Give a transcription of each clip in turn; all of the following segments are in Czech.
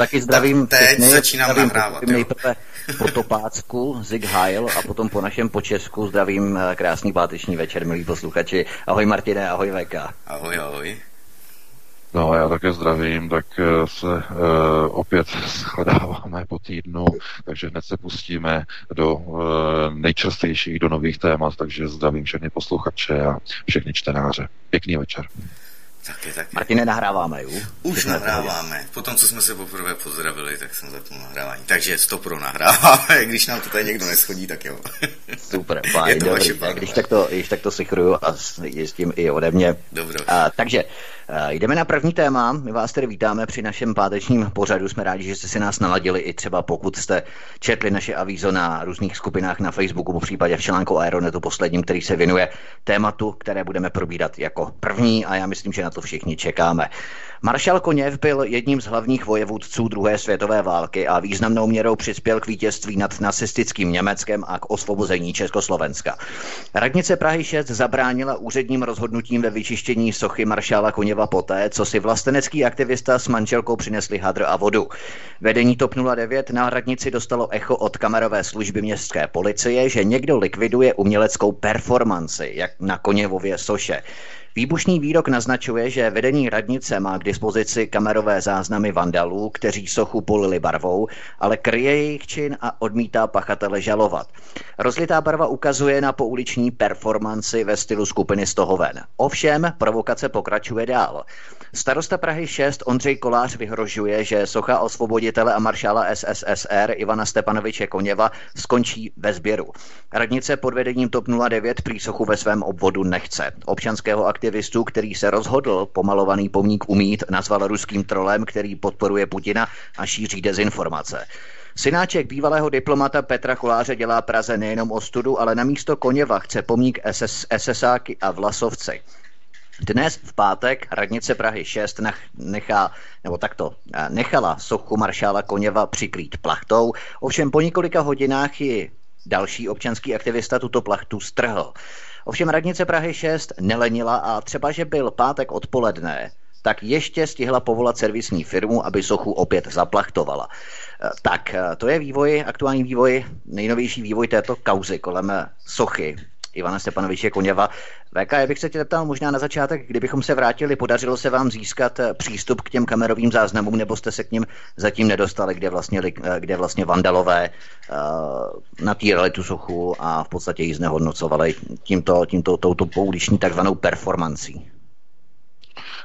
taky zdravím tak teď všechny, začínám zdravím nahrávat. Nejprve po Topácku, Zig Heil a potom po našem počesku zdravím eh, krásný páteční večer, milí posluchači. Ahoj Martine, ahoj Veka. Ahoj, ahoj. No já také zdravím, tak eh, se uh, opět shledáváme po týdnu, takže hned se pustíme do uh, nejčastějších, do nových témat, takže zdravím všechny posluchače a všechny čtenáře. Pěkný večer. Taky, taky. Martine, nahráváme, jo? Už nahráváme. Potom, co jsme se poprvé pozdravili, tak jsem zapnul nahrávání. Takže pro nahráváme. Když nám to tady někdo neschodí, tak jo. Super, fajn, dobrý. Když tak to, když tak to sichruju a s tím i ode mě. Dobro. A, takže jdeme na první téma. My vás tedy vítáme při našem pátečním pořadu. Jsme rádi, že jste si nás naladili i třeba pokud jste četli naše avízo na různých skupinách na Facebooku, po případě v článku Aeronetu posledním, který se věnuje tématu, které budeme probírat jako první a já myslím, že na to všichni čekáme. Maršal Koněv byl jedním z hlavních vojevůdců druhé světové války a významnou měrou přispěl k vítězství nad nacistickým Německem a k osvobození Československa. Radnice Prahy 6 zabránila úředním rozhodnutím ve vyčištění sochy maršála Koněva poté, co si vlastenecký aktivista s manželkou přinesli hadr a vodu. Vedení TOP 09 na radnici dostalo echo od kamerové služby městské policie, že někdo likviduje uměleckou performanci, jak na Koněvově soše. Výbušný výrok naznačuje, že vedení radnice má k dispozici kamerové záznamy vandalů, kteří sochu polili barvou, ale kryje jejich čin a odmítá pachatele žalovat. Rozlitá barva ukazuje na pouliční performanci ve stylu skupiny Stohoven. Ovšem, provokace pokračuje dál. Starosta Prahy 6 Ondřej Kolář vyhrožuje, že socha osvoboditele a maršála SSSR Ivana Stepanoviče Koněva skončí ve sběru. Radnice pod vedením TOP 09 prý sochu ve svém obvodu nechce. Občanského aktivistu, který se rozhodl pomalovaný pomník umít, nazval ruským trolem, který podporuje Putina a šíří dezinformace. Synáček bývalého diplomata Petra Koláře dělá Praze nejenom ostudu, ale na místo Koněva chce pomník SS, SSáky a Vlasovci. Dnes v pátek radnice Prahy 6 nechá, nebo takto, eh, nechala sochu maršála Koněva přikrýt plachtou, ovšem po několika hodinách ji další občanský aktivista tuto plachtu strhl. Ovšem radnice Prahy 6 nelenila a třeba, že byl pátek odpoledne, tak ještě stihla povolat servisní firmu, aby sochu opět zaplachtovala. Eh, tak, eh, to je vývoj, aktuální vývoj, nejnovější vývoj této kauzy kolem sochy Ivana Stepanoviče Koněva. VK, já bych se tě zeptal možná na začátek, kdybychom se vrátili, podařilo se vám získat eh, přístup k těm kamerovým záznamům, nebo jste se k ním zatím nedostali, kde vlastně, eh, kde vlastně vandalové uh, natírali tu sochu a v podstatě ji znehodnocovali tímto, tímto touto pouliční takzvanou performancí?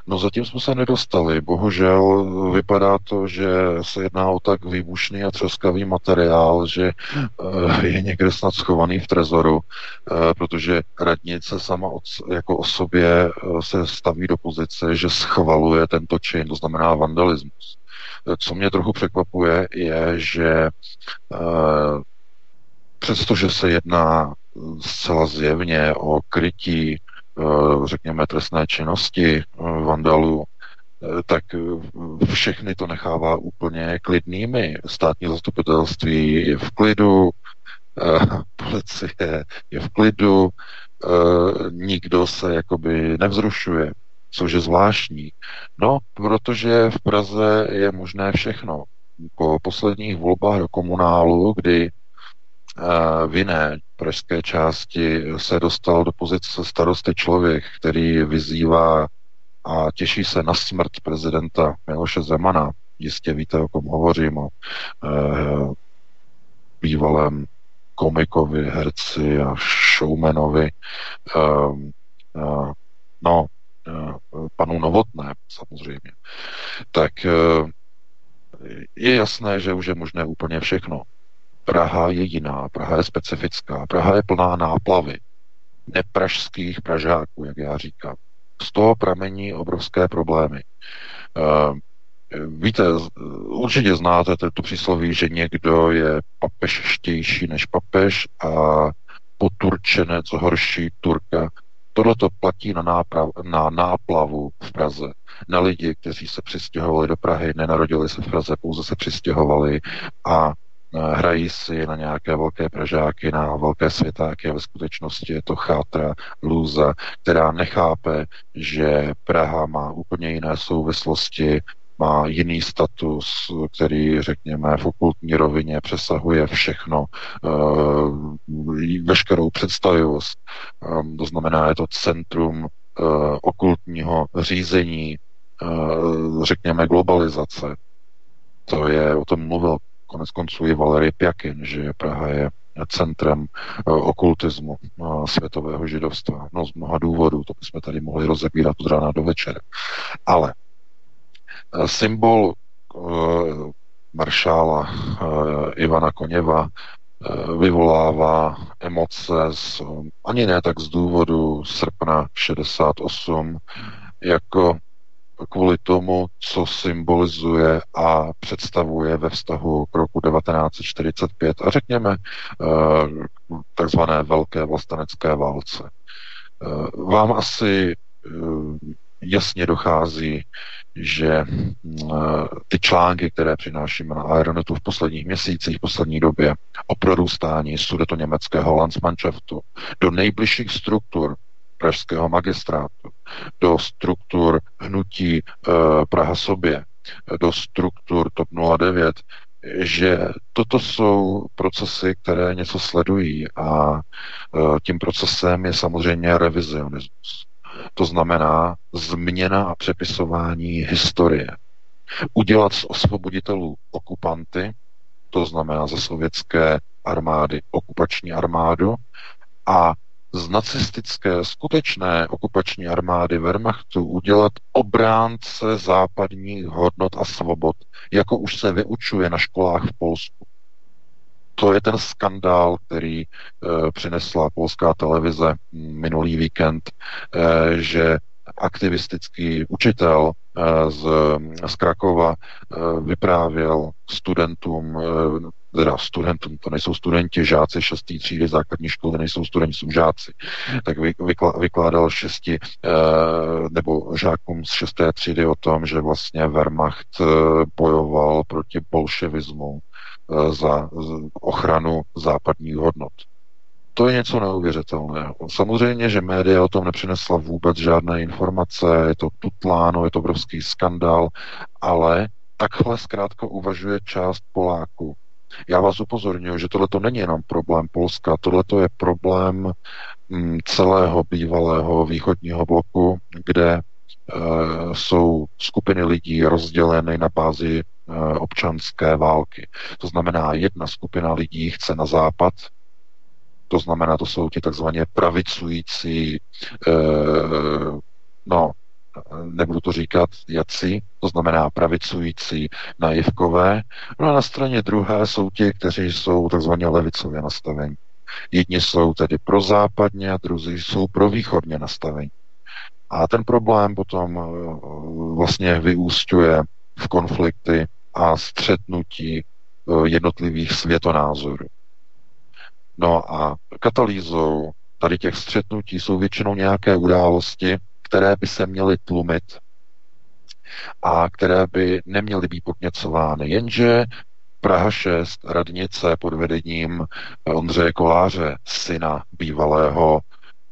No zatím jsme se nedostali. Bohužel vypadá to, že se jedná o tak výbušný a třeskavý materiál, že eh, je někde snad schovaný v trezoru, eh, protože radnice sama jako o sobě eh, se staví do pozice, že schvaluje tento čin, to znamená vandalismus. Co mě trochu překvapuje, je, že přestože se jedná zcela zjevně o krytí řekněme, trestné činnosti eh, vandalů, eh, tak všechny to nechává úplně klidnými. Státní zastupitelství je v klidu, policie je v klidu, nikdo se jakoby nevzrušuje, což je zvláštní. No, protože v Praze je možné všechno. Po posledních volbách do komunálu, kdy v jiné pražské části se dostal do pozice starosty člověk, který vyzývá a těší se na smrt prezidenta Miloše Zemana. Jistě víte, o kom hovořím, o e, bývalém komikovi, herci a showmanovi. E, e, no, panu Novotné samozřejmě. Tak je jasné, že už je možné úplně všechno. Praha je jiná, Praha je specifická, Praha je plná náplavy, nepražských Pražáků, jak já říkám. Z toho pramení obrovské problémy. Uh, Víte, určitě znáte tu přísloví, že někdo je papešštější než papež a poturčenec horší Turka. Tohle to platí na, náprav, na náplavu v Praze. Na lidi, kteří se přistěhovali do Prahy, nenarodili se v Praze, pouze se přistěhovali a hrají si na nějaké velké pražáky, na velké světáky a ve skutečnosti je to chátra, lůza, která nechápe, že Praha má úplně jiné souvislosti má jiný status, který, řekněme, v okultní rovině přesahuje všechno, veškerou představivost. To znamená, je to centrum okultního řízení, řekněme, globalizace. To je, o tom mluvil konec konců i Valery Pjakin, že Praha je centrem okultismu světového židovstva. No z mnoha důvodů, to bychom tady mohli rozebírat od rána do večera. Ale symbol maršála Ivana Koněva vyvolává emoce z, ani ne tak z důvodu srpna 68, jako kvůli tomu, co symbolizuje a představuje ve vztahu k roku 1945 a řekněme eh, takzvané velké vlastenecké válce. Eh, vám asi eh, jasně dochází, že ty články, které přinášíme na Aeronetu v posledních měsících, v poslední době o prorůstání německého Landsmannschaftu do nejbližších struktur pražského magistrátu, do struktur hnutí e, Praha sobě, do struktur TOP 09, že toto jsou procesy, které něco sledují a e, tím procesem je samozřejmě revizionismus. To znamená změna a přepisování historie. Udělat z osvoboditelů okupanty, to znamená ze sovětské armády okupační armádu, a z nacistické skutečné okupační armády Wehrmachtu udělat obránce západních hodnot a svobod, jako už se vyučuje na školách v Polsku. To je ten skandál, který e, přinesla polská televize minulý víkend, e, že aktivistický učitel e, z, z Krakova e, vyprávěl studentům teda studentům, to nejsou studenti, žáci šestý třídy základní školy, nejsou studenti, jsou žáci, tak vykládal šesti eh, nebo žákům z šesté třídy o tom, že vlastně Wehrmacht eh, bojoval proti bolševismu eh, za ochranu západních hodnot. To je něco neuvěřitelného. Samozřejmě, že média o tom nepřinesla vůbec žádné informace, je to tutláno, je to obrovský skandál, ale takhle zkrátka uvažuje část Poláků. Já vás upozorňuji, že tohle to není jenom problém Polska, tohle to je problém mm, celého bývalého východního bloku, kde e, jsou skupiny lidí rozděleny na bázi e, občanské války. To znamená, jedna skupina lidí chce na západ, to znamená, to jsou ti takzvaně pravicující, e, no, nebudu to říkat jaci, to znamená pravicující naivkové, no a na straně druhé jsou ti, kteří jsou takzvaně levicově nastavení. Jedni jsou tedy pro západně a druzí jsou pro východně nastavení. A ten problém potom eh, vlastně vyústňuje v konflikty a střetnutí eh, jednotlivých světonázorů. No a katalýzou tady těch střetnutí jsou většinou nějaké události, které by se měly tlumit a které by neměly být podněcovány. Jenže Praha 6, radnice pod vedením Ondřeje Koláře, syna bývalého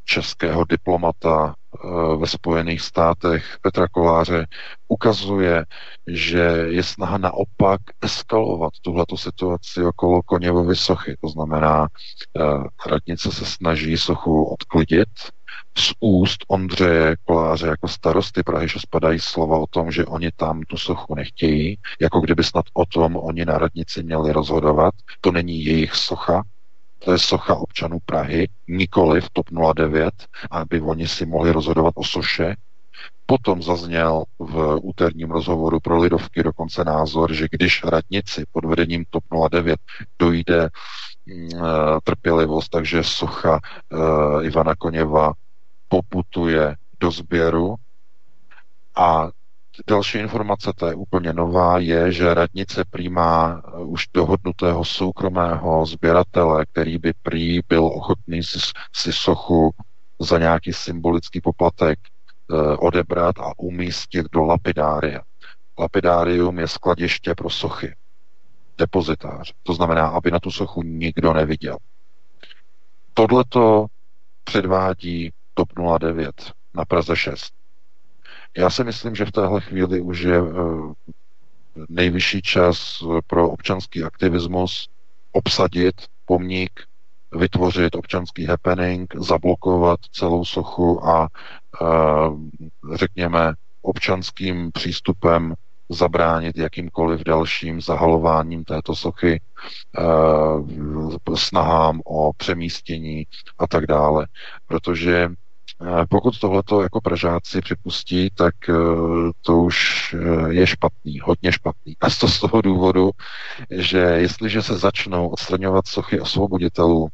českého diplomata eh, ve Spojených státech Petra Koláře ukazuje, že je snaha naopak eskalovat tuhleto situaci okolo Koněvovy sochy. To znamená, eh, radnice se snaží sochu odklidit, z úst Ondřeje Koláře jako starosty Prahy, že spadají slova o tom, že oni tam tu sochu nechtějí, jako kdyby snad o tom oni na radnici měli rozhodovat. To není jejich socha, to je socha občanů Prahy, nikoli v TOP 09, aby oni si mohli rozhodovat o soše. Potom zazněl v úterním rozhovoru pro Lidovky dokonce názor, že když radnici pod vedením TOP 09 dojde mm, eh, trpělivost, takže socha uh, Ivana Koněva poputuje do sběru a Další informace, to je úplně nová, je, že radnice přijímá eh, už dohodnutého soukromého sběratele, který by prý byl ochotný si, si sochu za nějaký symbolický poplatek eh, odebrat a umístit do lapidária. Lapidárium je skladiště pro sochy, depozitář. To znamená, aby na tu sochu nikdo neviděl. Tohleto předvádí TOP 09 na Praze 6. Já si myslím, že v téhle chvíli už je nejvyšší čas pro občanský aktivismus obsadit pomník, vytvořit občanský happening, zablokovat celou sochu a řekněme občanským přístupem zabránit jakýmkoliv dalším zahalováním této sochy, snahám o přemístění a tak dále. Protože pokud tohleto jako Pražáci připustí, tak eh, to už eh, je špatný, hodně špatný. A to z toho důvodu, že jestliže se začnou odstraňovat sochy osvoboditelů,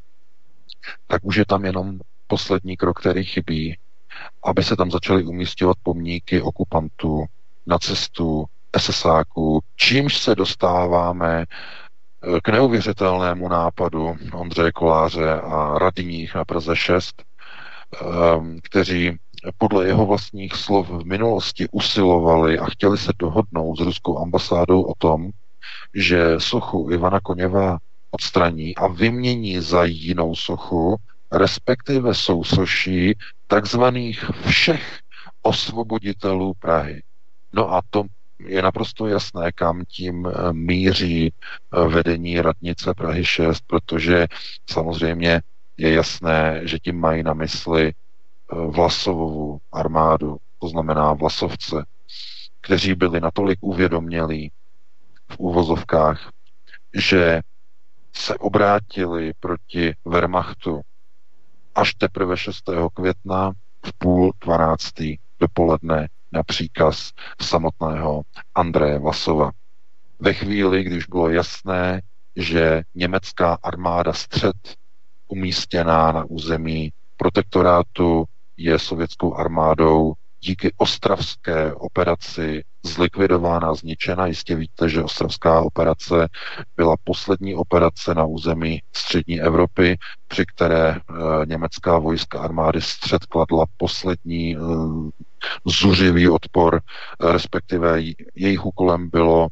tak už je tam jenom poslední krok, který chybí, aby se tam začaly umístěvat pomníky okupantů, nacistů, SSáků, čímž se dostáváme eh, k neuvěřitelnému nápadu Ondřeje Koláře a radních na Praze 6, Ehm, kteří podle jeho vlastních slov v minulosti usilovali a chtěli se dohodnout s ruskou ambasádou o tom, že sochu Ivana Koněva odstraní a vymění za jinou sochu, respektive sousoší takzvaných všech osvoboditelů Prahy. No a to je naprosto jasné, kam tím eh, míří eh, vedení radnice Prahy 6, protože samozřejmě je jasné, že tím mají na mysli eh, Vlasovou armádu, to znamená Vlasovce, kteří byli natolik uvědomělí v úvozovkách, že se obrátili proti Wehrmachtu až teprve 6. května v půl 12. dopoledne na příkaz samotného Andreje Vlasova. Ve chvíli, když bylo jasné, že německá armáda střed umístěná na území protektorátu, je sovětskou armádou díky ostravské operaci zlikvidována, zničena. Jistě víte, že ostravská operace byla poslední operace na území střední Evropy, při které e, německá vojska armády střed kladla poslední e, zuřivý odpor, e, respektive jejich úkolem bylo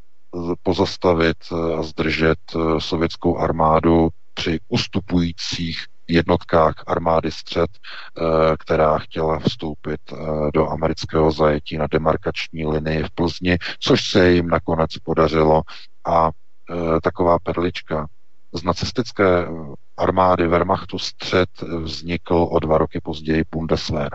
pozastavit a zdržet sovětskou armádu při ustupujících jednotkách armády střed, eh, která chtěla vstoupit eh, do amerického zajetí na demarkační linii v Plzni, což se jim nakonec podařilo. A eh, taková perlička z nacistické armády Wehrmachtu střed vznikl o dva roky později Bundeswehr.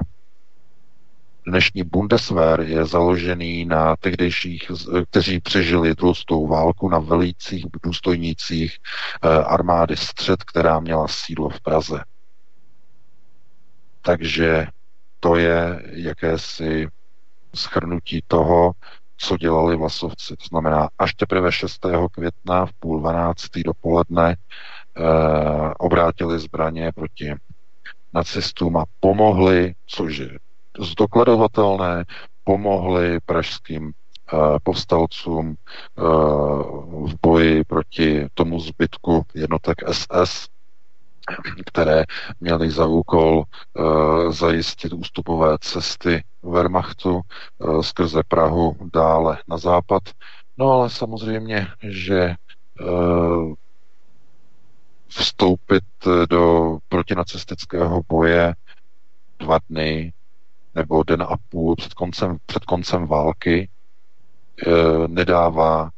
Dnešní Bundeswehr je založený na tehdejších, kteří přežili druhou válku, na velících důstojnících eh, armády střed, která měla sídlo v Praze. Takže to je jakési schrnutí toho, co dělali vlasovci. To znamená, až teprve 6. května v půl 12. dopoledne eh, obrátili zbraně proti nacistům a pomohli, což je zdokladovatelné, pomohly pražským eh, povstalcům eh, v boji proti tomu zbytku jednotek SS, které měly za úkol uh, zajistit ústupové cesty Wehrmachtu skrze Prahu dále na západ. No ale samozřejmě, že vstoupit do protinacistického boje dva dny nebo den a půl před koncem, před koncem války e, nedává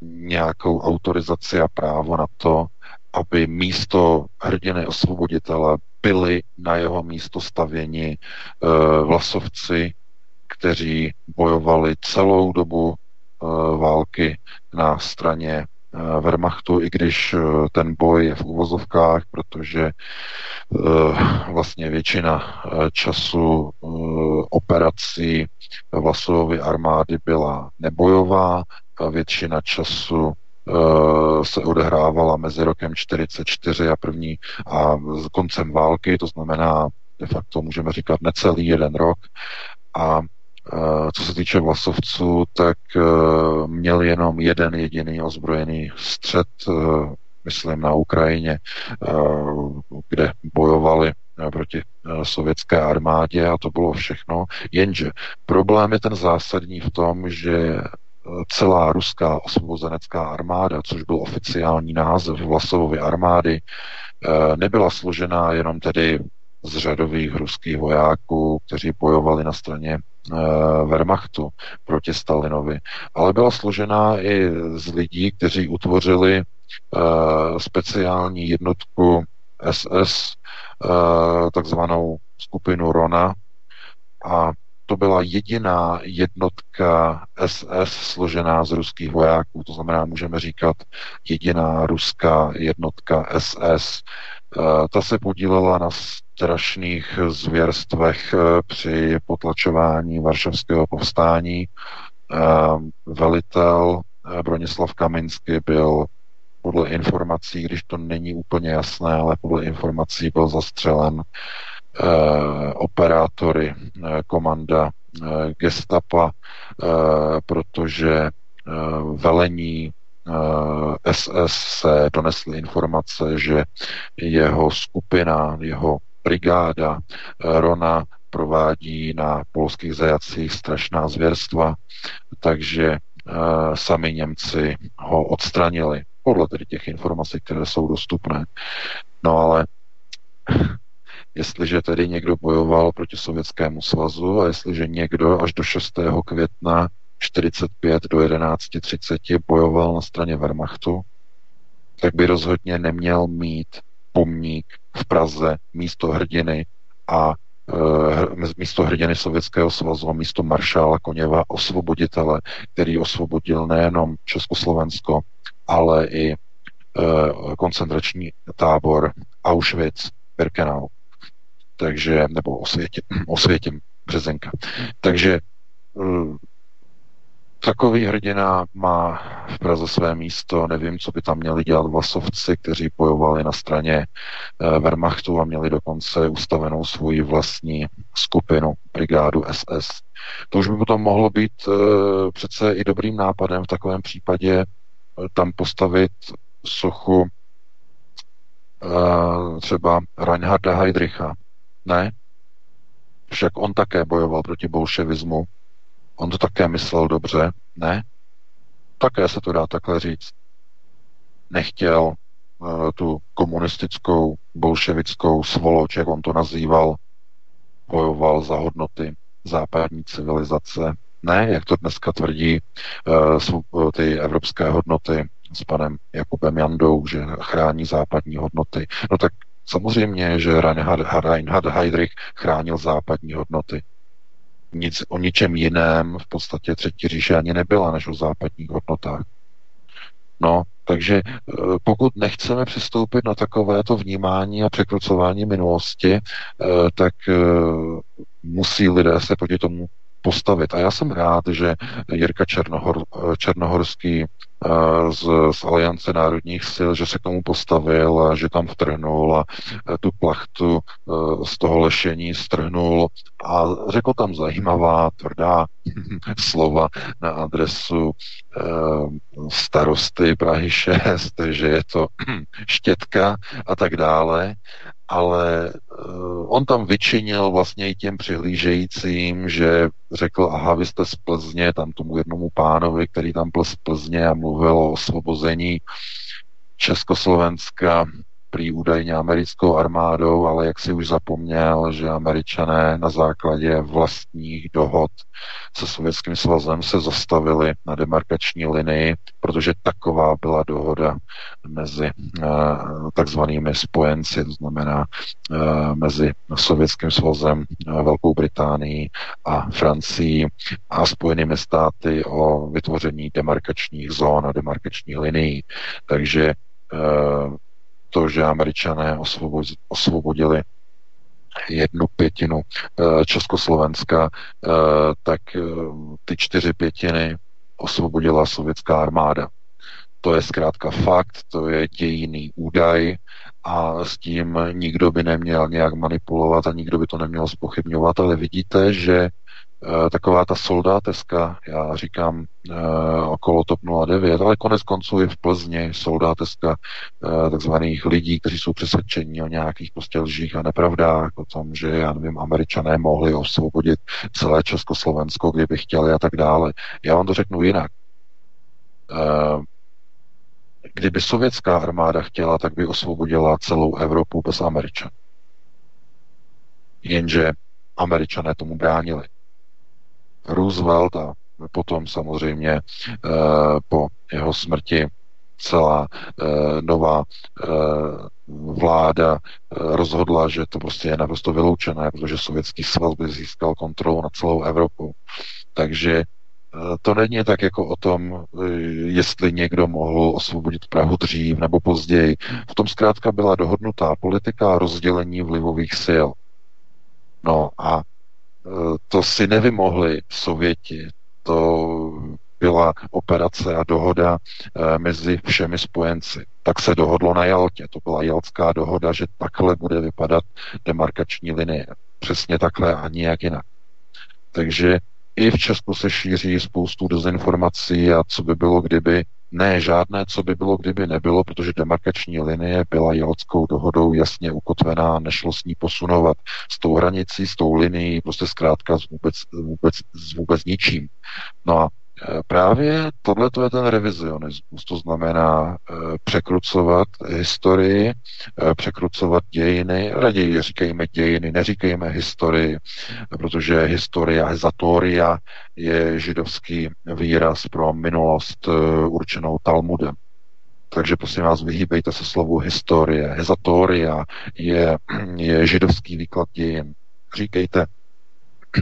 nějakou autorizaci a právo na to, aby místo hrdiny osvoboditele byli na jeho místo stavěni e, vlasovci, kteří bojovali celou dobu e, války na straně Wehrmachtu, i když eh, ten boj je v uvozovkách, protože eh, vlastně většina času operací Vlasovovy armády byla nebojová, většina času se odehrávala mezi rokem 44 a první a koncem války, to znamená de facto můžeme říkat necelý jeden rok. A Eh, co se týče vlasovců, tak eh, měl jenom jeden jediný ozbrojený střed, eh, myslím na Ukrajině, kde bojovali proti sovětské armádě a to bylo všechno. Jenže problém je ten zásadní v tom, že celá ruská osvobozenecká armáda, což byl oficiální název Vlasovovy armády, nebyla složená jenom tedy z řadových ruských vojáků, kteří bojovali na straně Wehrmachtu proti Stalinovi, ale byla složená i z lidí, kteří utvořili speciální jednotku SS, takzvanou skupinu Rona, a to byla jediná jednotka SS složená z ruských vojáků, to znamená, můžeme říkat jediná ruská jednotka SS. Eh, ta se podílela na strašných zvěrstvech eh, při potlačování varšavského povstání. Eh, velitel Bronislav Kaminsky byl podle informací, když to není úplně jasné, ale podle informací byl zastřelen Eh, operátory eh, komanda eh, gestapa, protože velení SS se donesly informace, že jeho skupina, jeho brigáda Rona provádí na polských zajacích strašná zvěrstva, takže sami Němci ho odstranili, podle tedy těch informací, které jsou dostupné. No ale jestliže tedy někdo bojoval proti Sovětskému svazu a jestliže někdo až do 6. května 45 do 11.30 bojoval na straně Wehrmachtu, tak by rozhodně neměl mít pomník v Praze místo hrdiny a e, místo hrdiny Sovětského svazu a místo maršála Koněva osvoboditele, který osvobodil nejenom Československo, ale i e, koncentrační tábor Auschwitz, Birkenau takže, nebo Osvětě, Osvětím, Březenka. Takže eh, Takový hrdina má v Praze své místo, nevím, co by tam měli dělat vlasovci, kteří bojovali na straně e, Wehrmachtu a měli dokonce ustavenou svoji vlastní skupinu, brigádu SS. To už by potom mohlo být e, přece i dobrým nápadem v takovém případě e, tam postavit sochu třeba Reinharda Heydricha, ne. Však on také bojoval proti bolševismu. On to také myslel dobře. Ne. Také se to dá takhle říct. Nechtěl uh, tu komunistickou, bolševickou svoloč, jak on to nazýval, bojoval za hodnoty západní civilizace. Ne, jak to dneska tvrdí uh, ty evropské hodnoty s panem Jakubem Jandou, že chrání západní hodnoty. No tak Samozřejmě, že Reinhard Heydrich chránil západní hodnoty. Nic o ničem jiném v podstatě třetí říše ani nebyla, než o západních hodnotách. No, takže eh, pokud nechceme přistoupit na takovéto vnímání a překrucování minulosti, eh, tak eh, musí lidé se proti tomu postavit. A já jsem rád, že Jirka Černohor, Černohorský z, z Aliance národních sil, že se k tomu postavil a že tam vtrhnul a eh, tu plachtu eh, z toho lešení strhnul a řekl tam zajímavá, tvrdá slova na adresu starosty Prahy 6, že je to štětka a tak dále ale uh, on tam vyčinil vlastně i těm přihlížejícím, že řekl, aha, vy jste z Plzně, tam tomu jednomu pánovi, který tam byl z Plzně a mluvil o osvobození Československa prý údajně americkou armádou, ale jak si už zapomněl, že američané na základě vlastních dohod se Sovětským svazem se zastavili na demarkační linii, protože taková byla dohoda mezi uh, takzvanými spojenci, to znamená uh, mezi Sovětským svazem, uh, Velkou Británií a Francií a Spojenými státy o vytvoření demarkačních zón a demarkačních linií. Takže to, že američané osvobodili jednu pětinu eh, Československa, eh, tak eh, ty čtyři pětiny osvobodila sovětská armáda. To je zkrátka fakt, to je dějiný údaj a s tím nikdo by neměl nějak manipulovat a nikdo by to neměl spochybňovat, ale vidíte, že taková ta soldáteska, já říkám uh, okolo TOP 09, ale konec konců je v Plzni soldáteska uh, takzvaných lidí, kteří jsou přesvědčeni o nějakých prostě lžích a nepravdách, o tom, že, já nevím, američané mohli osvobodit celé Československo, kdyby chtěli a tak dále. Já vám to řeknu jinak. Kdyby sovětská armáda chtěla, tak by osvobodila celou Evropu bez Američanů. Jenže američané tomu bránili. Roosevelt a potom samozřejmě e, po jeho smrti celá e, nová e, vláda rozhodla, že to prostě je naprosto vyloučené, protože Sovětský svaz by získal kontrolu nad celou Evropou. Takže to není tak jako o tom, jestli někdo mohl osvobodit Prahu dřív nebo později. V tom zkrátka byla dohodnutá politika rozdělení vlivových sil. No a to si nevymohli Sověti. To byla operace a dohoda eh, mezi všemi spojenci. Tak se dohodlo na Jaltě. To byla Jaltská dohoda, že takhle bude vypadat demarkační linie. Přesně takhle a nijak jinak. Takže i v Česku se šíří spoustu dezinformací a co by bylo, kdyby ne, žádné, co by bylo, kdyby nebylo, protože demarkační linie byla Jalskou dohodou jasně ukotvená, nešlo s ní posunovat s tou hranicí, s tou linií, prostě zkrátka s vůbec, vůbec, s vůbec ničím. No a právě tohle je ten revizionismus, to znamená e, překrucovat historii, e, překrucovat dějiny, raději říkejme dějiny, neříkejme historii, protože historia, hezatoria je židovský výraz pro minulost určenou Talmudem. Takže prosím vás, vyhýbejte se slovu historie. Hezatoria je, je židovský výklad dějin. Říkejte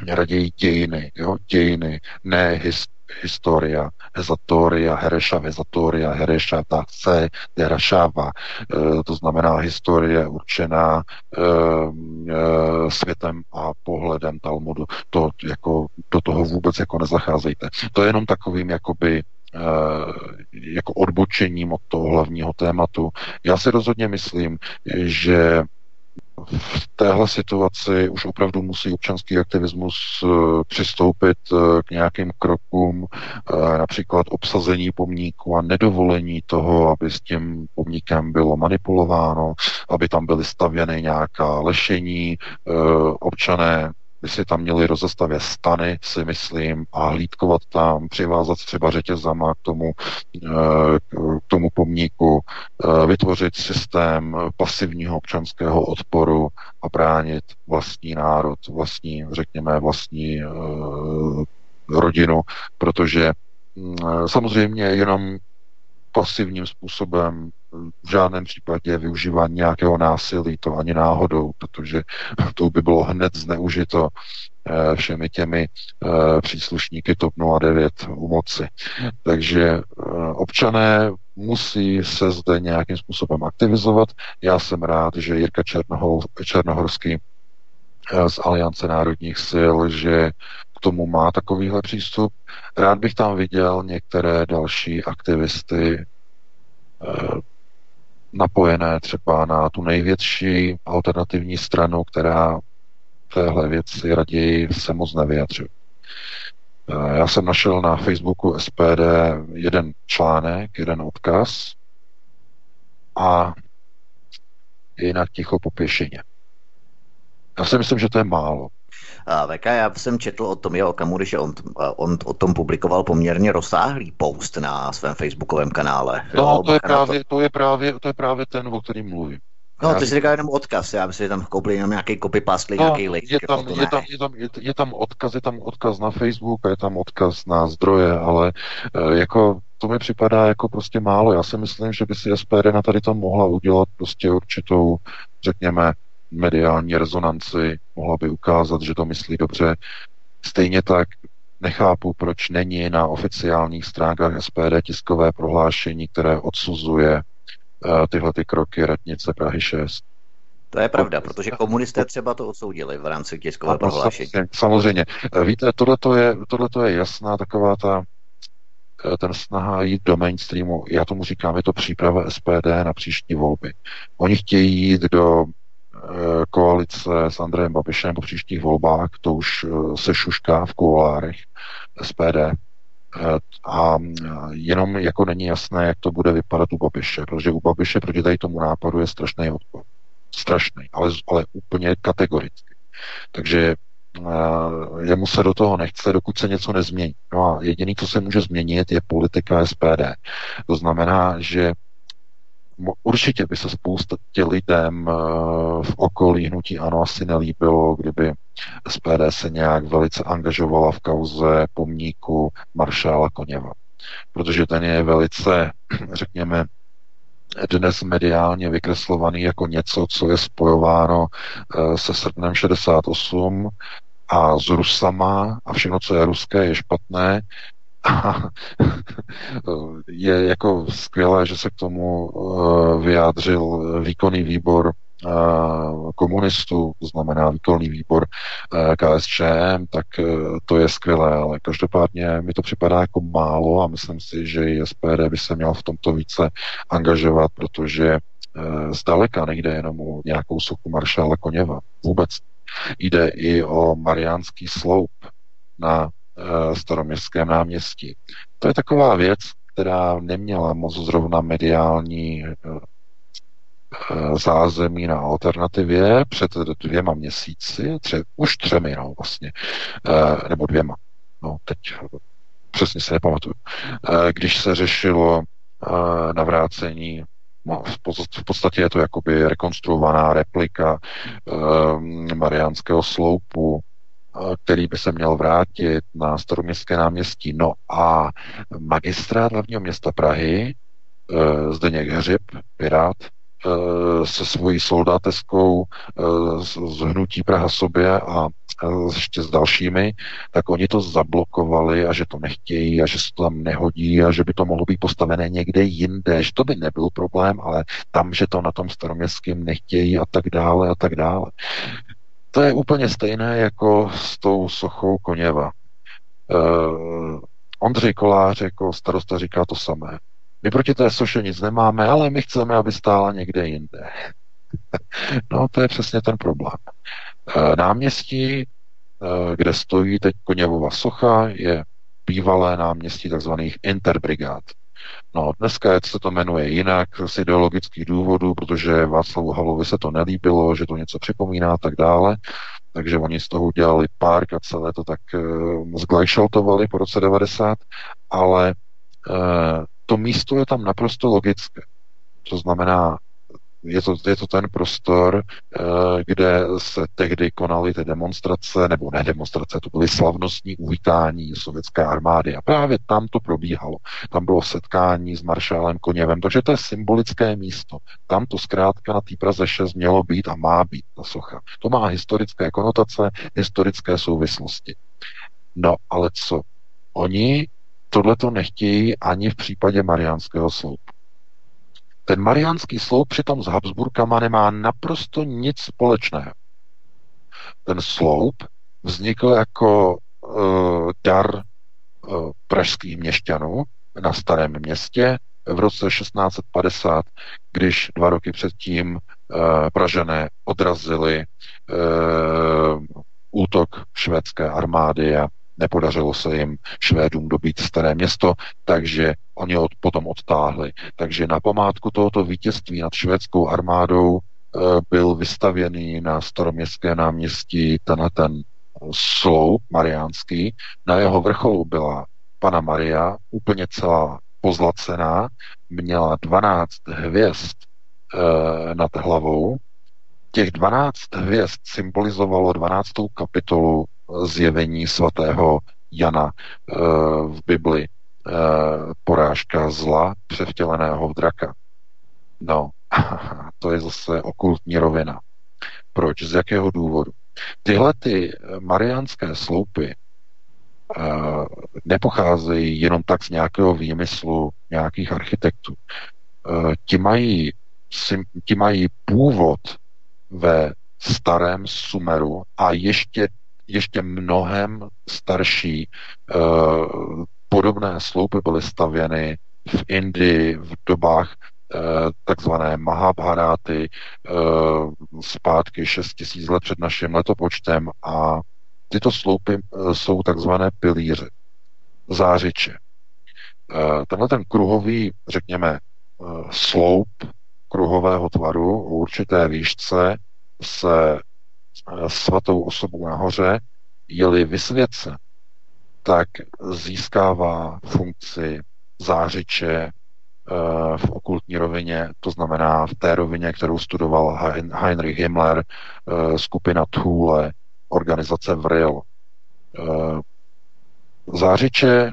raději dějiny, jo, dějiny, ne his, historia, hezatoria, hereša, hezatoria, hereša, se derashava. E, to znamená historie určená e, e, světem a pohledem Talmudu. To jako, do toho vůbec jako nezacházejte. To je jenom takovým jakoby jako odbočením od toho hlavního tématu. Já si rozhodně myslím, že v téhle situaci už opravdu musí občanský aktivismus eh, přistoupit eh, k nějakým krokům, eh, například obsazení pomníku a nedovolení toho, aby s tím pomníkem bylo manipulováno, aby tam byly stavěny nějaká lešení, občané by si tam měli rozestavě stany, si myslím, a hlídkovat tam, přivázat třeba řetězama k tomu, eh, k tomu pomníku, eh, vytvořit systém pasivního občanského odporu a bránit vlastní národ, vlastní, řekněme, vlastní eh, rodinu, protože mm, samozřejmě jenom pasivním způsobem v žádném případě využívání nějakého násilí, to ani náhodou, protože to by bylo hned zneužito eh, všemi těmi eh, příslušníky TOP 09 u moci. Takže eh, občané musí se zde nějakým způsobem aktivizovat. Já jsem rád, že Jirka Černohor, Černohorský z Aliance národních sil, že k tomu má takovýhle přístup. Rád bych tam viděl některé další aktivisty, napojené třeba na tu největší alternativní stranu, která téhle věci raději se moc nevyjadřuje. Eh, já jsem našel na Facebooku SPD jeden článek, jeden odkaz a jinak ticho po. Já si myslím, že to je málo. VK, já jsem četl o tom jeho Okamury, že on, on o tom publikoval poměrně rozsáhlý post na svém facebookovém kanále. No, jo, to, je právě, to, je právě, to je právě ten, o kterým mluvím. No, ty jsi říkal jenom odkaz, já myslím, že tam koupili jenom nějaký copy-paste, no, nějaký link. Je tam, jako je, tam, je, tam, je, je tam odkaz, je tam odkaz na Facebook, je tam odkaz na zdroje, ale e, jako to mi připadá jako prostě málo. Já si myslím, že by si SPD na tady to mohla udělat prostě určitou, řekněme, mediální rezonanci, mohla by ukázat, že to myslí dobře. Stejně tak nechápu, proč není na oficiálních stránkách SPD tiskové prohlášení, které odsuzuje uh, tyhle ty kroky radnice Prahy 6. To je pravda, protože komunisté třeba to odsoudili v rámci tiskového prohlášení. Samozřejmě. Víte, tohle je, tohleto je jasná taková ta eh, ten snaha jít do mainstreamu, já tomu říkám, je to příprava SPD na příští volby. Oni chtějí jít do Eh, koalice s Andrejem Babišem po příštích volbách, to už eh, se šušká v kuolárech SPD. Eh, a jenom jako není jasné, jak to bude vypadat u Babiše, protože u Babiše proti tady tomu nápadu je strašný odpor. Strašný, ale, ale úplně kategoricky. Takže jemu se do toho nechce, dokud se něco nezmění. No a jediný, co se může změnit, je politika SPD. To znamená, že určitě by se spousta tě lidem v okolí hnutí ano asi nelíbilo, kdyby SPD se nějak velice angažovala v kauze pomníku maršála Koněva. Protože ten je velice, řekněme, dnes mediálně vykreslovaný jako něco, co je spojováno eh, se srpnem 68 a s Rusama a všechno, co je ruské, je špatné. A je jako skvělé, že se k tomu eh, vyjádřil výkonný výbor komunistů, to znamená výkonný výbor eh, KSČM, tak eh, to je skvělé, ale každopádně mi to připadá jako málo a myslím si, že i SPD by se měl v tomto více angažovat, protože eh, zdaleka nejde jenom o nějakou sochu maršála Koněva. Vůbec. Jde i o Mariánský sloup na staroměstském náměstí. To je taková věc, která neměla moc zrovna mediální Eh, zázemí na alternativě. Před dvěma měsíci, tře, už třemi, no vlastně, eh, nebo dvěma, no teď přesně se nepamatuju, eh, když se řešilo navrácení No, v podstatě je to jakoby rekonstruovaná replika Mariánského sloupu, který by se měl vrátit na staroměstské náměstí. No a magistrát hlavního města Prahy, Zdeněk Hřib, Pirát, Eh, se svojí soldáteskou eh, z hnutí Praha sobě a ještě s dalšími, tak oni to zablokovali a že to nechtějí a že se to tam nehodí a že by to mohlo být postavené někde jinde, že to by nebyl problém, ale tam, že to na tom staroměstském nechtějí a tak dále a tak dále. To je úplně stejné jako s tou sochou Koněva. Uh, Ondřej Kolář jako starosta říká to samé. My proti té soše nic nemáme, ale my chceme, aby stála někde jinde. no, to je přesně ten problém. E, náměstí, e, kde stojí teď Koněvova socha, je bývalé náměstí tzv. interbrigád. No, dneska se to jmenuje jinak z ideologických důvodů, protože Václavu Halovi se to nelíbilo, že to něco připomíná a tak dále. Takže oni z toho udělali park a celé to tak uh, zglajšaltovali po roce 90, ale uh, to místo je tam naprosto logické. To znamená, je to, je to ten prostor, eh, kde se tehdy konaly ty demonstrace, nebo ne demonstrace, to byly slavnostní uvítání sovětské armády. A právě tam to probíhalo. Tam bylo setkání s maršálem Koněvem, takže to je symbolické místo. Tam to zkrátka na té Praze 6 mělo být a má být ta socha. To má historické konotace, historické souvislosti. No, ale co? Oni tohle to nechtějí ani v případě Mariánského sloupu. Ten Mariánský sloup přitom s Habsburkama nemá naprosto nic společného. Ten sloup vznikl jako uh, dar uh, pražských měšťanů na starém městě v roce 1650, když dva roky předtím uh, Pražané odrazili uh, útok švédské armády a Nepodařilo se jim Švédům dobít staré město, takže oni od, potom odtáhli. Takže na památku tohoto vítězství nad švédskou armádou e, byl vystavěný na staroměstské náměstí tenhle ten sloup mariánský. Na jeho vrcholu byla pana Maria, úplně celá pozlacená, měla 12 hvězd e, nad hlavou. Těch 12 hvězd symbolizovalo 12. kapitolu zjevení svatého Jana eh, v Bibli, eh, porážka zla převtěleného v draka. No, to je zase okultní rovina. Proč? Z jakého důvodu? Tyhle ty mariánské sloupy nepocházejí jenom tak z nějakého výmyslu nějakých architektů. Ti, mají, ti mají původ ve starém Sumeru a ještě ještě mnohem starší eh, podobné sloupy byly stavěny v Indii v dobách eh, takzvané Mahabharáty eh, zpátky 6 tisíc let před naším letopočtem a tyto sloupy jsou takzvané pilíře, zářiče. Tenhle ten kruhový, řekněme, sloup kruhového tvaru v určité výšce se svatou osobu nahoře, je-li vysvěcen, tak získává funkci zářiče v okultní rovině, to znamená v té rovině, kterou studoval Heinrich Himmler, skupina Thule, organizace VRIL. Zářiče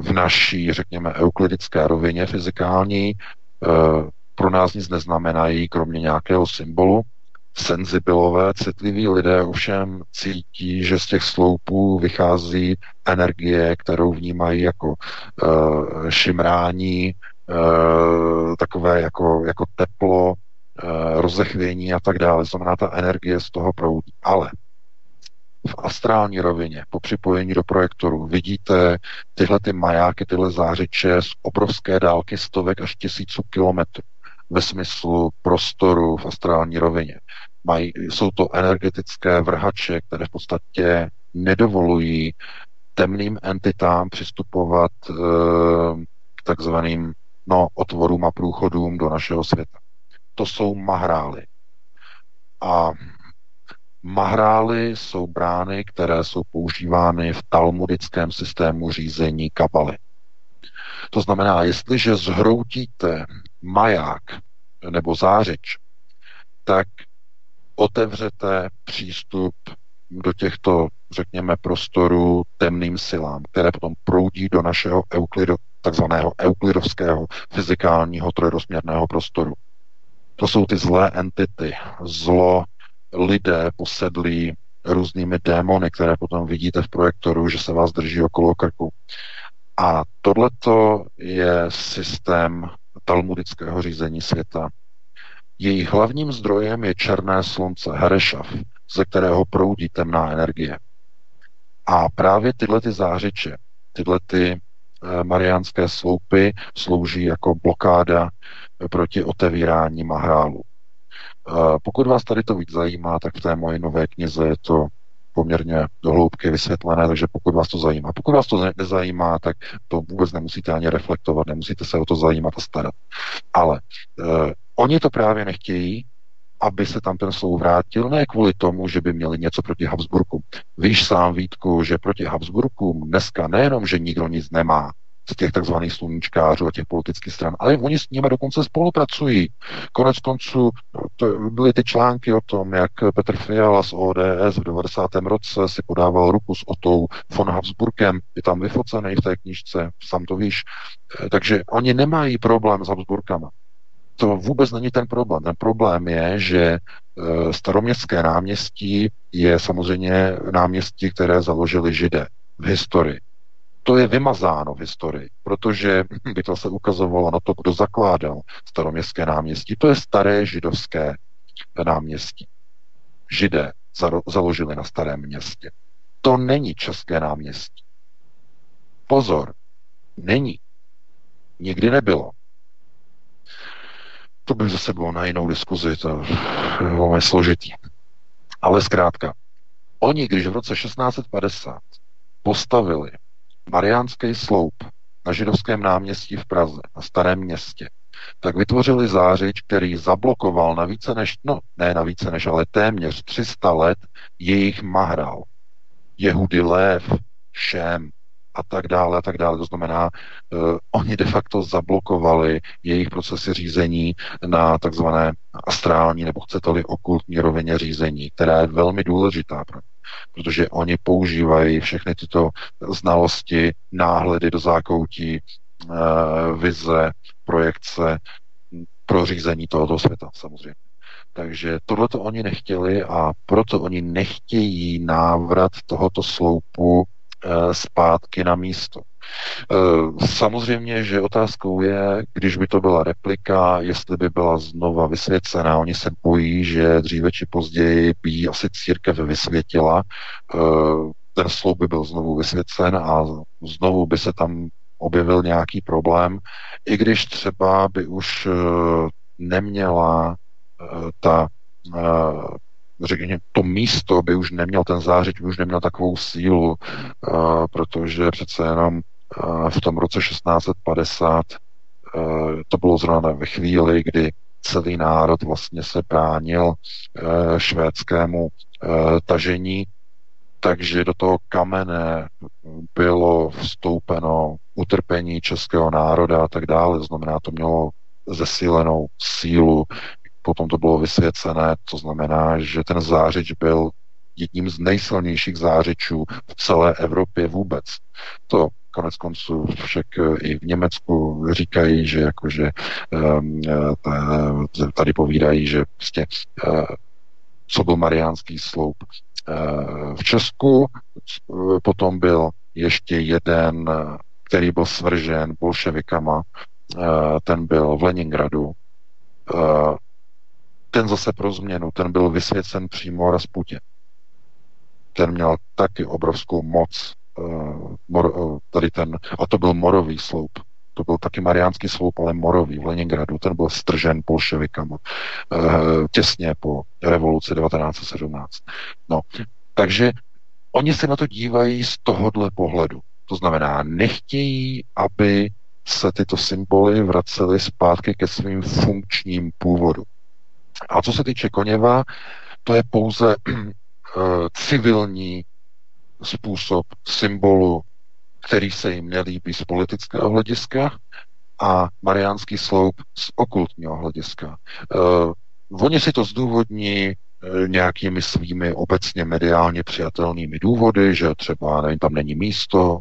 v naší, řekněme, euklidické rovině fyzikální pro nás nic neznamenají, kromě nějakého symbolu. Senzibilové, citliví lidé ovšem cítí, že z těch sloupů vychází energie, kterou vnímají jako uh, šimrání, uh, takové jako, jako teplo, uh, rozechvění a tak dále. Znamená, ta energie z toho proudí. Ale v astrální rovině, po připojení do projektoru, vidíte tyhle ty majáky, tyhle zářiče z obrovské dálky stovek až tisíců kilometrů ve smyslu prostoru v astrální rovině. Mají, jsou to energetické vrhače, které v podstatě nedovolují temným entitám přistupovat e, k takzvaným no, otvorům a průchodům do našeho světa. To jsou mahrály. A mahrály jsou brány, které jsou používány v talmudickém systému řízení kabaly. To znamená, jestliže zhroutíte maják nebo zářič, tak otevřete přístup do těchto, řekněme, prostorů temným silám, které potom proudí do našeho euklido, takzvaného euklidovského fyzikálního trojrozměrného prostoru. To jsou ty zlé entity, zlo, lidé posedlí různými démony, které potom vidíte v projektoru, že se vás drží okolo krku. A tohleto je systém talmudického řízení světa. Jejich hlavním zdrojem je černé slunce, Herešav, ze kterého proudí temná energie. A právě tyhle ty zářiče, tyhle ty eh, mariánské sloupy slouží jako blokáda proti otevírání mahrálu. Pokud vás tady to víc zajímá, tak v té moje nové knize je to poměrně dohloubky vysvětlené, takže pokud vás to zajímá. Pokud vás to nezajímá, tak to vůbec nemusíte ani reflektovat, nemusíte se o to zajímat a starat. Ale eh, oni to právě nechtějí, aby se tam ten slou vrátil, ne kvůli tomu, že by měli něco proti Habsburku. Víš sám, Vítku, že proti Habsburkům dneska nejenom, že nikdo nic nemá, z těch takzvaných sluníčkářů a těch politických stran, ale oni s nimi dokonce spolupracují. Konec konců to byly ty články o tom, jak Petr Fiala z ODS v 90. roce si podával ruku s Otou von Habsburkem, je tam vyfocený v té knižce, sám to víš. Eh, takže oni nemají problém s Habsburkama. To vůbec není ten problém. Ten problém je, že eh, staroměstské náměstí je samozřejmě náměstí, které založili židé v historii to je vymazáno v historii, protože by to se ukazovalo na to, kdo zakládal staroměstské náměstí. To je staré židovské náměstí. Židé založili na starém městě. To není české náměstí. Pozor, není. Nikdy nebylo. To by zase bylo na jinou diskuzi, to je velmi složitý. Ale zkrátka, oni, když v roce 1650 postavili Mariánský sloup na židovském náměstí v Praze, na starém městě, tak vytvořili zářič, který zablokoval na více než, no ne na více než, ale téměř 300 let jejich mahral. Jehudy Lev, Šem a tak dále a tak dále. To znamená, uh, oni de facto zablokovali jejich procesy řízení na takzvané astrální nebo chcete-li okultní rovině řízení, která je velmi důležitá pro ně protože oni používají všechny tyto znalosti, náhledy do zákoutí, eh, vize, projekce pro řízení tohoto světa samozřejmě. Takže tohle to oni nechtěli a proto oni nechtějí návrat tohoto sloupu zpátky na místo. Eh, samozřejmě, že otázkou je, když by to byla replika, jestli by byla znova vysvěcená. Oni se bojí, že dříve či později by ji asi církev vysvětila. Eh, ten sloup by byl znovu vysvěcen a znovu by se tam objevil nějaký problém, i když třeba by už neměla ta řekněme, to místo by už neměl, ten zářič by už neměl takovou sílu, uh, protože přece jenom uh, v tom roce 1650 uh, to bylo zrovna ve chvíli, kdy celý národ vlastně se bránil švédskému tažení takže do toho kamene bylo vstoupeno utrpení českého národa a tak dále. Znamená, to mělo zesílenou sílu. Potom to bylo vysvěcené, to znamená, že ten zářič byl jedním z nejsilnějších zářičů v celé Evropě vůbec. To konec konců však i v Německu říkají, že jakože ehm, tady povídají, že prostě eh, co byl Mariánský sloup. Eh, v Česku potom byl ještě jeden, který byl svržen bolševikama, eh, ten byl v Leningradu. Ten zase pro změnu, ten byl vysvěcen přímo Rasputin ten měl taky obrovskou moc, mor, uh, tady ten, a to byl morový sloup. To byl taky mariánský sloup, ale morový v Leningradu. Ten byl stržen bolševikama uh, těsně po revoluci 1917. No, takže oni se na to dívají z tohohle pohledu. To znamená, nechtějí, aby se tyto symboly vracely zpátky ke svým funkčním původu. A co se týče Koněva, to je pouze Eh, civilní způsob symbolu, který se jim nelíbí z politického hlediska a mariánský sloup z okultního hlediska. Uh, oni si to zdůvodní uh, nějakými svými obecně mediálně přijatelnými důvody, že třeba nevím, tam není místo,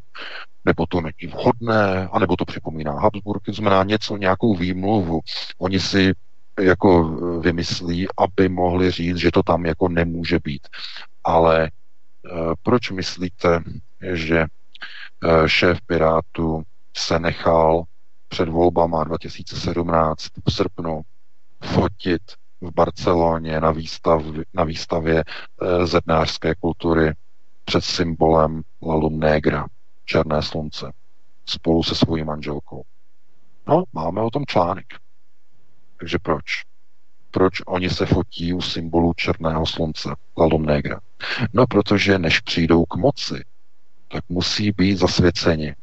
nebo to není vhodné, anebo to připomíná Habsburg, to znamená něco, nějakou výmluvu. Oni si jako vymyslí, aby mohli říct, že to tam jako nemůže být. Ale e, proč myslíte, že e, šéf Pirátů se nechal před volbama 2017 v srpnu fotit v Barceloně na, výstav, na výstavě zednářské kultury před symbolem La Negra, Černé slunce, spolu se svojí manželkou. No, máme o tom článek. Takže proč? Proč oni se fotí u symbolu černého slunce, Lalum Negra? No, protože než přijdou k moci, tak musí být zasvěceni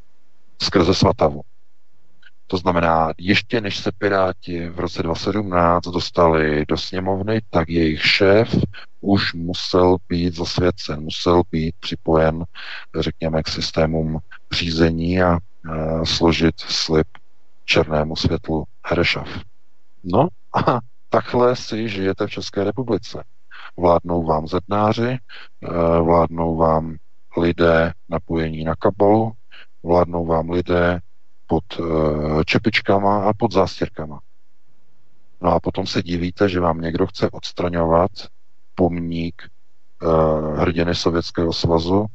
skrze svatavu. To znamená, ještě než se Piráti v roce 2017 dostali do sněmovny, tak jejich šéf už musel být zasvěcen, musel být připojen, řekněme, k systémům řízení a e, složit slib černému světlu Herešav. No a takhle si žijete v České republice. Vládnou vám zednáři, eh, vládnou vám lidé napojení na kabalu, vládnou vám lidé pod eh, čepičkama a pod zástěrkama. No a potom se divíte, že vám někdo chce odstraňovat pomník uh, hrdiny Sovětského svazu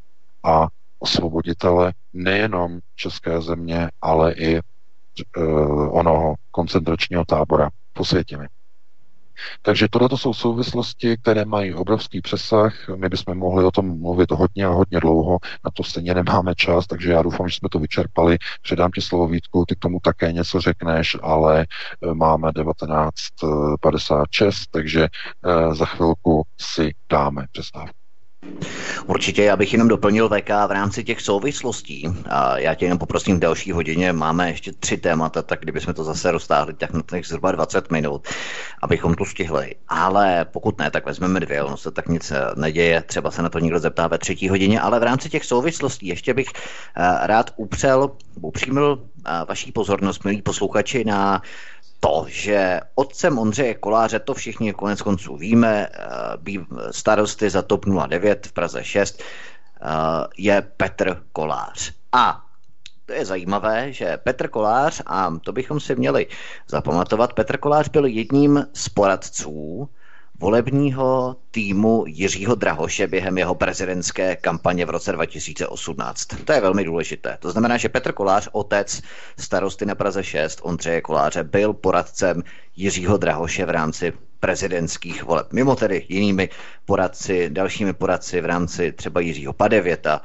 a osvoboditele nejenom České země, ale i onoho koncentračního tábora posvětimi. Takže tohle jsou souvislosti, které mají obrovský přesah. My bychom mohli o tom mluvit hodně a hodně dlouho, na to stejně nemáme čas, takže já doufám, že jsme to vyčerpali. Předám ti slovo Vítku, ty k tomu také něco řekneš, ale eh, máme 1956, takže eh, za chvilku si dáme přestávku. Určitě, já bych jenom doplnil VK v rámci těch souvislostí. A já tě jenom poprosím v další hodině, máme ještě tři témata, tak kdybychom to zase roztáhli, tak na těch zhruba 20 minut, abychom to stihli. Ale pokud ne, tak vezmeme dvě, ono se tak nic neděje, třeba se na to někdo zeptá ve třetí hodině, ale v rámci těch souvislostí ještě bych eh, rád upřel, upřímil eh, vaší pozornost, milí posluchači, na to, že otcem Ondřeje Koláře, to všichni konec konců víme, eh, starosty za TOP 09 v Praze 6, eh, je Petr Kolář. A to je zajímavé, že Petr Kolář, a to bychom si měli zapamatovat, Petr Kolář byl jedním z poradců volebního týmu Jiřího Drahoše během jeho prezidentské kampaně v roce 2018. To je velmi důležité. To znamená, že Petr Kolář, otec starosty na Praze 6, Ondřeje Koláře, byl poradcem Jiřího Drahoše v rámci prezidentských voleb. Mimo tedy jinými poradci, dalšími poradci v rámci třeba Jiřího Padevěta,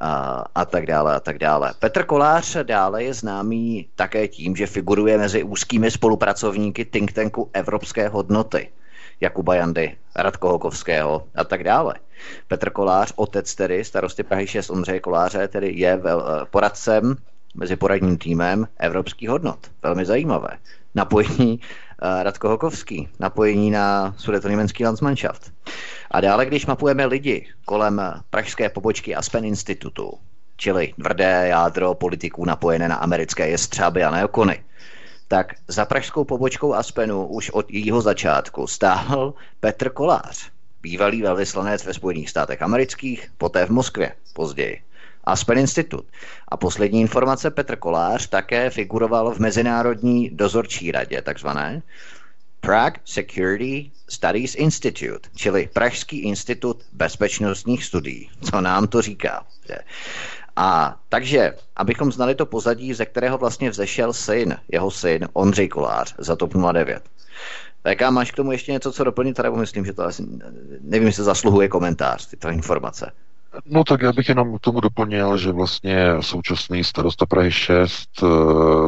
a, a tak dále a tak dále. Petr Kolář dále je známý také tím, že figuruje mezi úzkými spolupracovníky think tanku Evropské hodnoty. Jakuba Jandy, Radko Hokovského a tak dále. Petr Kolář, otec tedy, starosty Prahy 6 Ondřeje Koláře, tedy je vel, eh, poradcem mezi poradním týmem evropských hodnot. Velmi zajímavé. Napojení uh, Radko Hokovský, napojení na Sudetoněmecký Landsmannschaft. A dále, když mapujeme lidi kolem pražské pobočky Aspen Institutu, čili tvrdé jádro politiků napojené na americké jestřáby a neokony, tak za pražskou pobočkou Aspenu už od jejího začátku stáhl Petr Kolář, bývalý velvyslanec ve Spojených státech amerických, poté v Moskvě později. Aspen Institut. A poslední informace, Petr Kolář také figuroval v Mezinárodní dozorčí radě, takzvané Prague Security Studies Institute, čili Pražský institut bezpečnostních studií. Co nám to říká? A takže, abychom znali to pozadí, ze kterého vlastně vzešel syn, jeho syn Ondřej Kolář za TOP 09. Tak a máš k tomu ještě něco, co doplnit, nebo myslím, že to asi, nevím, jestli zasluhuje komentář, tyto informace. No tak já bych jenom k tomu doplnil, že vlastně současný starosta Prahy 6 eh,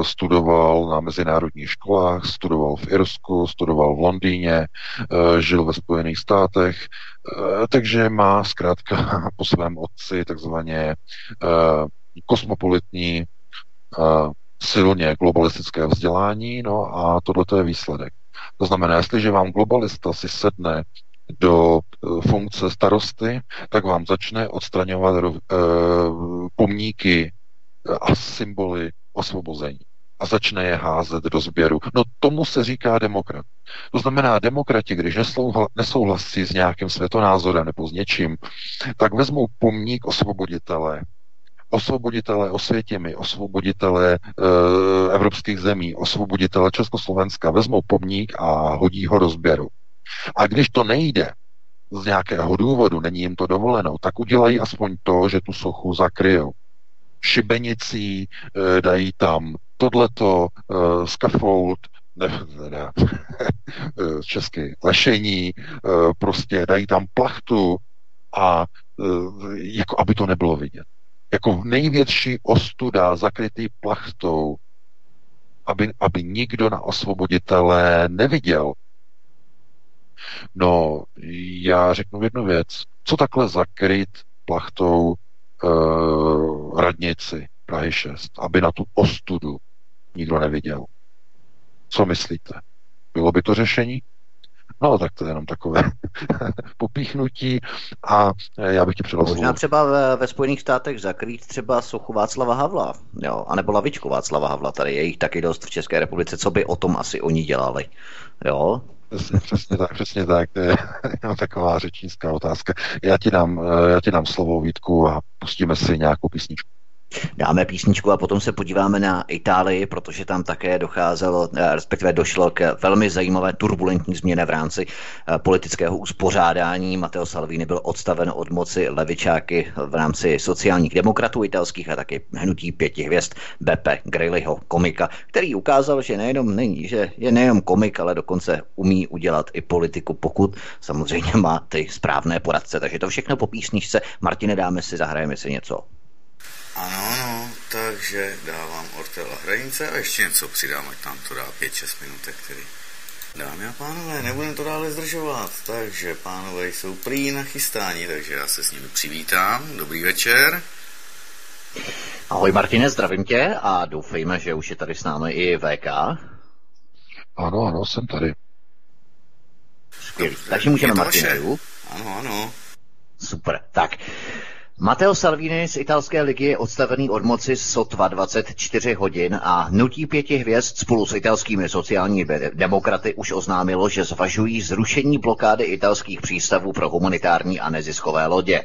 studoval na mezinárodních školách, studoval v Irsku, studoval v Londýně, eh, žil ve Spojených státech, takže má zkrátka po svém otci takzvaně kosmopolitní silně globalistické vzdělání, no a tohle je výsledek. To znamená, jestliže vám globalista si sedne do eh, funkce starosty, tak vám začne odstraňovat pomníky a symboly osvobození a začne je házet do sběru. No tomu se říká demokrat. To znamená, demokrati, když nesouhlasí s nějakým světonázorem nebo s něčím, tak vezmou pomník osvoboditele, osvoboditele Osvětěmi, osvoboditele e, evropských zemí, osvoboditele Československa, vezmou pomník a hodí ho do sběru. A když to nejde z nějakého důvodu, není jim to dovoleno, tak udělají aspoň to, že tu sochu zakryjou. Šibenicí e, dají tam tohleto, e, scaffold, ne, ne, eh, česky lešení, e, prostě dají tam plachtu a e, jako aby to nebylo vidět. Jako největší ostuda zakrytý plachtou, aby, aby nikdo na osvoboditele neviděl, No, já řeknu jednu věc. Co takhle zakryt plachtou uh, radnici Prahy 6, aby na tu ostudu nikdo neviděl? Co myslíte? Bylo by to řešení? No, tak to je jenom takové popíchnutí a já bych ti předal Možná třeba ve, ve Spojených státech zakrýt třeba sochu Václava Havla, jo, anebo lavičku Václava Havla, tady je jich taky dost v České republice, co by o tom asi oni dělali, jo. Přesně, přesně tak, přesně tak, to je taková řečnická otázka. Já ti dám, eh, já ti dám slovo Vítku a pustíme si nějakou písničku. Dáme písničku a potom se podíváme na Itálii, protože tam také docházelo, eh, respektive došlo k velmi zajímavé turbulentní změně v rámci eh, politického uspořádání. Matteo Salvini byl odstaven od moci levičáky v rámci sociálních demokratů italských a taky hnutí pěti hvězd Beppe Grilliho, komika, který ukázal, že nejenom není, že je nejenom komik, ale dokonce umí udělat i politiku, pokud samozřejmě má ty správné poradce. Takže to všechno po písničce. Martine, dáme si, zahrajeme si něco. Ano, ano, takže dávám Ortela hranice a ještě něco přidám, ať tam to dá 5-6 minutek, který Dámy a pánové, nebudeme to dále zdržovat, takže pánové jsou prý nachystáni, takže já se s nimi přivítám. Dobrý večer. Ahoj Martine, zdravím tě a doufejme, že už je tady s námi i VK. Ano, ano, jsem tady. Skvělý. Takže můžeme Martine. Ano, ano. Super. Tak, Matteo Salvini z italské ligy je odstavený od moci sotva 24 hodin a nutí pěti hvězd spolu s italskými sociálními demokraty už oznámilo, že zvažují zrušení blokády italských přístavů pro humanitární a neziskové lodě.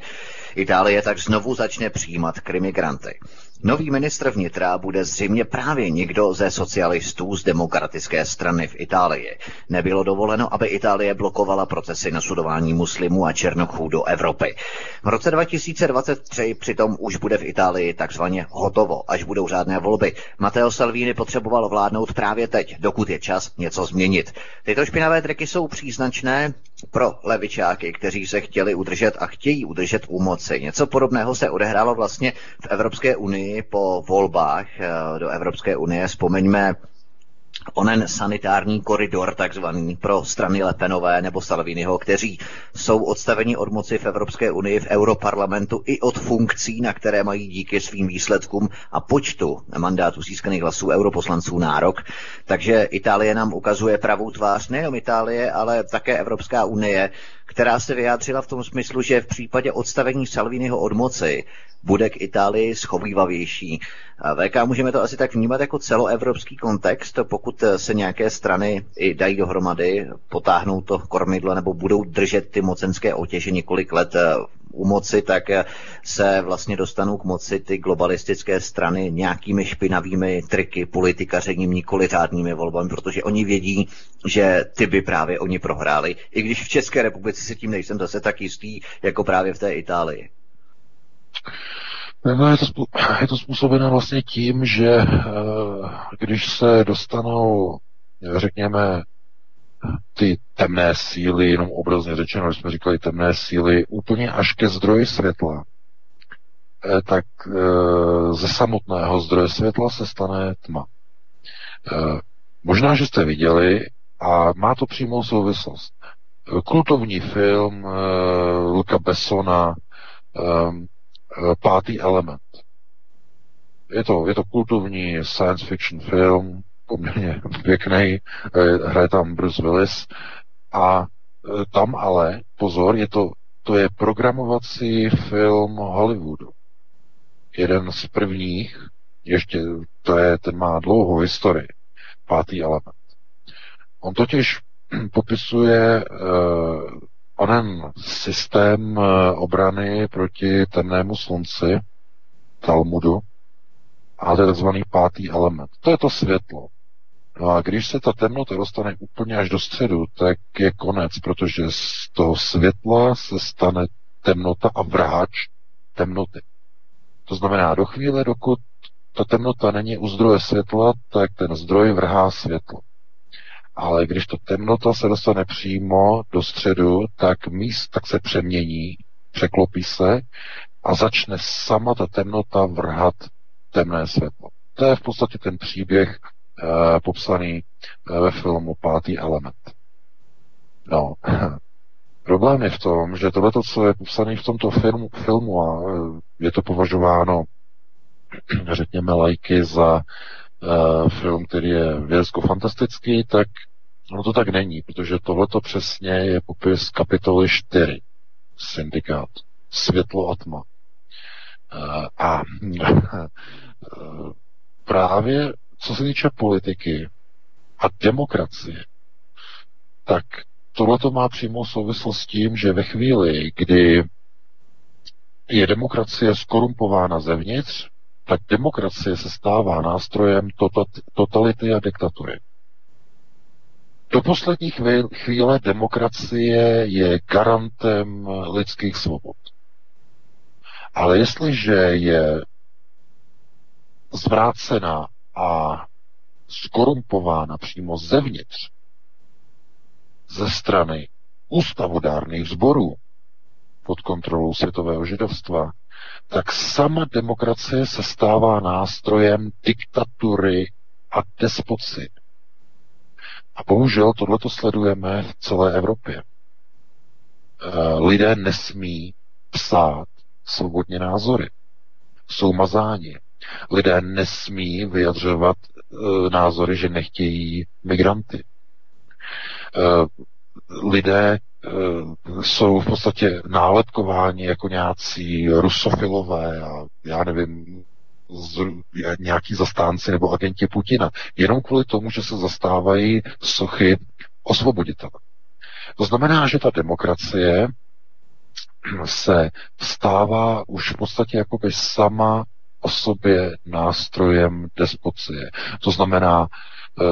Itálie tak znovu začne přijímat krimigranty. Nový ministr vnitra bude zřejmě právě někdo ze socialistů z demokratické strany v Itálii. Nebylo dovoleno, aby Itálie blokovala procesy nasudování muslimů a černochů do Evropy. V roce 2023 přitom už bude v Itálii takzvaně hotovo, až budou řádné volby. Matteo Salvini potřeboval vládnout právě teď, dokud je čas něco změnit. Tyto špinavé triky jsou příznačné pro levičáky, kteří se chtěli udržet a chtějí udržet u moci. Něco podobného se odehrálo vlastně v Evropské unii po volbách eh, do Evropské unie. Vzpomeňme onen sanitární koridor, takzvaný pro strany Lepenové nebo Salviniho, kteří jsou odstaveni od moci v Evropské unii, v Europarlamentu i od funkcí, na které mají díky svým výsledkům a počtu mandátů získaných hlasů europoslanců nárok. Takže Itálie nám ukazuje pravou tvář nejenom Itálie, ale také Evropská unie, která se vyjádřila v tom smyslu, že v případě odstavení Salviniho od moci bude k Itálii schovývavější. VK můžeme to asi tak vnímat jako celoevropský kontext, pokud se nějaké strany i dají dohromady, potáhnou to kormidlo nebo budou držet ty mocenské otěže několik let u moci, tak se vlastně dostanou k moci ty globalistické strany nějakými špinavými triky, politikařením, nikoli řádnými volbami, protože oni vědí, že ty by právě oni prohráli. I když v České republice si tím nejsem zase tak jistý, jako právě v té Itálii. No, je, to, je to způsobeno vlastně tím, že eh, když se dostanou, řekněme, ty temné síly, jenom obrazně řečeno, když jsme říkali temné síly, úplně až ke zdroji světla, eh, tak eh, ze samotného zdroje světla se stane tma. Možná, že jste viděli, a má to přímou souvislost. Kultovní film Luka Bessona Eh, pátý element. Je to, je to kultovní science fiction film, poměrně pěkný, eh, hraje tam Bruce Willis a eh, tam ale, pozor, je to, to je programovací film Hollywoodu. Jeden z prvních, ještě, to je, ten má dlouhou historii, pátý element. On totiž popisuje uh, onen systém obrany proti temnému slunci, Talmudu, a to je tzv. pátý element. To je to světlo. No a když se ta temnota dostane úplně až do středu, tak je konec, protože z toho světla se stane temnota a vrháč temnoty. To znamená, do chvíle, dokud ta temnota není u zdroje světla, tak ten zdroj vrhá světlo. Ale když to temnota se dostane přímo do středu, tak míst tak se přemění, překlopí se a začne sama ta temnota vrhat temné světlo. To je v podstatě ten příběh popsaný e, ve filmu Pátý element. No, problém je v tom, že tohle, co je popsané v tomto filmu, filmu a eh, je to považováno, řekněme, lajky za uh, film, který je vědecko-fantastický, tak no to tak není, protože tohleto přesně je popis kapitoly 4 syndikát. Světlo a tma. Uh, a uh, právě co se týče politiky a demokracie, tak tohleto má přímou souvislost s tím, že ve chvíli, kdy je demokracie skorumpována zevnitř, tak demokracie se stává nástrojem totality a diktatury. Do poslední chvíle demokracie je garantem lidských svobod. Ale jestliže je zvrácena a skorumpována přímo zevnitř, ze strany ústavodárných sborů pod kontrolou světového židovstva, tak sama demokracie se stává nástrojem diktatury a despoci. A bohužel tohleto sledujeme v celé Evropě. Eh, lidé nesmí psát svobodně názory. Jsou mazáni. Lidé nesmí vyjadřovat eh, názory, že nechtějí migranty. Eh, lidé Eh, jsou v podstatě nálepkováni jako nějací rusofilové a já nevím, z, nějaký zastánci nebo agenti Putina. Jenom kvůli tomu, že se zastávají sochy osvoboditele. To znamená, že ta demokracie se stává už v podstatě jakoby sama o sobě nástrojem despocie. To znamená, eh,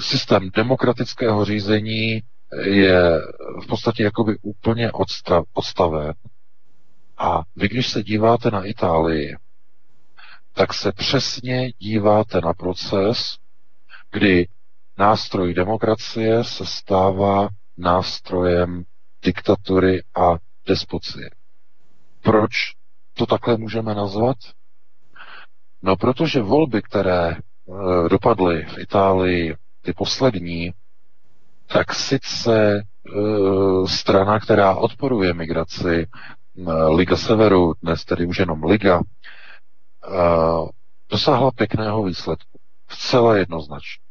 systém demokratického řízení je v podstatě jakoby úplně odstav, odstaven. A vy, když se díváte na Itálii, tak se přesně díváte na proces, kdy nástroj demokracie se stává nástrojem diktatury a despocie. Proč to takhle můžeme nazvat? No, protože volby, které e, dopadly v Itálii ty poslední, tak sice uh, strana, která odporuje migraci, uh, Liga Severu, dnes tedy už jenom Liga, dosáhla pěkného výsledku. Vcela jednoznačně.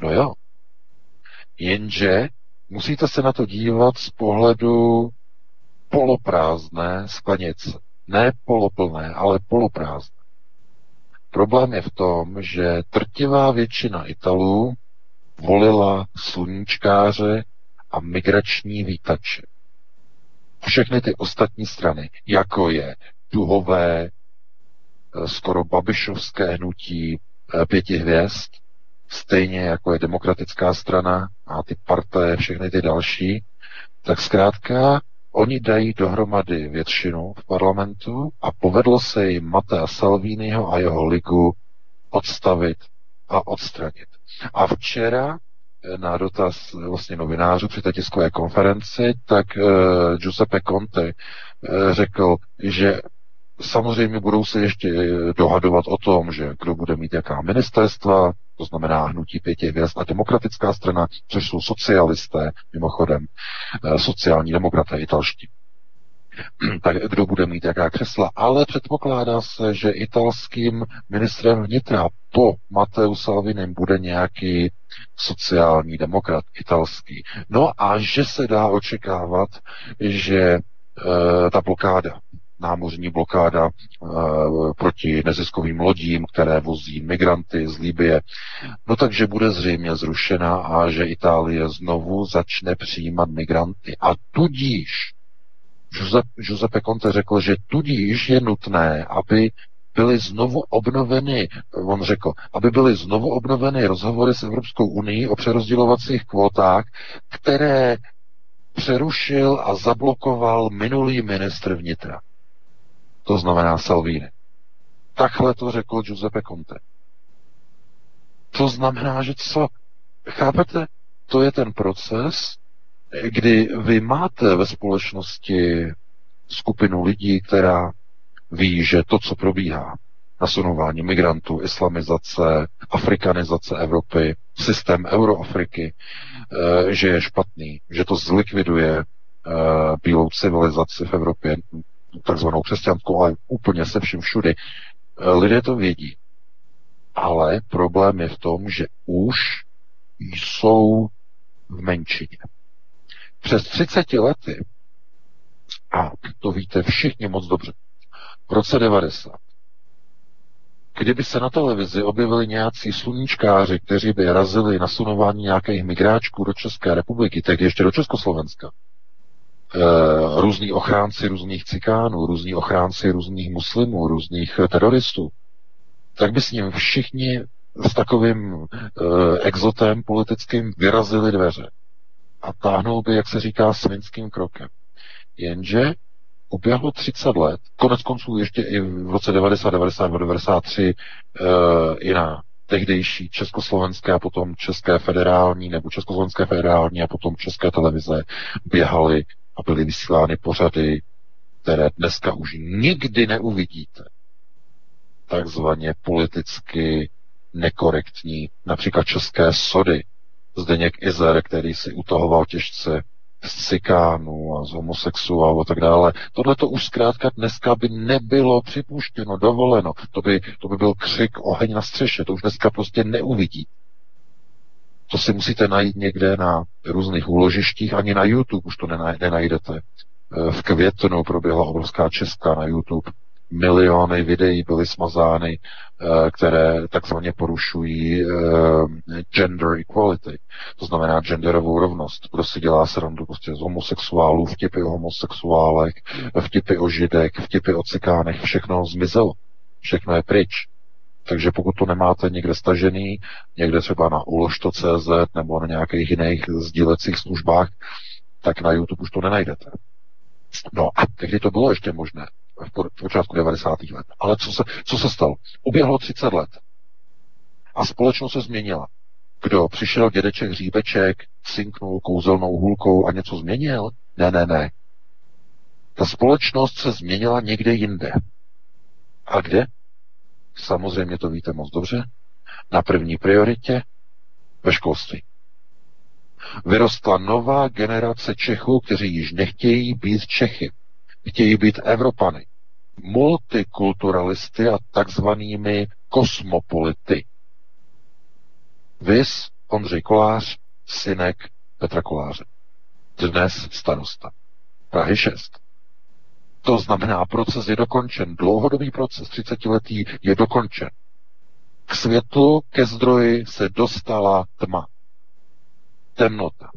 No jo. Jenže musíte se na to dívat z pohledu poloprázdné sklenice. Ne poloplné, ale poloprázdné. Problém je v tom, že trtivá většina Italů volila sluníčkáře a migrační výtače. Všechny ty ostatní strany, jako je duhové, eh, skoro babišovské hnutí eh, pěti hvězd, stejně jako je demokratická strana a ty parté, všechny ty další, tak zkrátka oni dají dohromady většinu v parlamentu a povedlo se jim Matea Salviniho a jeho ligu odstavit a odstranit. A včera eh, na dotaz vlastně novinářů při té tiskové konferenci, tak uh, Giuseppe Conte uh, řekl, že samozřejmě budou se ještě dohadovat o tom, že kdo bude mít jaká ministerstva, to znamená hnutí pěti hvězd a demokratická strana, což jsou socialisté, mimochodem, sociální demokraté italští. tak kdo bude mít jaká křesla. Ale předpokládá se, že italským ministrem vnitra po Mateu Salvinem bude nějaký sociální demokrat italský. No a že se dá očekávat, že e, ta blokáda, námořní blokáda e, proti neziskovým lodím, které vozí migranty z Líbie, no takže bude zřejmě zrušena a že Itálie znovu začne přijímat migranty. A tudíž Giuseppe Conte řekl, že tudíž je nutné, aby byly znovu obnoveny, on řekl, aby byly znovu obnoveny rozhovory s Evropskou unii o přerozdělovacích kvótách, které přerušil a zablokoval minulý ministr vnitra. To znamená Salvini. Takhle to řekl Giuseppe Conte. To znamená, že co? Chápete? To je ten proces, kdy vy máte ve společnosti skupinu lidí, která ví, že to, co probíhá, nasunování migrantů, islamizace, afrikanizace Evropy, systém Euroafriky, eh, že je špatný, že to zlikviduje eh, bílou civilizaci v Evropě, takzvanou křesťanskou, ale úplně se vším všudy. Eh, lidé to vědí. Ale problém je v tom, že už jsou v menšině. Přes 30 lety, a to víte všichni moc dobře, v roce 90, kdyby se na televizi objevili nějací sluníčkáři, kteří by razili nasunování nějakých migráčků do České republiky, tak ještě do Československa, různí ochránci různých cikánů, různí ochránci různých muslimů, různých teroristů, tak by s ním všichni s takovým e, exotem politickým vyrazili dveře a táhnou by, jak se říká, svinským krokem. Jenže uběhlo 30 let, konec konců ještě i v roce 90, 92, 93 uh, i na tehdejší československé a potom české federální nebo československé federální a potom české televize běhaly a byly vysílány pořady, které dneska už nikdy neuvidíte. Takzvaně politicky nekorektní, například české sody, Zdeněk Izer, který si utahoval těžce z cikánů a z homosexuálů a tak dále. Tohle to už zkrátka dneska by nebylo připuštěno, dovoleno. To by, to by byl křik oheň na střeše, to už dneska prostě neuvidí. To si musíte najít někde na různých úložištích, ani na YouTube už to nenajdete. V květnu proběhla obrovská česká na YouTube miliony videí byly smazány, eh, které takzvaně porušují eh, gender equality, to znamená genderovou rovnost. Kdo si dělá srandu prostě z homosexuálů, vtipy o homosexuálech, vtipy o židech, vtipy o cikánech, všechno zmizelo. Všechno je pryč. Takže pokud to nemáte někde stažený, někde třeba na uložto.cz nebo na nějakých jiných sdílecích službách, tak na YouTube už to nenajdete. No a tehdy to bylo ještě možné v počátku 90. let. Ale co se, co se stalo? Uběhlo 30 let. A společnost se změnila. Kdo přišel dědeček Hříbeček, synknul kouzelnou hůlkou a něco změnil? Ne, ne, ne. Ta společnost se změnila někde jinde. A kde? Samozřejmě to víte moc dobře. Na první prioritě ve školství. Vyrostla nová generace Čechů, kteří již nechtějí být Čechy. Chtějí být Evropany. Multikulturalisty a takzvanými kosmopolity. Vys Ondřej Kolář, synek Petra Koláře. Dnes starosta. Prahy 6. To znamená, proces je dokončen. Dlouhodobý proces, 30 letý, je dokončen. K světlu, ke zdroji se dostala tma. Temnota.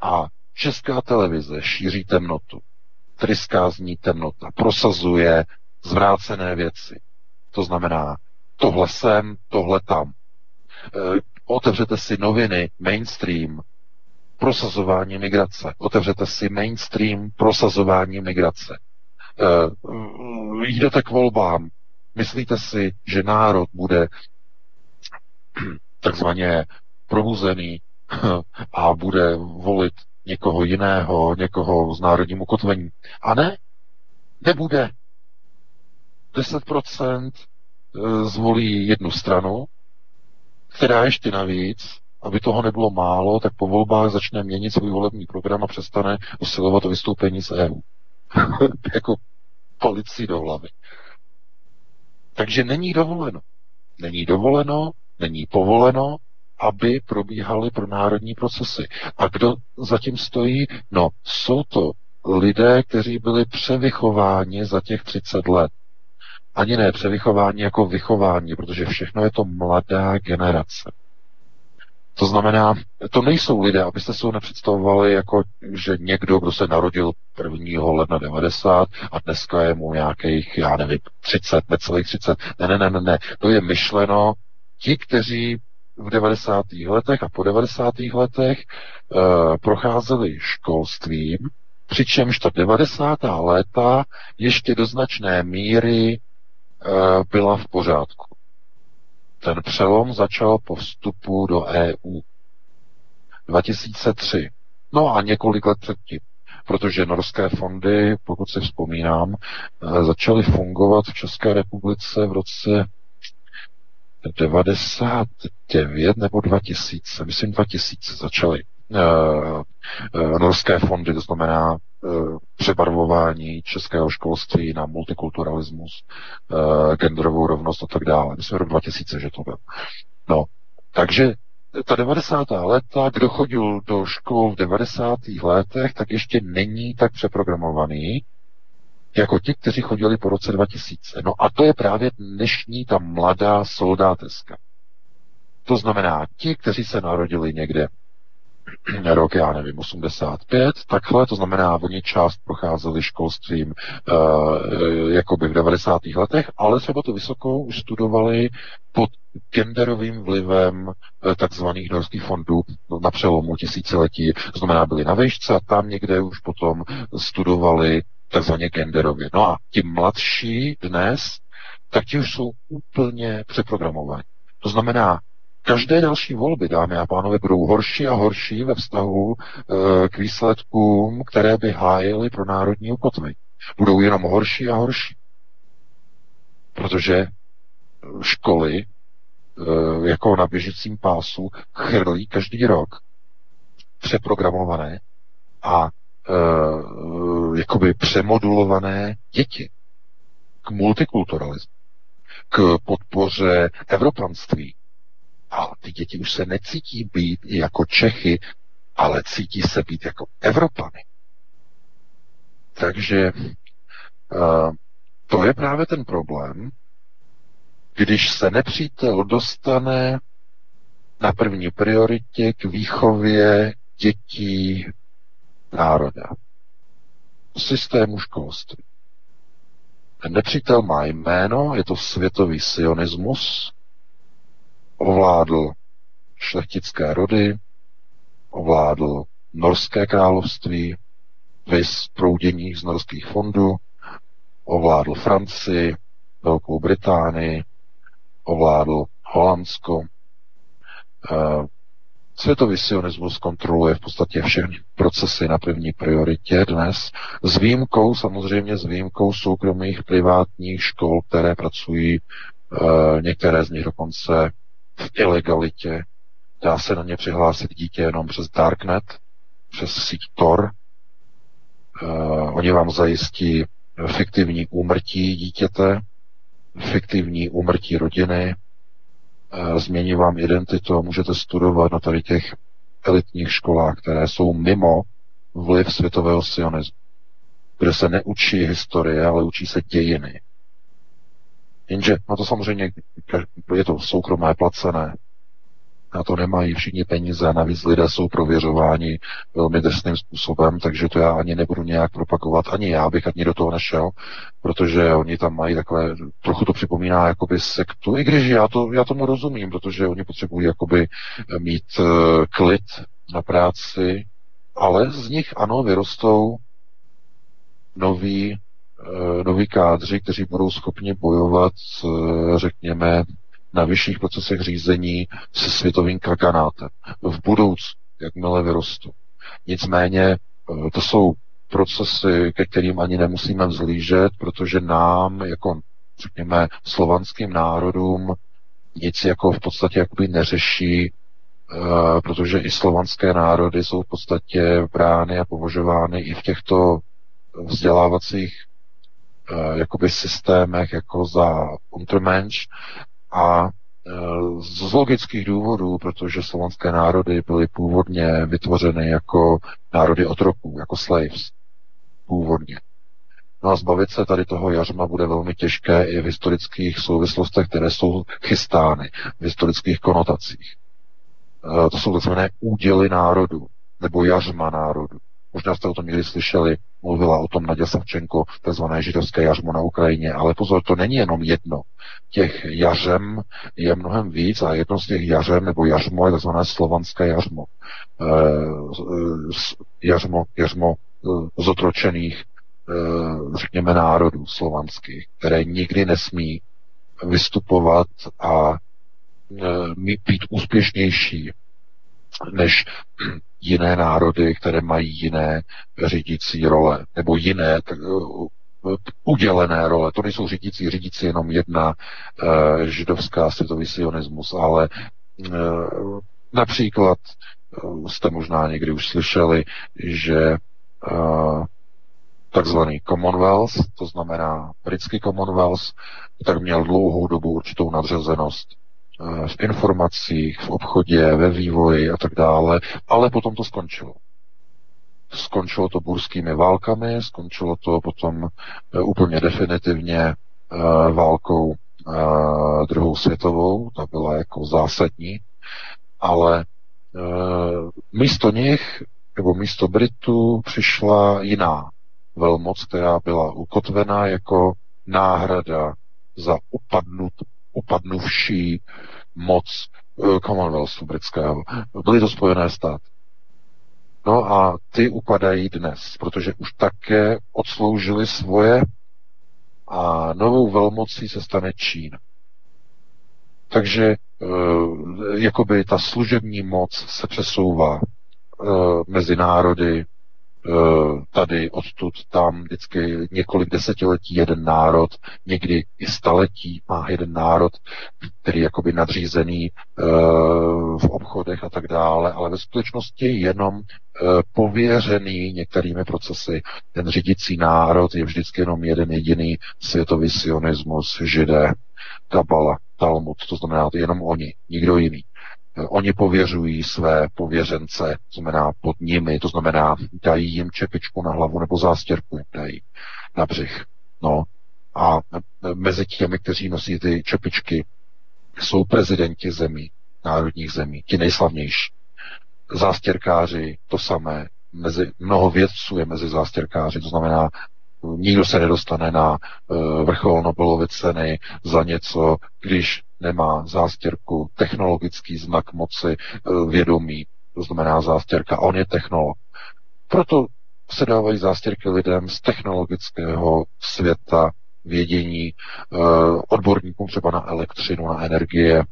A česká televize šíří temnotu. Tryská z ní temnota. Prosazuje zvrácené věci. To znamená, tohle sem, tohle tam. E, otevřete si noviny, mainstream, prosazování migrace. Otevřete si mainstream prosazování migrace. E, jdete k volbám. Myslíte si, že národ bude takzvaně probuzený a bude volit někoho jiného, někoho s národním ukotvením. A ne, nebude. 10% e, zvolí jednu stranu, která ještě navíc, aby toho nebylo málo, tak po volbách začne měnit svůj volební program a přestane usilovat o vystoupení z EU. jako policii do hlavy. Takže není dovoleno. Není dovoleno, není povoleno, aby probíhaly pro národní procesy. A kdo zatím stojí? No, jsou to lidé, kteří byli převychováni za těch 30 let. Ani ne převychování jako vychování, protože všechno je to mladá generace. To znamená, to nejsou lidé, abyste si ho nepředstavovali jako, že někdo, kdo se narodil 1. ledna 90 a dneska je mu nějakých, já nevím, 30, necelých 30. Ne, ne, ne, ne, ne. To je myšleno ti, kteří v 90. letech a po 90. letech e, procházeli školstvím, přičemž ta 90. léta ještě do značné míry e, byla v pořádku. Ten přelom začal po vstupu do EU 2003. No a několik let předtím, protože norské fondy, pokud si vzpomínám, eh, začaly fungovat v České republice v roce 99 nebo 2000, myslím 2000 začaly. Uh, uh, norské fondy, to znamená přebarvování českého školství na multikulturalismus, uh, genderovou rovnost a tak dále. Myslím rok 2000, že to byl. No, takže ta 90. léta, kdo chodil do škol v 90. letech, tak ještě není tak přeprogramovaný, jako ti, kteří chodili po roce 2000. No a to je právě dnešní ta mladá soldáteska. To znamená, ti, kteří se narodili někde rok, já nevím, 85, takhle, to znamená, oni část procházeli školstvím uh, jakoby v 90. letech, ale třeba to vysokou už studovali pod genderovým vlivem uh, takzvaných norských fondů na přelomu tisíciletí, to znamená, byli na vejšce a tam někde už potom studovali takzvaně genderově. No a ti mladší dnes, tak ti už jsou úplně přeprogramovaní. To znamená, každé další volby, dámy a pánové, budou horší a horší ve vztahu e, k výsledkům, které by hájily pro národní ukotvení. Budou jenom horší a horší. Protože školy e, jako na běžícím pásu chrlí každý rok přeprogramované a e, jakoby přemodulované děti k multikulturalismu, k podpoře evropanství. A ty děti už se necítí být jako Čechy, ale cítí se být jako Evropany. Takže uh, to je právě ten problém, když se nepřítel dostane na první prioritě k výchově dětí národa, systému školství. Ten nepřítel má jméno, je to světový sionismus, ovládl šlechtické rody, ovládl norské království, vys proudění z norských fondů, ovládl Francii, Velkou Británii, ovládl Holandsko, eh, Světový sionismus kontroluje v podstatě všechny procesy na první prioritě dnes, s výjimkou, samozřejmě s výjimkou soukromých privátních škol, které pracují, e, některé z nich dokonce v ilegalitě. Dá se na ně přihlásit dítě jenom přes Darknet, přes síť Tor. Uh, oni vám zajistí fiktivní úmrtí dítěte, fiktivní úmrtí rodiny, uh, změní vám identitu, můžete studovat na tady těch elitních školách, které jsou mimo vliv světového sionismu, kde se neučí historie, ale učí se dějiny. Jenže, no to samozřejmě je to soukromé placené, na to nemají všichni peníze navíc lidé jsou prověřováni velmi drsným způsobem, takže to já ani nebudu nějak propagovat, ani já bych ani do toho nešel, protože oni tam mají takové, trochu to připomíná jakoby sektu, i když já, to, já tomu rozumím, protože oni potřebují jakoby mít uh, klid na práci, ale z nich ano, vyrostou noví, noví kádři, kteří budou schopni bojovat, uh, řekněme, na vyšších procesech řízení se světovým kaganátem. V budoucnu, jakmile vyrostou. Nicméně eh, to jsou procesy, ke kterým ani nemusíme vzlížet, protože nám, jako řekněme, slovanským národům, nic jako v podstatě jakoby neřeší, eh, protože i slovanské národy jsou v podstatě brány a považovány i v těchto vzdělávacích eh, jakoby systémech jako za untermensch a e, z logických důvodů, protože slovanské národy byly původně vytvořeny jako národy otroků, jako slaves. Původně. No a zbavit se tady toho jařma bude velmi těžké i v historických souvislostech, které jsou chystány, v historických konotacích. E, to jsou takzvané úděly národu, nebo jařma národu. Možná jste o tom někdy slyšeli, mluvila o tom Naděja Savčenko, tzv. židovské jařmo na Ukrajině, ale pozor, to není jenom jedno. Těch jařem je mnohem víc a jedno z těch jařem nebo jařmo je tzv. slovanské jařmo. E, jařmo, jařmo e, zotročených, řekněme, národů slovanských, které nikdy nesmí vystupovat a být úspěšnější než jiné národy, které mají jiné řídící role, nebo jiné tak, eh, udělené role. To nejsou řídící, řídící jenom jedna uh, židovská světový sionismus, ale uh, například uh, jste možná někdy už slyšeli, že uh, takzvaný Commonwealth, to znamená britský Commonwealth, tak měl dlouhou dobu určitou nadřazenost v informacích, v obchodě, ve vývoji a tak dále, ale potom to skončilo. Skončilo to burskými válkami, skončilo to potom eh, úplně definitivně eh, válkou druhou světovou, ta byla jako zásadní, ale místo nich, nebo místo Britů přišla jiná velmoc, která byla ukotvená jako náhrada za upadnut, upadnuvší moc eh, Commonwealthu britského. Byly to Spojené státy. No a ty upadají dnes, protože už také odsloužili svoje a novou velmocí se stane Čína. Takže e, jakoby ta služební moc se přesouvá e, mezi národy, Eh, tady, odtud, tam, vždycky několik desetiletí jeden národ, někdy i staletí má jeden národ, který je jakoby nadřízený uh, v obchodech a tak dále, ale ve skutečnosti jenom uh, pověřený některými procesy. Ten řídící národ je vždycky jenom jeden jediný světový sionismus, židé, kabala, Talmud, to znamená jenom oni, nikdo jiný. Oni pověřují své pověřence, to znamená pod nimi, to znamená dají jim čepičku na hlavu nebo zástěrku jim dají na břih. No. A mezi těmi, kteří nosí ty čepičky, jsou prezidenti zemí, národních zemí, ti nejslavnější. Zástěrkáři, to samé. Mezi, mnoho vědců je mezi zástěrkáři, to znamená nikdo se nedostane na uh, vrchol Nobelovy ceny za něco, když nemá zástěrku, technologický znak moci, uh, vědomí, to znamená zástěrka, on je technolog. Proto se dávají zástěrky lidem z technologického světa, vědění, uh, odborníkům třeba na elektřinu, na energie,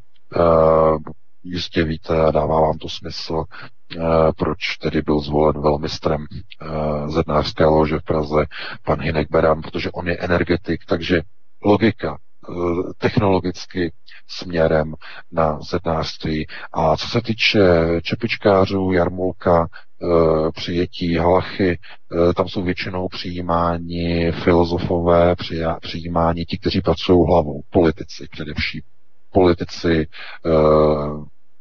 jistě víte a dává vám to smysl, Eh, proč tedy byl zvolen velmistrem eh, zednářské lože v Praze pan Hinek Beran, protože on je energetik, takže logika, eh, technologicky směrem na zednářství. A co se týče čepičkářů, jarmulka, e, přijetí halachy, e, tam jsou většinou přijímáni filozofové, přijímáni ti, kteří pracují hlavou, politici především. Politici e,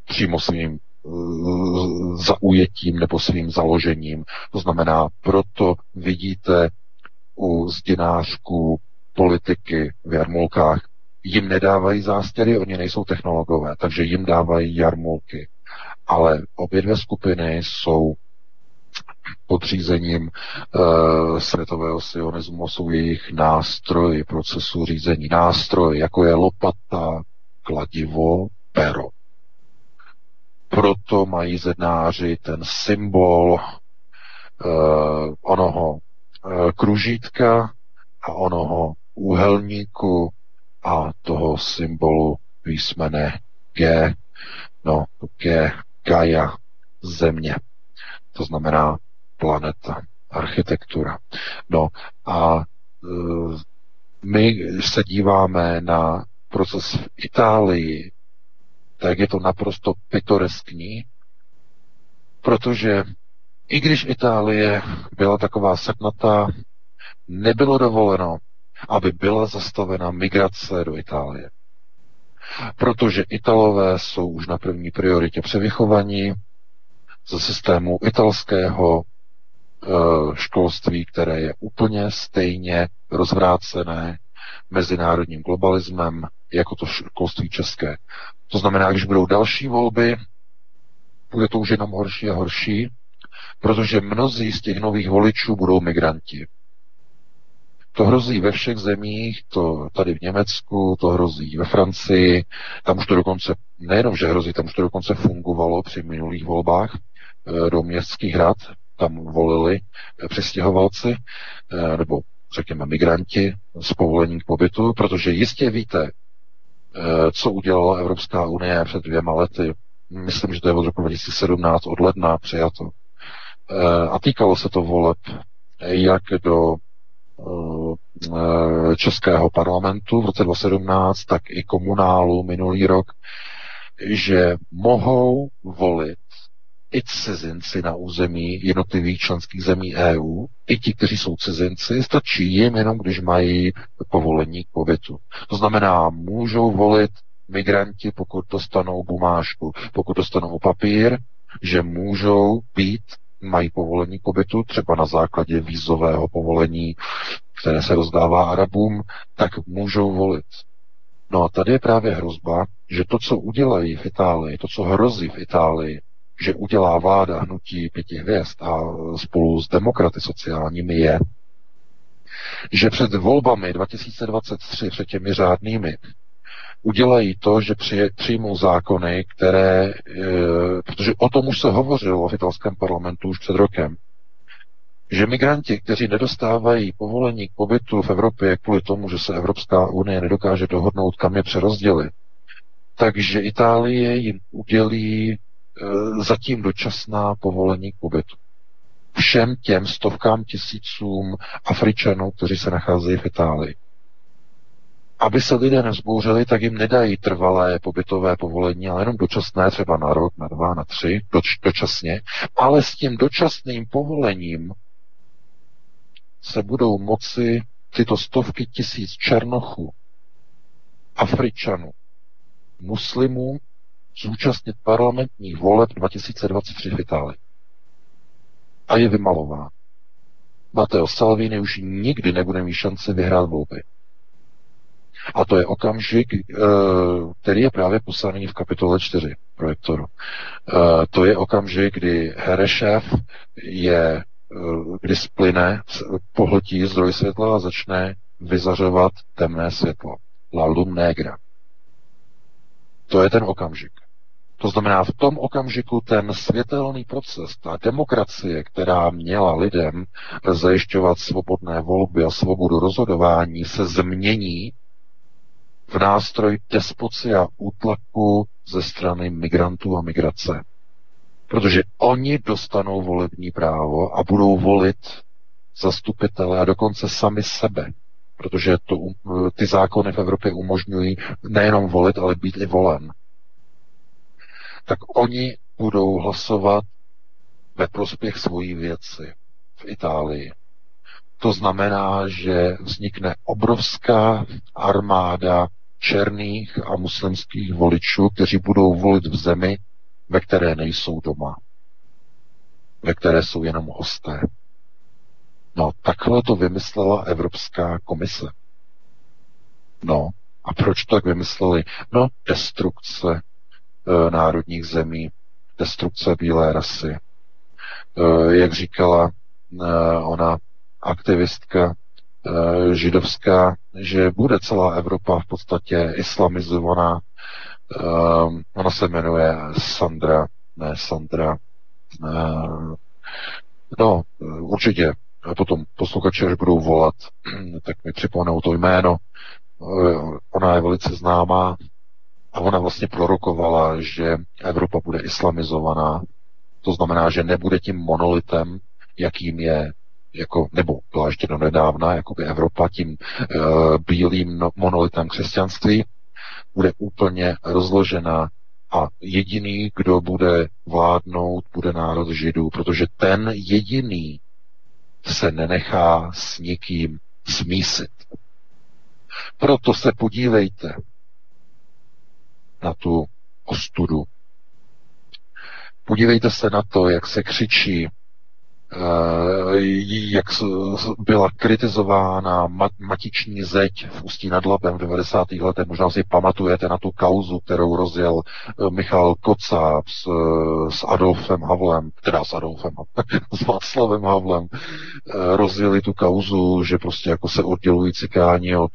přímo svým zaujetím nebo svým založením. To znamená, proto vidíte u zdinářků politiky v jarmulkách jim nedávají zástěry, oni nejsou technologové, takže jim dávají jarmulky. Ale obě dvě skupiny jsou podřízením uh, světového sionismu, jsou jejich nástroji procesu řízení. Nástroj, jako je lopata, kladivo, pero. Proto mají zednáři ten symbol uh, onoho uh, kružítka a onoho úhelníku a toho symbolu písmene G, no G, Gaia, země. To znamená planeta, architektura. No a e, my se díváme na proces v Itálii, tak je to naprosto pitoreskní, protože i když Itálie byla taková setnatá, nebylo dovoleno aby byla zastavena migrace do Itálie. Protože Italové jsou už na první prioritě převychovaní ze systému italského e, školství, které je úplně stejně rozvrácené mezinárodním globalismem jako to školství české. To znamená, když budou další volby, bude to už jenom horší a horší, protože mnozí z těch nových voličů budou migranti. To hrozí ve všech zemích, to tady v Německu, to hrozí ve Francii, tam už to dokonce, nejenom, že hrozí, tam už to dokonce fungovalo při minulých volbách eh, do městských rad, tam volili eh, přestěhovalci, eh, nebo řekněme migranti s povolením k pobytu, protože jistě víte, co udělala Evropská unie před dvěma lety. Myslím, že to je od roku 2017, od ledna přijato. A týkalo se to voleb jak do českého parlamentu v roce 2017, tak i komunálu minulý rok, že mohou volit i cizinci na území jednotlivých členských zemí EU, i ti, kteří jsou cizinci, stačí jim jenom, když mají povolení k pobytu. To znamená, můžou volit migranti, pokud dostanou bumášku, pokud dostanou papír, že můžou být mají povolení pobytu, třeba na základě vízového povolení, které se rozdává Arabům, tak můžou volit. No a tady je právě hrozba, že to, co udělají v Itálii, to, co hrozí v Itálii, že udělá vláda hnutí pěti hvězd a spolu s demokraty sociálními je, že před volbami 2023, před těmi řádnými, udělají to, že přijmou zákony, které, e, protože o tom už se hovořilo v italském parlamentu už před rokem, že migranti, kteří nedostávají povolení k pobytu v Evropě kvůli tomu, že se Evropská unie nedokáže dohodnout, kam je přerozdělit, takže Itálie jim udělí e, zatím dočasná povolení k pobytu. Všem těm stovkám tisícům Afričanů, kteří se nacházejí v Itálii aby se lidé nezbouřili, tak jim nedají trvalé pobytové povolení, ale jenom dočasné, třeba na rok, na dva, na tři, doč, dočasně. Ale s tím dočasným povolením se budou moci tyto stovky tisíc černochů, Afričanů, muslimů zúčastnit parlamentních voleb 2023 v Itálii. A je vymalová. Matteo Salvini už nikdy nebude mít šanci vyhrát volby. A to je okamžik, eh, který je právě posaný v kapitole 4 projektoru. Eh, to je okamžik, kdy Herešev je, eh, kdy splyne, pohltí zdroj světla a začne vyzařovat temné světlo. La lum negra. To je ten okamžik. To znamená, v tom okamžiku ten světelný proces, ta demokracie, která měla lidem zajišťovat svobodné volby a svobodu rozhodování, se změní v nástroj despoci a útlaku ze strany migrantů a migrace. Protože oni dostanou volební právo a budou volit zastupitele a dokonce sami sebe protože to, ty zákony v Evropě umožňují nejenom volit, ale být i volen. Tak oni budou hlasovat ve prospěch svojí věci v Itálii. To znamená, že vznikne obrovská armáda černých a muslimských voličů, kteří budou volit v zemi, ve které nejsou doma, ve které jsou jenom hosté. No, takhle to vymyslela Evropská komise. No, a proč to tak vymysleli? No, destrukce e, národních zemí, destrukce bílé rasy. E, jak říkala e, ona aktivistka židovská, že bude celá Evropa v podstatě islamizovaná. E, ona se jmenuje Sandra, ne Sandra. E, no, určitě potom posluchači, až budou volat, tak mi připomenou to jméno. Eh, ona je velice známá a ona vlastně prorokovala, že Evropa bude islamizovaná. To znamená, že nebude tím monolitem, jakým je jako, nebo byla ještě jako by Evropa tím uh, bílým no, monolitem křesťanství, bude úplně rozložena a jediný, kdo bude vládnout, bude národ židů, protože ten jediný se nenechá s nikým smísit. Proto se podívejte na tu ostudu. Podívejte se na to, jak se křičí jak byla kritizována matiční zeď v Ústí nad Labem v 90. letech. Možná si pamatujete na tu kauzu, kterou rozjel eh, Michal Kocáb s, eh, s Adolfem Havlem, teda s Adolfem, s Václavem Havlem. Rozjeli tu kauzu, že prostě jako se oddělují cikáni od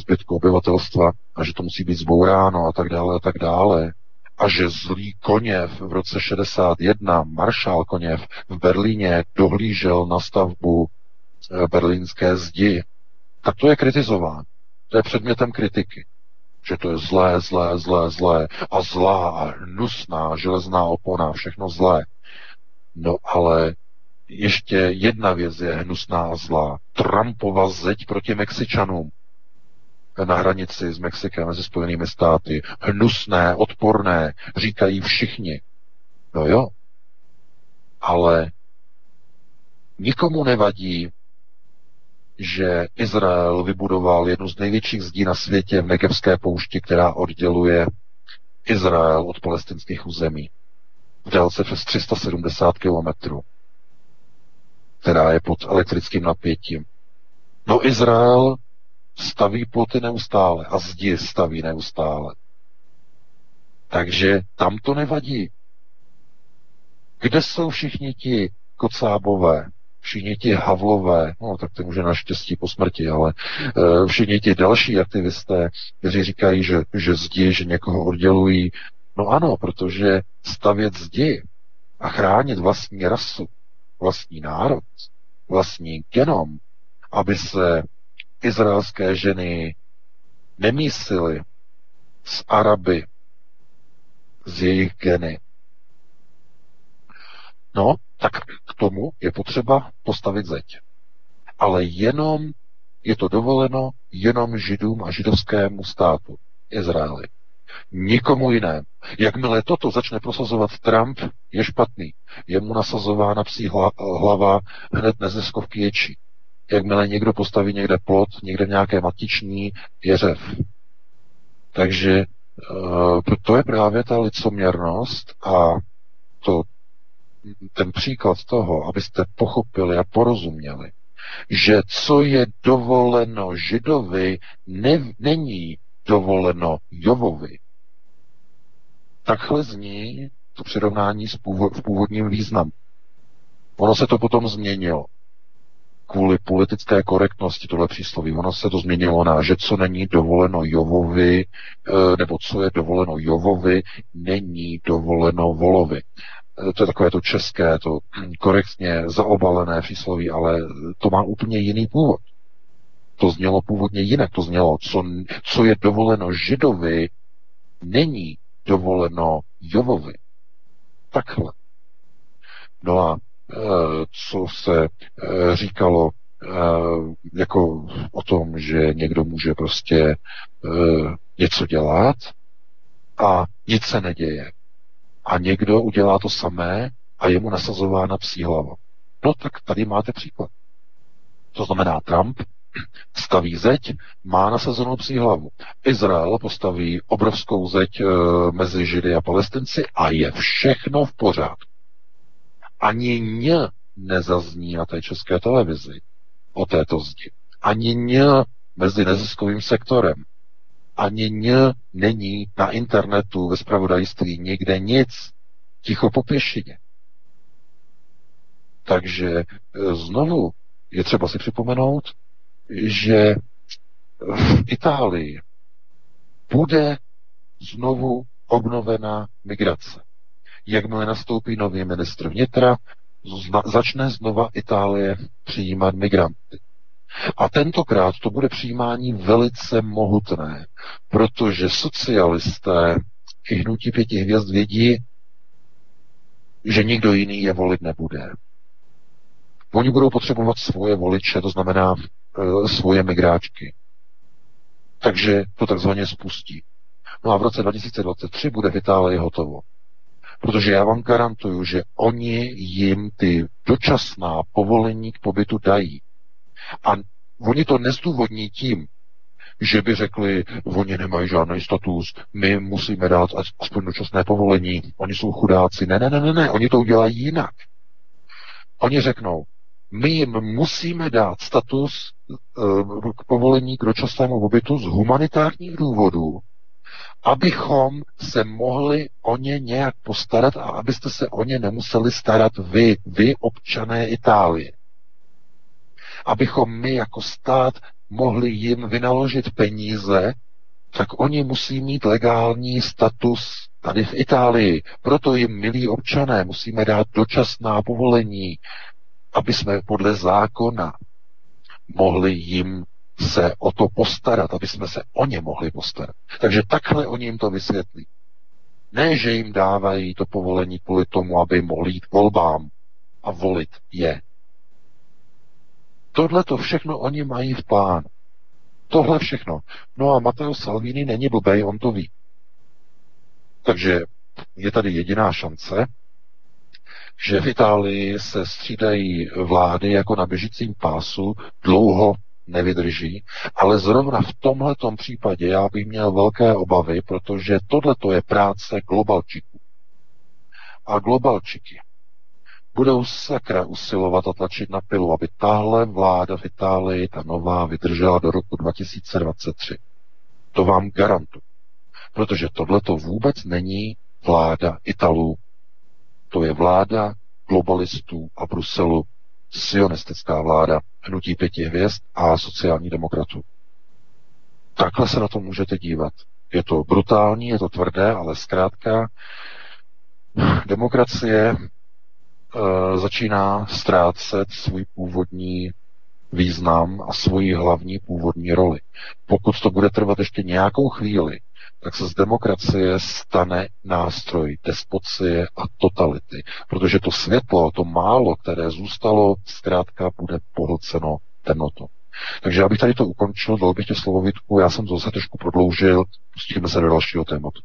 zbytku obyvatelstva a že to musí být zbouráno a tak dále a tak dále a že zlý Koněv v roce 61, maršál Koněv v Berlíně dohlížel na stavbu eh, berlínské zdi, tak to je kritizován. To je předmětem kritiky. Že to je zlé, zlé, zlé, zlé a zlá a hnusná železná opona, všechno zlé. No ale ještě jedna věc je hnusná a zlá. Trumpova zeď proti Mexičanům na hranici s Mexikem mezi Spojenými státy. Hnusné, odporné, říkají všichni. No jo, ale nikomu nevadí, že Izrael vybudoval jednu z největších zdí na světě v Negevské poušti, která odděluje Izrael od palestinských území v délce přes 370 kilometrů, která je pod elektrickým napětím. No Izrael staví ploty neustále a zdi staví neustále. Takže tam to nevadí. Kde jsou všichni ti kocábové, všichni ti havlové, no tak to může naštěstí po smrti, ale uh, všichni ti další aktivisté, kteří říkají, že, že zdi, že někoho oddělují. No ano, protože stavět zdi a chránit vlastní rasu, vlastní národ, vlastní genom, aby se izraelské ženy nemísily s Araby, z jejich geny. No, tak k tomu je potřeba postavit zeď. Ale jenom je to dovoleno jenom židům a židovskému státu Izraeli. Nikomu jinému. Jakmile toto začne prosazovat Trump, je špatný. Je mu nasazována psí hlava hned neziskovky ječí. Jakmile někdo postaví někde plot, někde nějaké matiční, je řev. Takže uh, to je právě ta licoměrnost a to, ten příklad toho, abyste pochopili a porozuměli, že co je dovoleno židovi, ne, není dovoleno Jovovi. Takhle zní to přirovnání v původním významu. Ono se to potom změnilo kvůli politické korektnosti tohle přísloví. Ono se to změnilo na, že co není dovoleno Jovovi, eh, nebo co je dovoleno Jovovi, není dovoleno Volovi. Eh, to je takové to české, to korektně zaobalené přísloví, ale to má úplně jiný původ. To znělo původně jinak. To znělo, co, co je dovoleno Židovi, není dovoleno Jovovi. Takhle. No a co se eh, říkalo jako o tom, že někdo může prostě něco dělat a nic se neděje. A někdo udělá to samé a je mu nasazována psí hlava. No tak tady máte příklad. To znamená Trump staví zeď, má nasazenou psí hlavu. Izrael postaví obrovskou zeď mezi Židy a Palestinci a je všechno v pořádku. Ani ně nezazní na té české televizi o této zdi. Ani ně mezi neziskovým sektorem. Ani ně není na internetu ve spravodajství nikde nic. Ticho po pěšině. Takže e, znovu je třeba si připomenout, že v Itálii bude znovu obnovena migrace. Jakmile nastoupí nový ministr vnitra, začne znova Itálie přijímat migranty. A tentokrát to bude přijímání velice mohutné, protože socialisté i hnutí pěti hvězd vědí, že nikdo jiný je volit nebude. Oni budou potřebovat svoje voliče, to znamená e, svoje migráčky. Takže to takzvaně spustí. No a v roce 2023 bude v Itálii hotovo. Protože já vám garantuju, že oni jim ty dočasná povolení k pobytu dají. A oni to nezdůvodní tím, že by řekli, oni nemají žádný status, my musíme dát aspoň dočasné povolení, oni jsou chudáci. Ne, ne, ne, ne, ne, oni to udělají jinak. Oni řeknou, my jim musíme dát status uh, k povolení k dočasnému pobytu z humanitárních důvodů, abychom se mohli o ně nějak postarat a abyste se o ně nemuseli starat vy, vy občané Itálie. Abychom my jako stát mohli jim vynaložit peníze, tak oni musí mít legální status tady v Itálii. Proto jim, milí občané, musíme dát dočasná povolení, aby jsme podle zákona mohli jim se o to postarat, aby jsme se o ně mohli postarat. Takže takhle oni jim to vysvětlí. Ne, že jim dávají to povolení kvůli tomu, aby mohli jít volbám a volit je. Tohle to všechno oni mají v plánu. Tohle všechno. No a Matteo Salvini není blbej, on to ví. Takže je tady jediná šance, že v Itálii se střídají vlády jako na běžícím pásu, dlouho nevydrží, ale zrovna v tomhletom případě já bych měl velké obavy, protože tohleto je práce globalčiků. A globalčiky budou sakra usilovat a tlačit na pilu, aby tahle vláda v Itálii, ta nová, vydržela do roku 2023. To vám garantuju. Protože tohleto vůbec není vláda Italů, to je vláda globalistů a Bruselu, sionistická vláda hnutí pěti hvězd a sociální demokratů. Takhle se na to můžete dívat. Je to brutální, je to tvrdé, ale zkrátka demokracie e, začíná ztrácet svůj původní význam a svoji hlavní původní roli. Pokud to bude trvat ještě nějakou chvíli, tak se z demokracie stane nástroj despocie a totality. Protože to světlo, to málo, které zůstalo, zkrátka bude pohlceno temnotou. Takže abych tady to ukončil, dal bych tě slovovitku, já jsem to zase trošku prodloužil, pustíme se do dalšího tématu.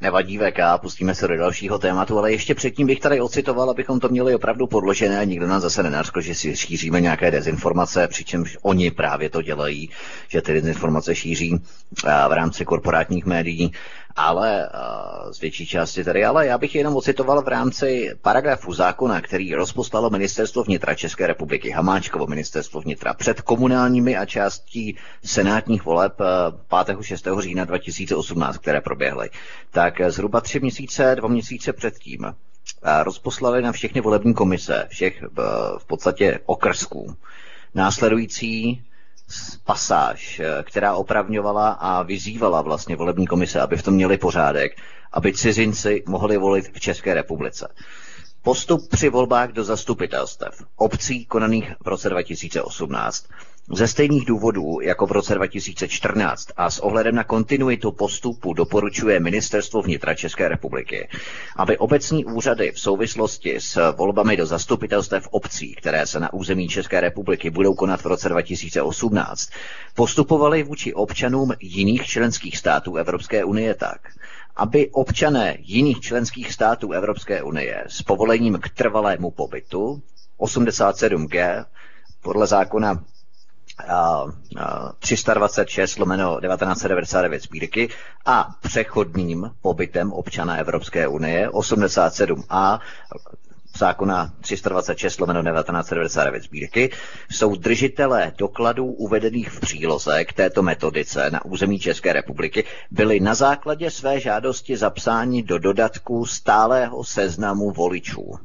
Nevadí VK, pustíme se do dalšího tématu, ale ještě předtím bych tady ocitoval, abychom to měli opravdu podložené a nikdo nás zase nenařkl, že si šíříme nějaké dezinformace, přičemž oni právě to dělají, že ty dezinformace šíří v rámci korporátních médií ale uh, z větší části tady, ale já bych jenom ocitoval v rámci paragrafu zákona, který rozposlalo ministerstvo vnitra České republiky, Hamáčkovo ministerstvo vnitra, před komunálními a částí senátních voleb 5. 6. října 2018, které proběhly. Tak zhruba tři měsíce, dva měsíce předtím rozposlali na všechny volební komise, všech v podstatě okrsků, následující pasáž, eh, která opravňovala a vyzývala vlastně volební komise, aby v tom měli pořádek, aby cizinci mohli volit v České republice. Postup při volbách do zastupitelstev obcí konaných v roce 2018 Ze stejných důvodů jako v roce 2014 a s ohledem na kontinuitu postupu doporučuje Ministerstvo vnitra České republiky, aby obecní úřady v souvislosti s volbami do zastupitelstev obcí, které se na území České republiky budou konat v roce 2018, postupovaly vůči občanům jiných členských států Evropské unie tak, aby občané jiných členských států Evropské unie s povolením k trvalému pobytu 87G podle zákona 326 lomeno 1999 sbírky a přechodným pobytem občana Evropské unie 87a zákona 326 lomeno 1999 sbírky jsou držitelé dokladů uvedených v příloze k této metodice na území České republiky byli na základě své žádosti zapsáni do dodatku stálého seznamu voličů.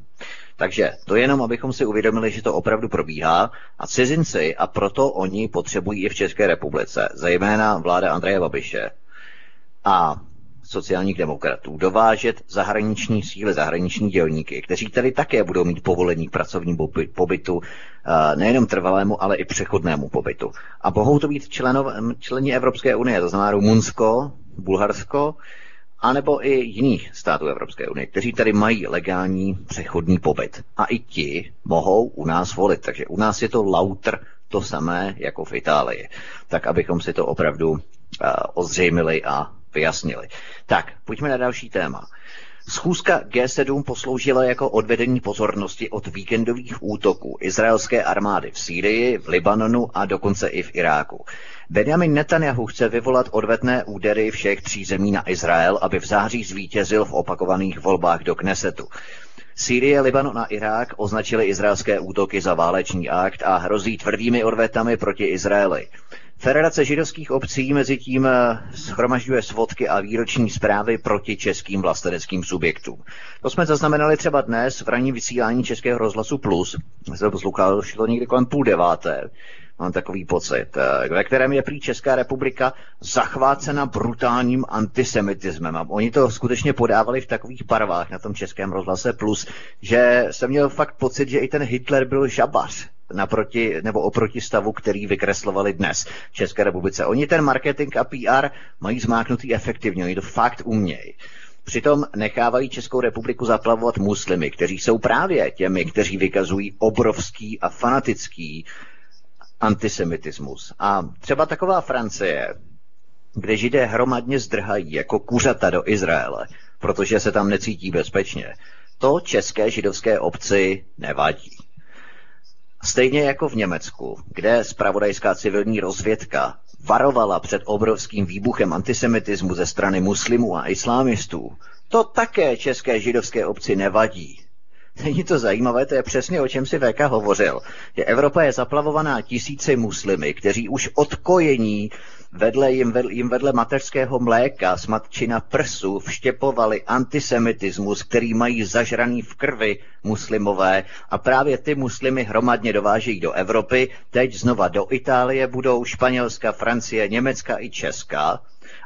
Takže to jenom, abychom si uvědomili, že to opravdu probíhá a cizinci, a proto oni potřebují i v České republice, zejména vláda Andreje Babiše a sociálních demokratů, dovážet zahraniční síly, zahraniční dělníky, kteří tady také budou mít povolení k pracovním pobytu, eh, nejenom trvalému, ale i přechodnému pobytu. A mohou to být členov, členi Evropské unie, to znamená Rumunsko, Bulharsko, anebo i jiných států Evropské unie, kteří tady mají legální přechodní pobyt. A i ti mohou u nás volit. Takže u nás je to lauter to samé jako v Itálii. Tak abychom si to opravdu uh, ozřejmili a vyjasnili. Tak, pojďme na další téma. Schůzka G7 posloužila jako odvedení pozornosti od víkendových útoků izraelské armády v Sýrii, v Libanonu a dokonce i v Iráku. Benjamin Netanyahu chce vyvolat odvetné údery všech tří zemí na Izrael, aby v září zvítězil v opakovaných volbách do Knesetu. Sýrie, Libanon a Irák označili izraelské útoky za válečný akt a hrozí tvrdými odvetami proti Izraeli. Federace židovských obcí mezi tím eh, schromažďuje svodky a výroční zprávy proti českým vlasteneckým subjektům. To jsme zaznamenali třeba dnes v ranním vysílání Českého rozhlasu Plus. Jsem poslouchal, to někdy kolem půl deváté. Mám takový pocit, eh, ve kterém je prý Česká republika zachvácena brutálním antisemitismem. A oni to skutečně podávali v takových barvách na tom Českém rozhlase Plus, že jsem měl fakt pocit, že i ten Hitler byl žabař naproti, nebo oproti stavu, který vykreslovali dnes v České republice. Oni ten marketing a PR mají zmáknutý efektivně, oni to fakt umějí. Přitom nechávají Českou republiku zaplavovat muslimy, kteří jsou právě těmi, kteří vykazují obrovský a fanatický antisemitismus. A třeba taková Francie, kde židé hromadně zdrhají jako kuřata do Izraele, protože se tam necítí bezpečně, to české židovské obci nevadí. Stejně jako v Německu, kde spravodajská civilní rozvědka varovala před obrovským výbuchem antisemitismu ze strany muslimů a islámistů, to také české židovské obci nevadí. Není to zajímavé, to je přesně o čem si VK hovořil. Že Evropa je zaplavovaná tisíci muslimy, kteří už od kojení vedle jim, vedle, jim vedle mateřského mléka s matčina prsu vštěpovali antisemitismus, který mají zažraný v krvi muslimové a právě ty muslimy hromadně dovážejí do Evropy, teď znova do Itálie budou Španělska, Francie, Německa i Česka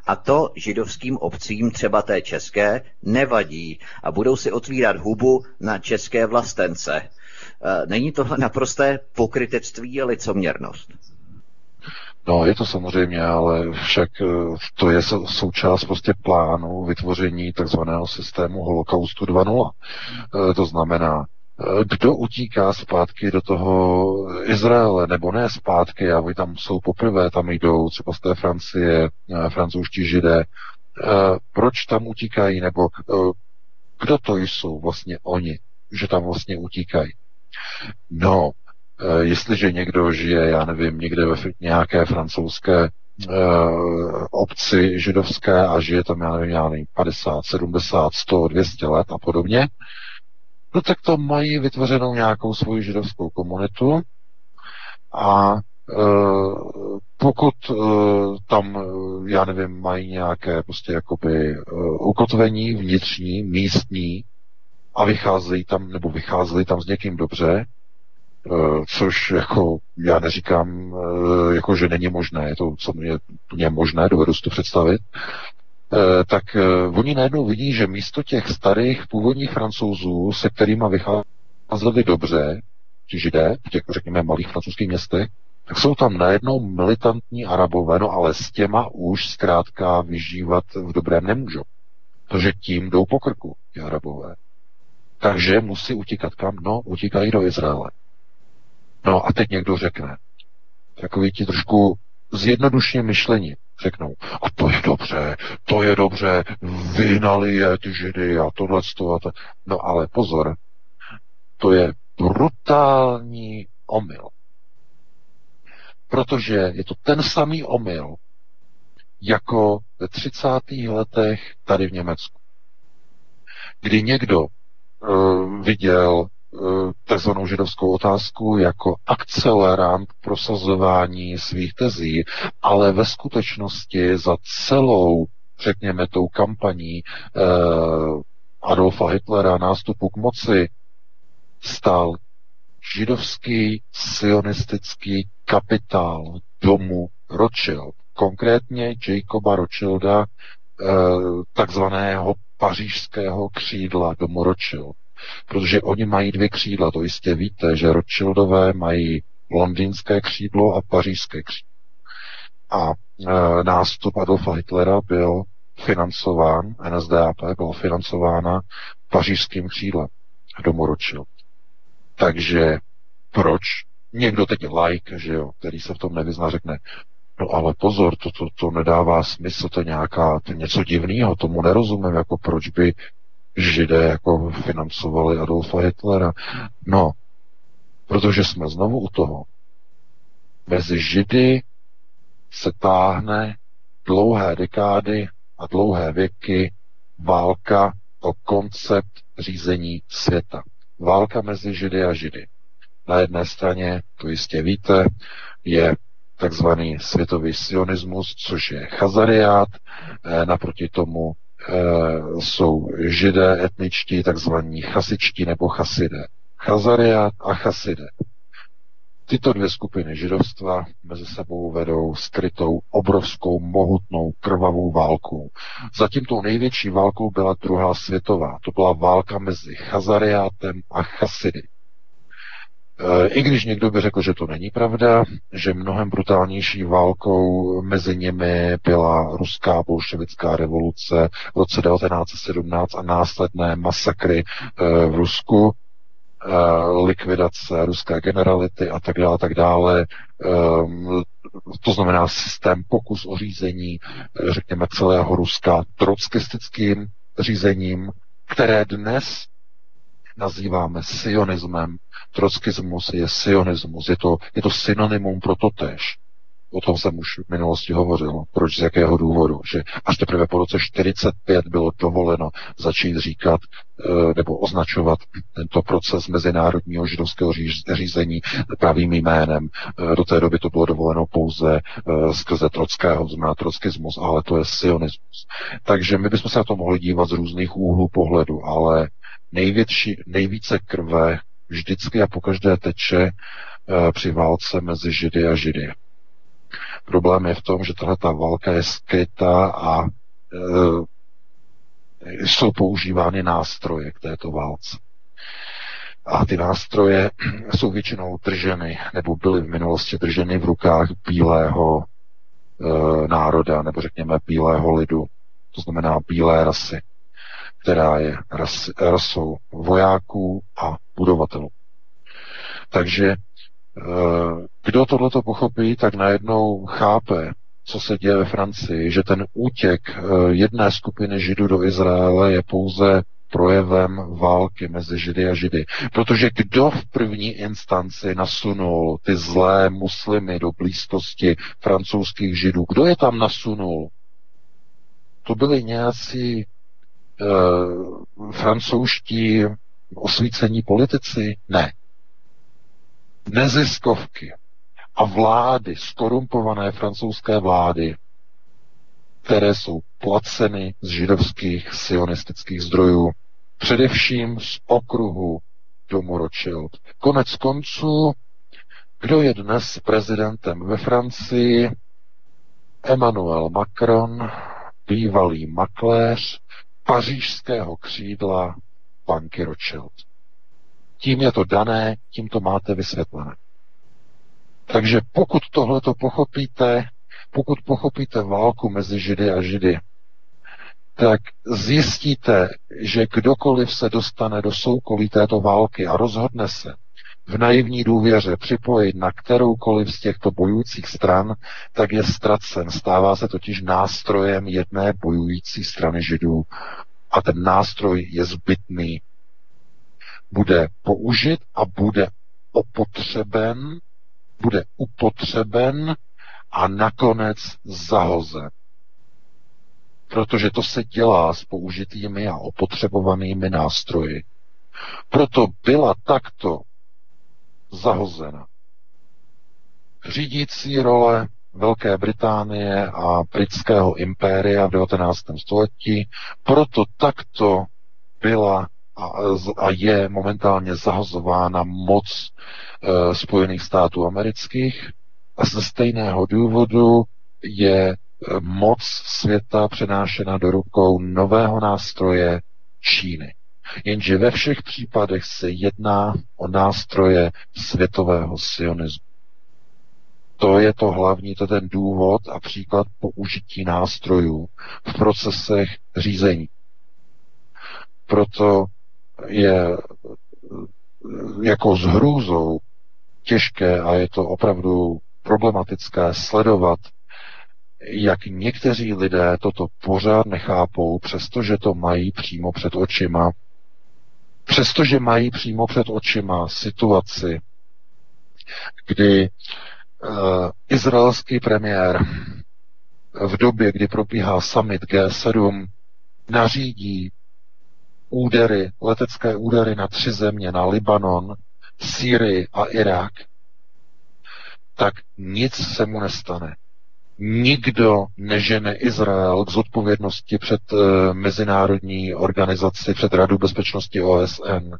a to židovským obcím, třeba té české, nevadí a budou si otvírat hubu na české vlastence. E, není tohle naprosté pokrytectví a licoměrnost? No, je to samozřejmě, ale však e, to je součást prostě plánu vytvoření takzvaného systému holokaustu 2.0. E, to znamená, kdo utíká zpátky do toho Izraele, nebo ne zpátky, a oni tam jsou poprvé, tam jdou třeba z té Francie, eh, francouzští židé, eh, proč tam utíkají, nebo eh, kdo to jsou vlastně oni, že tam vlastně utíkají. No, jestliže někdo žije, já nevím, někde ve nějaké francouzské obci židovské a žije tam, já nevím, já nevím, 50, 70, 100, 200 let a podobně, no tak to mají vytvořenou nějakou svoji židovskou komunitu a e, pokud tam, já nevím, mají nějaké prostě jakoby ukotvení vnitřní, místní a vycházejí tam, nebo vycházeli tam s někým dobře, což jako já neříkám, e, jako že není možné, je to co mě možné, dovedu si to představit, Eh, tak eh, oni najednou vidí, že místo těch starých původních francouzů, se kterými vycházeli dobře, ti židé, v těch, řekněme, malých francouzských městech, tak jsou tam najednou militantní arabové, no ale s těma už zkrátka vyžívat v dobrém nemůžou. Protože tím jdou po krku, ti arabové. Takže musí utíkat kam? No, utíkají do Izraele. No a teď někdo řekne, takový ti trošku zjednodušně myšlení řeknou, a to je dobře, to je dobře, vyhnali je ty židy a tohle a to. No ale pozor, to je brutální omyl. Protože je to ten samý omyl, jako ve 30. letech tady v Německu. Kdy někdo uh, viděl takzvanou židovskou otázku jako akcelerant prosazování svých tezí, ale ve skutečnosti za celou, řekněme, tou kampaní uh, Adolfa Hitlera nástupu k moci stál židovský sionistický kapitál domu Rothschild, konkrétně Jacoba Rothschilda, eh, takzvaného pařížského křídla domu Rothschild. Protože oni mají dvě křídla, to jistě víte, že Rothschildové mají londýnské křídlo a pařížské křídlo. A e, nástup Adolfa Hitlera byl financován, NSDAP byla financována pařížským křídlem domu Rothschild. Takže proč někdo teď like, že jo, který se v tom nevyzná, řekne, no ale pozor, to, to, to nedává smysl, to je nějaká, to je něco divného, tomu nerozumím, jako proč by židé jako financovali Adolfa Hitlera. No, protože jsme znovu u toho. Mezi židy se táhne dlouhé dekády a dlouhé věky válka o koncept řízení světa. Válka mezi Židy a Židy. Na jedné straně, to jistě víte, je takzvaný světový sionismus, což je chazariát, eh, naproti tomu jsou židé etničtí, takzvaní chasičtí nebo chasidé. Chazariát a chasidé. Tyto dvě skupiny židovstva mezi sebou vedou skrytou, obrovskou, mohutnou, krvavou válku. Zatím tou největší válkou byla druhá světová. To byla válka mezi Chazariátem a Chasidy. E, I když někdo by řekl, že to není pravda, že mnohem brutálnější válkou mezi nimi byla ruská bolševická revoluce v roce 1917 a následné masakry e, v Rusku, Eh, likvidace ruské generality a tak dále, tak dále. To znamená systém pokus o řízení, eh, řekněme, celého Ruska trockistickým řízením, které dnes nazýváme sionismem. Trockismus je sionismus, je to, je to synonymum pro to tež. O tom jsem už v minulosti hovořil. Proč, z jakého důvodu? Že až teprve po roce 45 bylo dovoleno začít říkat eh, nebo označovat tento proces mezinárodního židovského řízení pravým jménem. Eh, do té doby to bylo dovoleno pouze eh, skrze trockého, znamená trockismus, ale to je sionismus. Takže my bychom se na to mohli dívat z různých úhlů pohledu, ale největší, nejvíce krve vždycky a pokaždé teče při válce mezi Židy a Židy. Problém je v tom, že tahle ta válka je skrytá a e, jsou používány nástroje k této válce. A ty nástroje jsou většinou drženy, nebo byly v minulosti drženy v rukách bílého e, národa, nebo řekněme bílého lidu, to znamená bílé rasy, která je ras, rasou vojáků a budovatelů. Takže Eh, kdo tohleto pochopí, tak najednou chápe, co se děje ve Francii, že ten útěk eh, jedné skupiny Židů do Izraele je pouze projevem války mezi Židy a Židy. Protože kdo v první instanci nasunul ty zlé muslimy do blízkosti francouzských Židů? Kdo je tam nasunul? To byli nějací francouzští osvícení politici? Ne neziskovky a vlády, skorumpované francouzské vlády, které jsou placeny z židovských sionistických zdrojů, především z okruhu domu Rothschild. Konec konců, kdo je dnes prezidentem ve Francii? Emmanuel Macron, bývalý makléř pařížského křídla banky Rothschild. Tím je to dané, tím to máte vysvětlené. Takže pokud tohle to pochopíte, pokud pochopíte válku mezi Židy a Židy, tak zjistíte, že kdokoliv se dostane do soukolí této války a rozhodne se v naivní důvěře připojit na kteroukoliv z těchto bojujících stran, tak je ztracen. Stává se totiž nástrojem jedné bojující strany židů a ten nástroj je zbytný. Bude použit a bude opotřeben, bude upotřeben a nakonec zahozen. Protože to se dělá s použitými a opotřebovanými nástroji. Proto byla takto zahozena. Řídící role Velké Británie a britského impéria v 19. století proto takto byla a, je momentálně zahazována moc e, Spojených států amerických a ze stejného důvodu je e, moc světa přenášena do rukou nového nástroje Číny. Jenže ve všech případech se jedná o nástroje světového sionismu. To je to hlavní, to je ten důvod a příklad použití nástrojů v procesech řízení. Proto je jako s hrůzou těžké a je to opravdu problematické sledovat, jak někteří lidé toto pořád nechápou, přestože to mají přímo před očima Přestože mají přímo před očima situaci, kdy uh, izraelský premiér v době, kdy probíhá summit G7, nařídí údery, letecké údery na tři země, na Libanon, Sýrii a Irák, tak nic se mu nestane. Nikdo nežene Izrael k zodpovědnosti před uh, mezinárodní organizaci, před Radu bezpečnosti OSN.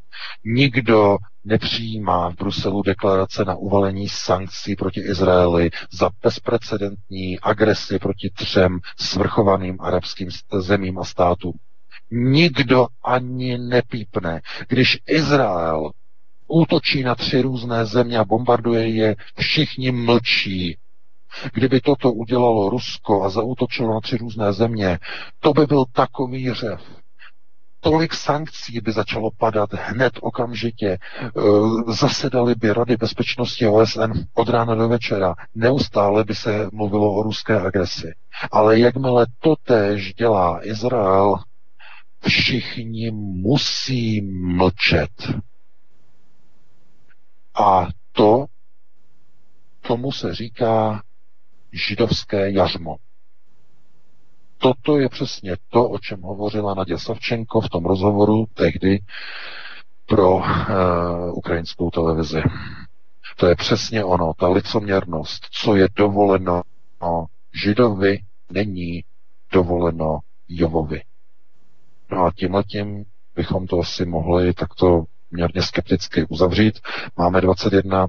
Nikdo nepřijímá v Bruselu deklarace na uvalení sankcí proti Izraeli za bezprecedentní agresi proti třem svrchovaným arabským zemím a státům. Nikdo ani nepípne. Když Izrael útočí na tři různé země a bombarduje je, všichni mlčí, Kdyby toto udělalo Rusko a zautočilo na tři různé země, to by byl takový řev. Tolik sankcí by začalo padat hned okamžitě. E, zasedali by Rady bezpečnosti OSN od rána do večera. Neustále by se mluvilo o ruské agresi. Ale jakmile to též dělá Izrael, všichni musí mlčet. A to, tomu se říká židovské jařmo. Toto je přesně to, o čem hovořila Naděja Savčenko v tom rozhovoru tehdy pro uh, ukrajinskou televizi. To je přesně ono, ta licoměrnost, co je dovoleno židovi, není dovoleno Jovovi. No a tímhletím bychom to asi mohli takto měrně skepticky uzavřít. Máme 21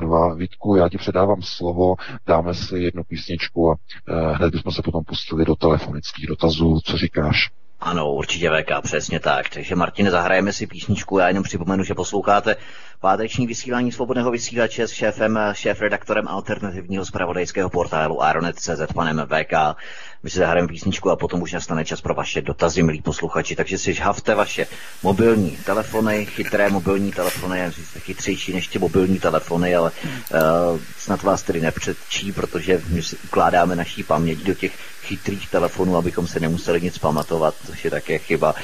02. Vítku, já ti předávám slovo, dáme si jednu písničku a eh, hned bychom se potom pustili do telefonických dotazů. Co říkáš? Ano, určitě VK, přesně tak. Takže Martine, zahrajeme si písničku. Já jenom připomenu, že posloucháte páteční vysílání svobodného vysílače s šéfem, šéf-redaktorem alternativního zpravodajského portálu Aeronet.cz panem VK. My si zahrajeme písničku a potom už nastane čas pro vaše dotazy, milí posluchači. Takže si žhavte vaše mobilní telefony, chytré mobilní telefony, já jste chytřejší než ty mobilní telefony, ale uh, snad vás tedy nepředčí, protože my si ukládáme naší paměť do těch chytrých telefonů, abychom se nemuseli nic pamatovat, což je také chyba.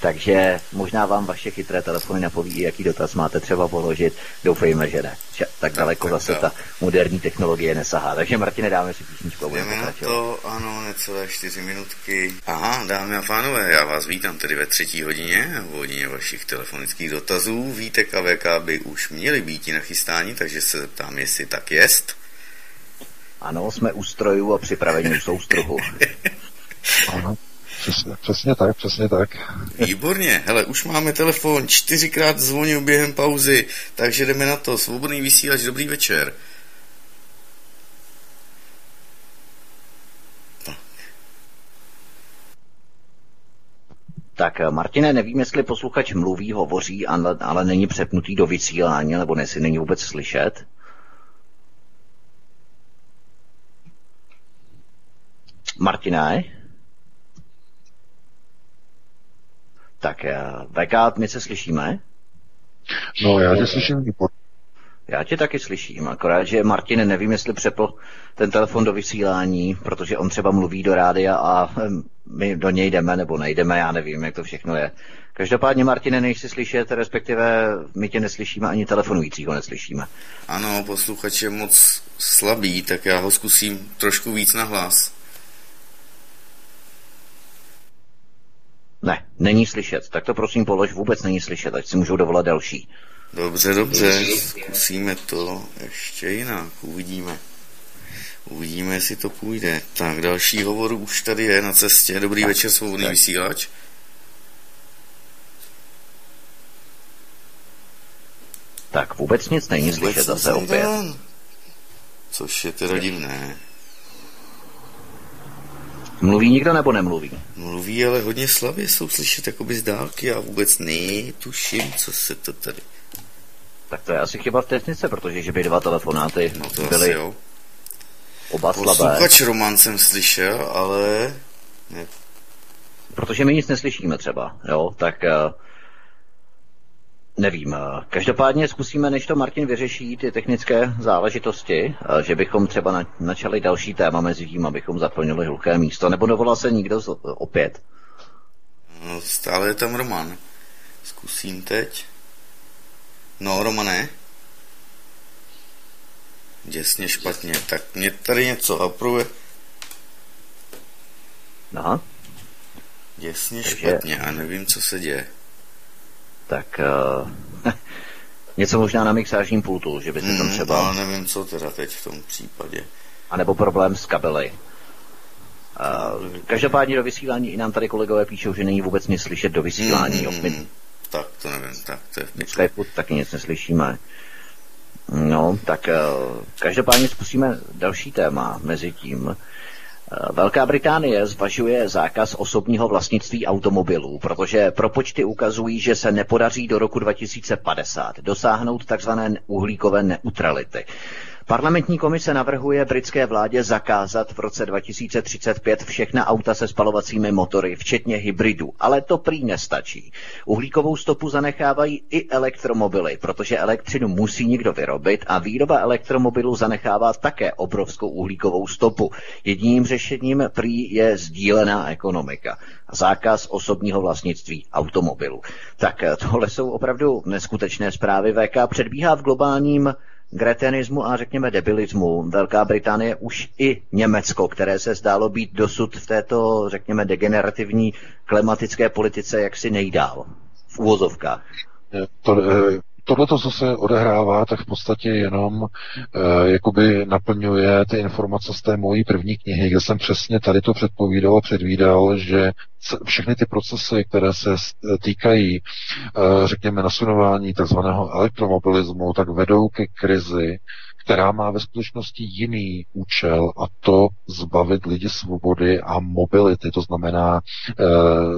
Takže možná vám vaše chytré telefony napoví, jaký dotaz máte třeba položit. Doufejme, že ne. Že tak daleko tak, zase tak, ta moderní technologie nesahá. Takže Martine, dáme si písničku a budeme to, ano, necelé čtyři minutky. Aha, dámy a pánové, já vás vítám tedy ve třetí hodině, v hodině vašich telefonických dotazů. Vítek a VK by už měli být na chystání, takže se zeptám, jestli tak jest. Ano, jsme u strojů a připraveni u soustruhu. ano. Přesně, přesně tak, přesně tak. Výborně, hele, už máme telefon, čtyřikrát zvonil během pauzy, takže jdeme na to. Svobodný vysílač, dobrý večer. Tak Martine, nevím, jestli posluchač mluví, hovoří, ale, ale není přepnutý do vysílání, nebo nesi není vůbec slyšet. Martina, Tak eh, VK, my se slyšíme? No, já tě slyším Já tě taky slyším, akorát, že Martin nevím, jestli přepl ten telefon do vysílání, protože on třeba mluví do rádia a my do něj jdeme nebo nejdeme, já nevím, jak to všechno je. Každopádně, Martine, nejsi slyšet, respektive my tě neslyšíme, ani telefonujícího neslyšíme. Ano, posluchač je moc slabý, tak já ho zkusím trošku víc na hlas. Ne, není slyšet. Tak to prosím polož, vůbec není slyšet, ať si můžou dovolat další. Dobře, dobře, zkusíme to ještě jinak, uvidíme. Uvidíme, jestli to půjde. Tak, další hovor už tady je na cestě. Dobrý tak, večer, svobodný tak. vysílač. Tak vůbec nic není slyšet zase opět. Což je teda divné. Mluví nikdo nebo nemluví? Mluví, ale hodně slabě jsou slyšet jakoby z dálky a vůbec netuším, co se to tady... Tak to je asi chyba v technice, protože že by dva telefonáty no to byly jo. oba slabé. Posluchač Roman jsem slyšel, ale... Ne. Protože my nic neslyšíme třeba, jo, tak uh, Nevím. Každopádně zkusíme, než to Martin vyřeší, ty technické záležitosti, eh, že bychom třeba načali další téma mezi tím, abychom zaplnili hluché místo. Nebo dovolal se nikdo opět? No, stále je tam Roman. Zkusím teď. No, Romane. Děsně špatně. Tak mě tady něco apruje. Aha. Děsně Takže... špatně a nevím, co se děje tak uh, něco možná na mixážním pultu, že by se tam hmm, třeba... Ale nevím, co teda teď v tom případě. A nebo problém s kabely. Uh, každopádně do vysílání i nám tady kolegové píšou, že není vůbec nic slyšet do vysílání. Mm, mm, tak to nevím, tak to je v Skypeu taky nic neslyšíme. No, tak uh, každopádně zkusíme další téma mezi tím. Velká Británie zvažuje zákaz osobního vlastnictví automobilů, protože propočty ukazují, že se nepodaří do roku 2050 dosáhnout tzv. uhlíkové neutrality. Parlamentní komise navrhuje britské vládě zakázat v roce 2035 všechna auta se spalovacími motory, včetně hybridů. Ale to prý nestačí. Uhlíkovou stopu zanechávají i elektromobily, protože elektřinu musí někdo vyrobit a výroba elektromobilů zanechává také obrovskou uhlíkovou stopu. Jedním řešením prý je sdílená ekonomika. Zákaz osobního vlastnictví automobilů. Tak tohle jsou opravdu neskutečné zprávy. VK předbíhá v globálním gretenismu a řekněme debilismu Velká Británie už i Německo, které se zdálo být dosud v této, řekněme, degenerativní klimatické politice jaksi nejdál v úvozovkách. To, eh, tohle, co se odehrává, tak v podstatě jenom e, jakoby naplňuje ty informace z té mojí první knihy, kde jsem přesně tady to předpovídal a předvídal, že všechny ty procesy, které se týkají, e, řekněme, nasunování takzvaného elektromobilismu, tak vedou ke krizi, která má ve skutečnosti jiný účel a to zbavit lidi svobody a mobility, to znamená e,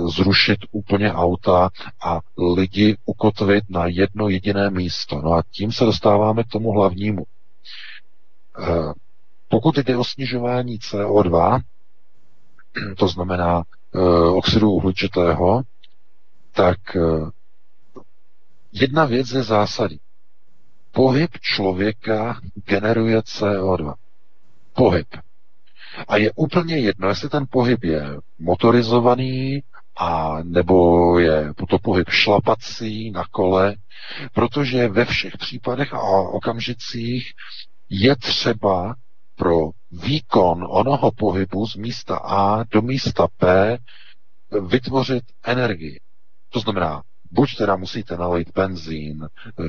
zrušit úplně auta a lidi ukotvit na jedno jediné místo. No a tím se dostáváme k tomu hlavnímu. E, pokud jde o snižování CO2, to znamená e, oxidu uhličitého, tak e, jedna věc je zásadní. Pohyb člověka generuje CO2. Pohyb. A je úplně jedno, jestli ten pohyb je motorizovaný, a nebo je to pohyb šlapací na kole, protože ve všech případech a okamžicích je třeba pro výkon onoho pohybu z místa A do místa P vytvořit energii. To znamená, buď teda musíte nalejt benzín do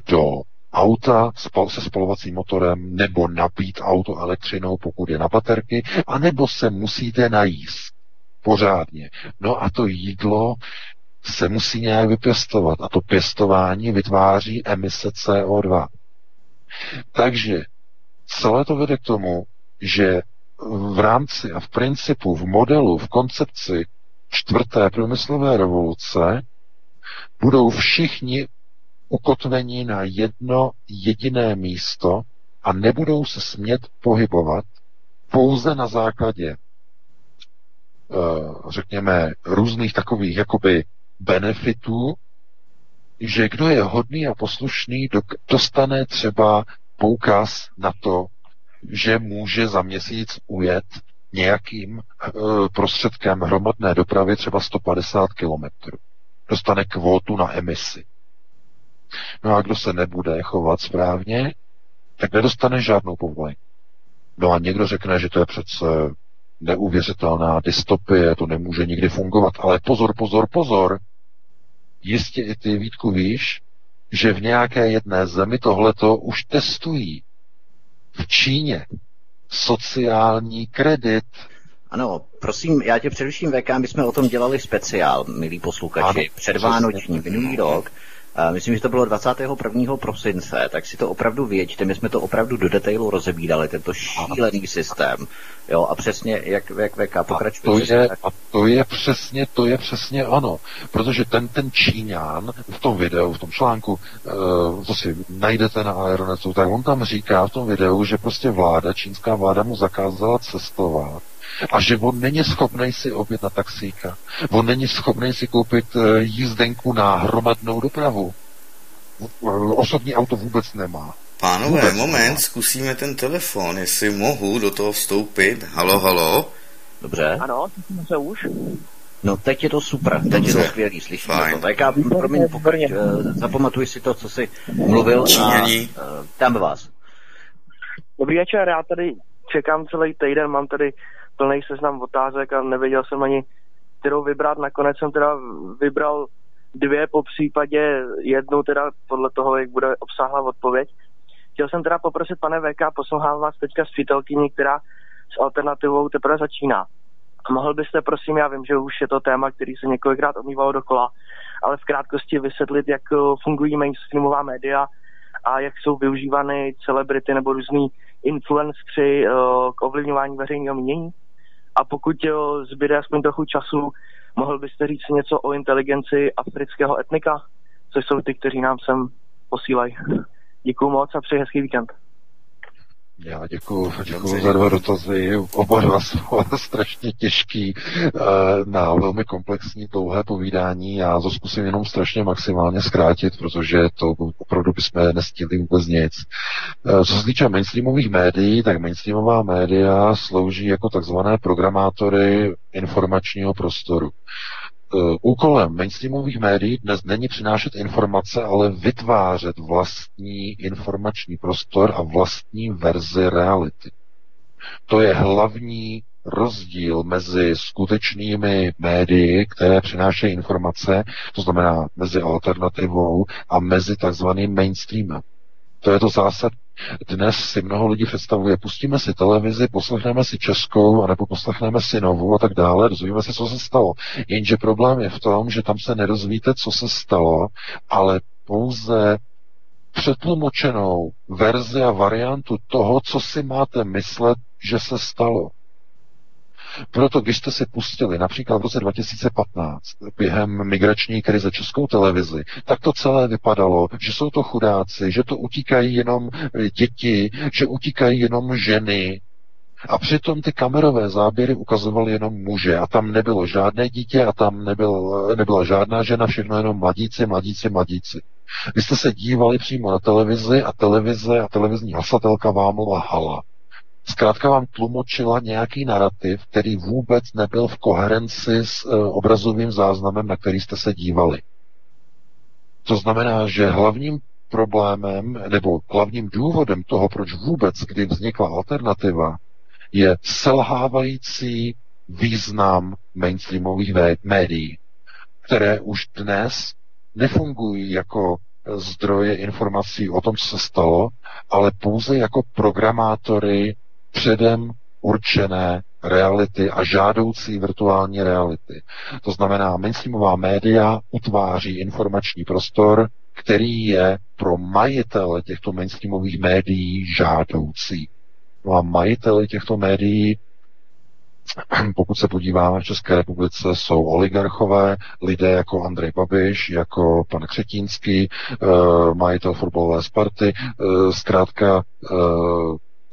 auta se spalovacím motorem nebo nabít auto elektřinou, pokud je na baterky, anebo se musíte najíst pořádně. No a to jídlo se musí nějak vypěstovat a to pěstování vytváří emise CO2. Takže celé to vede k tomu, že v rámci a v principu, v modelu, v koncepci čtvrté průmyslové revoluce budou všichni ukotvení na jedno jediné místo a nebudou se smět pohybovat pouze na základě řekněme, různých takových jakoby benefitů, že kdo je hodný a poslušný, dostane třeba poukaz na to, že může za měsíc ujet nějakým eh, prostředkem hromadné dopravy třeba 150 kilometrů. Dostane kvótu na emisi. No a kdo se nebude chovat správně, tak nedostane žádnou povolení. No a někdo řekne, že to je přece neuvěřitelná dystopie, to nemůže nikdy fungovat. Ale pozor, pozor, pozor. Jistě i ty, Vítku, víš, že v nějaké jedné zemi tohleto už testují. V Číně. Sociální kredit. Ano, prosím, já tě především VK, my jsme o tom dělali speciál, milí posluchači, předvánoční, minulý rok. Myslím, že to bylo 21. prosince, tak si to opravdu věďte, my jsme to opravdu do detailu rozebírali, tento šílený systém. Jo, a přesně, jak, jak VK pokračuje. To je, a to je přesně, to je přesně ono. Protože ten, ten Číňan v tom videu, v tom článku, uh, to si najdete na Aeronetu, tak on tam říká v tom videu, že prostě vláda, čínská vláda mu zakázala cestovat a že on není schopný si obět na taxíka. On není schopný si koupit eh, jízdenku na hromadnou dopravu. Osobní auto vůbec nemá. Pánové, vůbec moment, nemá. zkusíme ten telefon, jestli mohu do toho vstoupit. Halo, halo. Dobře. Ano, slyšíme se už. No teď je to super, teď Dobře. je to skvělý, slyšíme Fajn. to. Tak já, promiň, pokud, uh, zapamatuj si to, co jsi mluvil Číňaní. a uh, tam vás. Dobrý večer, já tady čekám celý týden, mám tady plný seznam otázek a nevěděl jsem ani, kterou vybrat. Nakonec jsem teda vybral dvě, po případě jednu teda podle toho, jak bude obsáhla odpověď. Chtěl jsem teda poprosit, pane VK, poslouchám vás teďka s přítelkyní, která s alternativou teprve začíná. Mohl byste, prosím, já vím, že už je to téma, který se několikrát omývalo dokola, ale v krátkosti vysvětlit, jak eh, fungují mainstreamová média a jak jsou využívány celebrity nebo různí influenceri eh, k ovlivňování veřejného mínění? A pokud zbyde aspoň trochu času, mohl byste říct něco o inteligenci afrického etnika, což jsou ty, kteří nám sem posílají. Děkuji moc a přeji hezký víkend. Já děkuji, děkuji za dva dotazy. Oba dva jsou strašně těžký eh, na velmi komplexní, dlouhé povídání. Já to zkusím jenom strašně maximálně zkrátit, protože to opravdu bychom nestihli vůbec nic. Eh, co se týče mainstreamových médií, tak mainstreamová média slouží jako takzvané programátory informačního prostoru. Eh, úkolem mainstreamových médií dnes není přinášet informace, ale vytvářet vlastní informační prostor a vlastní verzi reality. To je hlavní rozdíl mezi skutečnými médii, které přinášejí informace, to znamená mezi alternativou a mezi takzvaným mainstreamem. To je to zásad. Dnes si mnoho lidí představuje, pustíme si televizi, poslechneme si českou, anebo poslechneme si novou a tak dále, dozvíme se, co se stalo. Jenže problém je v tom, že tam se nerozvíte, co se stalo, ale pouze přetlumočenou verzi a variantu toho, co si máte myslet, že se stalo. Proto, když jste si pustili například v roce 2015 během migrační krize českou televizi, tak to celé vypadalo, že jsou to chudáci, že to utíkají jenom děti, že utíkají jenom ženy, a přitom ty kamerové záběry ukazovaly jenom muže a tam nebylo žádné dítě a tam nebyl, nebyla žádná žena, všechno jenom mladíci, mladíci, mladíci. Vy jste se dívali přímo na televizi a televize a televizní hlasatelka vám lhala. Zkrátka vám tlumočila nějaký narrativ, který vůbec nebyl v koherenci s e, obrazovým záznamem, na který jste se dívali. To znamená, že hlavním problémem nebo hlavním důvodem toho, proč vůbec, kdy vznikla alternativa, je selhávající význam mainstreamových médií, které už dnes nefungují jako zdroje informací o tom, co se stalo, ale pouze jako programátory předem určené reality a žádoucí virtuální reality. To znamená, mainstreamová média utváří informační prostor, který je pro majitele těchto mainstreamových médií žádoucí. No a majiteli těchto médií, pokud se podíváme v České republice, jsou oligarchové, lidé jako Andrej Babiš, jako pan Křetínský, eh, majitel fotbalové Sparty, eh, zkrátka eh,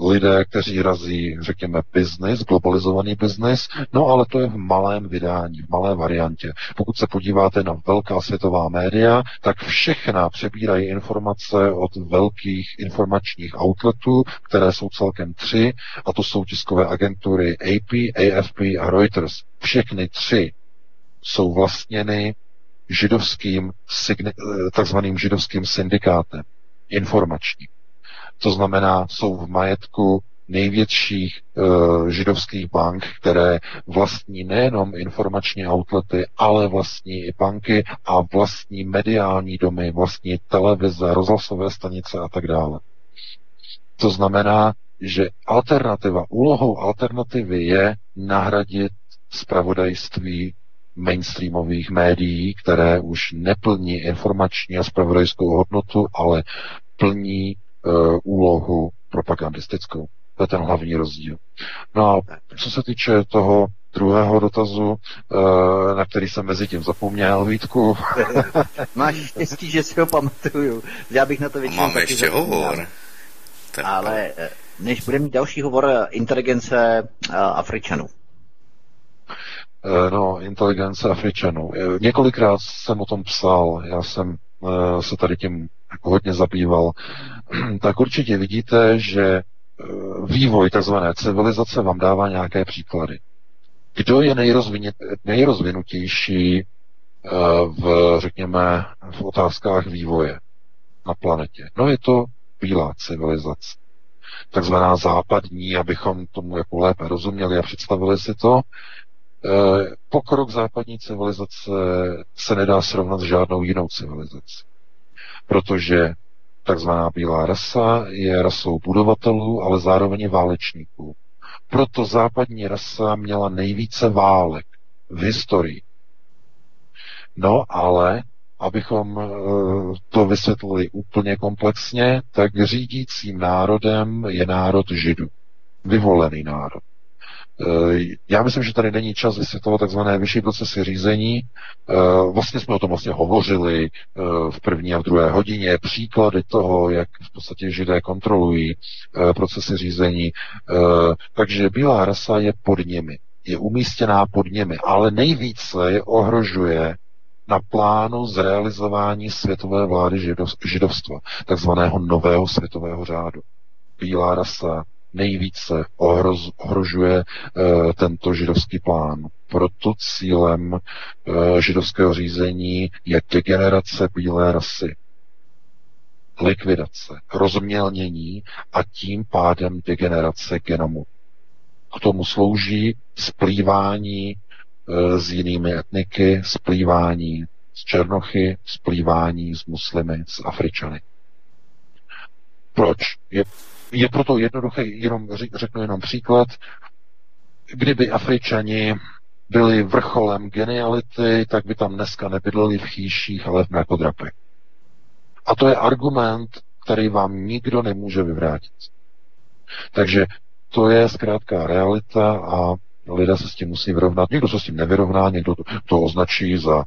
lidé, kteří razí, řekněme, biznis, globalizovaný biznis, no ale to je v malém vydání, v malé variantě. Pokud se podíváte na velká světová média, tak všechna přebírají informace od velkých informačních outletů, které jsou celkem tři, a to jsou tiskové agentury AP, AFP a Reuters. Všechny tři jsou vlastněny židovským, takzvaným židovským syndikátem informačním. To znamená, jsou v majetku největších e, židovských bank, které vlastní nejenom informační outlety, ale vlastní i banky a vlastní mediální domy, vlastní televize, rozhlasové stanice a tak dále. To znamená, že alternativa, úlohou alternativy je nahradit spravodajství mainstreamových médií, které už neplní informační a spravodajskou hodnotu, ale plní úlohu propagandistickou. To je ten hlavní rozdíl. No a co se týče toho druhého dotazu, uh, na který jsem mezi tím zapomněl, Vítku. Máš štěstí, že si ho pamatuju. Já bych na to většinou Máme ještě zapomněl. hovor. Ale eh, než budeme mít další hovor inteligence Afričanů. No, inteligence Afričanů. Několikrát jsem o tom psal, já jsem se tady tím jako hodně zabýval, tak určitě vidíte, že e, vývoj tzv. civilizace vám dává nějaké příklady. Kdo je nejrozvinutější e, v, řekněme, v otázkách vývoje na planetě? No je to bílá civilizace. Takzvaná západní, abychom tomu jako lépe rozuměli a představili si to. E, pokrok západní civilizace se nedá srovnat s žádnou jinou civilizací protože takzvaná bílá rasa je rasou budovatelů, ale zároveň válečníků. Proto západní rasa měla nejvíce válek v historii. No ale, abychom eh, to vysvětlili úplně komplexně, tak řídícím národem je národ židů. Vyvolený národ. Eh, já myslím, že tady není čas vysvětlovat takzvané vyšší procesy řízení. Eh, vlastně jsme o tom vlastně hovořili eh, v první a v druhé hodině. Příklady toho, jak v podstatě židé kontrolují procesy řízení. Takže bílá rasa je pod nimi. Je umístěná pod nimi, ale nejvíce je ohrožuje na plánu zrealizování světové vlády židovstva, takzvaného nového světového řádu. Bílá rasa nejvíce ohroz, ohrožuje e, tento židovský plán. Proto cílem e, židovského řízení je degenerace bílé rasy, likvidace, rozmělnění a tím pádem degenerace genomu. K tomu slouží splývání e, s jinými etniky, splývání s černochy, splývání s muslimy, s Afričany. Proč? Je je proto jednoduché, jenom řeknu jenom příklad. Kdyby Afričani byli vrcholem geniality, tak by tam dneska nebydleli v chýších, ale v mrakodrapech. A to je argument, který vám nikdo nemůže vyvrátit. Takže to je zkrátka realita a lidé se s tím musí vyrovnat. Někdo se s tím nevyrovná, někdo to, to označí za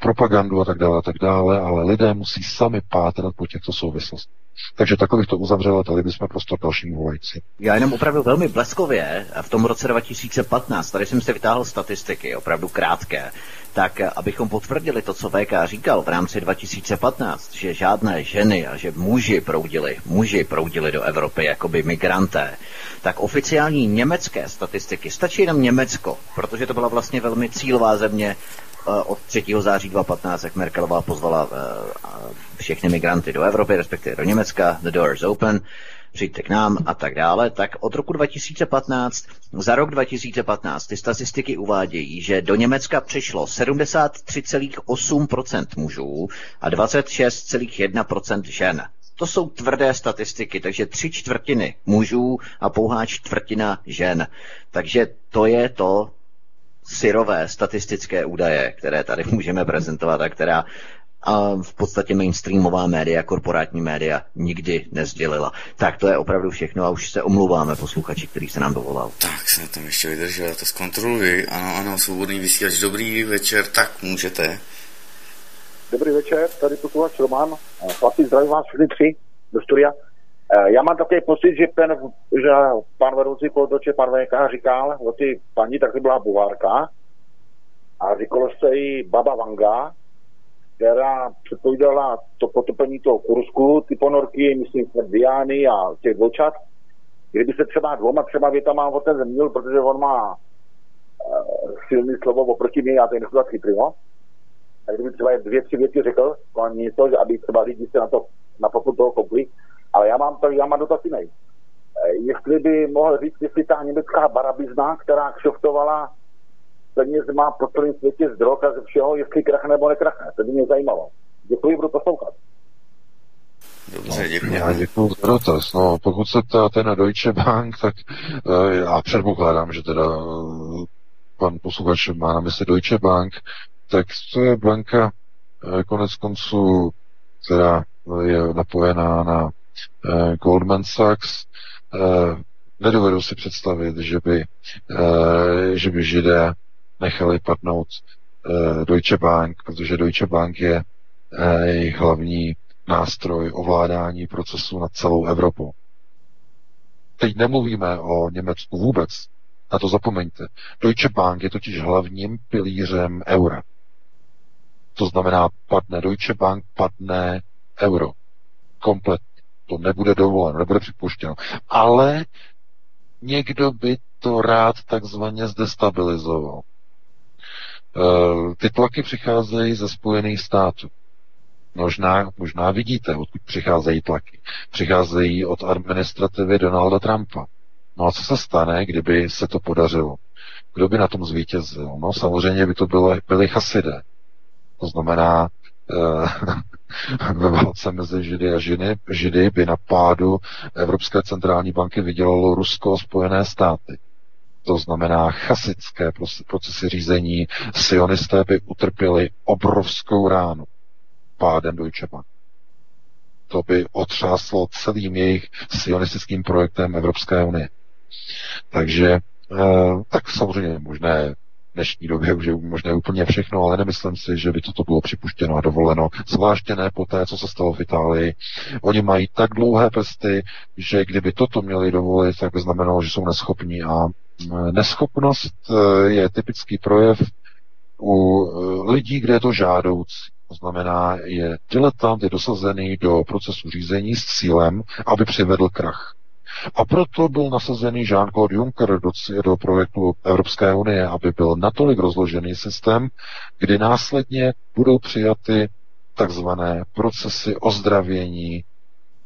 propagandu a tak dále, a tak dále, ale lidé musí sami pátrat po těchto souvislostech. Takže takových to uzavřelo, dali bychom prostor dalším volající. Já jenom opravdu velmi bleskově v tom roce 2015, tady jsem si vytáhl statistiky, opravdu krátké, tak abychom potvrdili to, co VK říkal v rámci 2015, že žádné ženy a že muži proudili, muži proudili do Evropy jakoby migranté, tak oficiální německé statistiky, stačí jenom Německo, protože to byla vlastně velmi cílová země Eh, od 3. září 2015, jak Merkelová pozvala eh, všechny migranty do Evropy, respektive do Německa, the door is open, přijďte k nám a tak dále, tak od roku 2015, za rok 2015, ty statistiky uvádějí, že do Německa přišlo 73,8% mužů a 26,1% žen. To jsou tvrdé statistiky, takže tři čtvrtiny mužů a pouhá čtvrtina žen. Takže to je to, syrové statistické údaje, které tady můžeme prezentovat a která a v podstatě mainstreamová média, korporátní média nikdy nezdělila. Tak to je opravdu všechno a už se omluváme posluchači, který se nám dovolal. Tak se na tom ještě vydržel, já to zkontroluji. Ano, ano, svobodný vysílač, dobrý večer, tak můžete. Dobrý večer, tady posluchač Roman. Chlapi, zdravím vás všechny tři do studia. Eh, já mám takový pocit, že ten, že pan vedoucí kolotoče, pan VK říkal o ty paní, tak to byla Bulárka a říkalo se jí Baba Vanga, která předpovídala to potopení toho Kursku, ty ponorky, myslím, Diany a těch dvoučat. Kdyby se třeba dvoma, třeba větama o ten zmínil, protože on má uh, silný slovo oproti mě, já to nechci tak chytrý, no? Tak kdyby třeba dvě, tři věci řekl, něco, že aby třeba lidi se na to na poput toho kopli, ale já mám, to, já mám dotaz jiný. Eh, jestli by mohl říct, jestli ta německá barabizna, která kšoftovala peněz má po celém světě z drog a ze všeho, jestli krachne nebo nekrachne. To by mě zajímalo. Děkuji, budu poslouchat. Dobře, děkuji. Já děkuji za dotaz. No, pokud se ptáte na Deutsche Bank, tak uh, já předpokládám, že teda uh, pan posluchač má na mysli Deutsche Bank, tak to je banka uh, konec konců, která je napojená na uh, Goldman Sachs. Uh, nedovedu si představit, že by, uh, že by židé nechali padnout uh, Deutsche Bank, protože Deutsche Bank je uh, jejich hlavní nástroj ovládání procesu nad celou Evropou. Teď nemluvíme o Německu vůbec. Na to zapomeňte. Deutsche Bank je totiž hlavním pilířem eura. To znamená, padne Deutsche Bank, padne euro. Kompletně. To nebude dovoleno, nebude připuštěno. Ale někdo by to rád takzvaně zdestabilizoval. Eh, ty tlaky přicházejí ze Spojených států. Možná, možná vidíte, odkud přicházejí tlaky. Přicházejí od administrativy Donalda Trumpa. No a co se stane, kdyby se to podařilo? Kdo by na tom zvítězil? No samozřejmě by to bylo, byly chasidé. To znamená, eh, ve válce mezi Židy a Židy, Židy by na pádu Evropské centrální banky vydělalo Rusko a Spojené státy. To znamená chasické procesy řízení, sionisté by utrpěli obrovskou ránu pádem Deutsche Bank. To by otřáslo celým jejich sionistickým projektem Evropské unie. Takže eh, tak samozřejmě možné v dnešní době už je možné úplně všechno, ale nemyslím si, že by toto bylo připuštěno a dovoleno, zvláště ne po té, co se stalo v Itálii. Oni mají tak dlouhé prsty, že kdyby toto měli dovolit, tak by znamenalo, že jsou neschopní a neschopnost eh, je typický projev u lidí, kde je to žádoucí. To znamená, je diletant, je dosazený do procesu řízení s cílem, aby přivedl krach. A proto byl nasazený Jean-Claude Juncker do, do projektu Evropské unie, aby byl natolik rozložený systém, kdy následně budou přijaty takzvané procesy ozdravění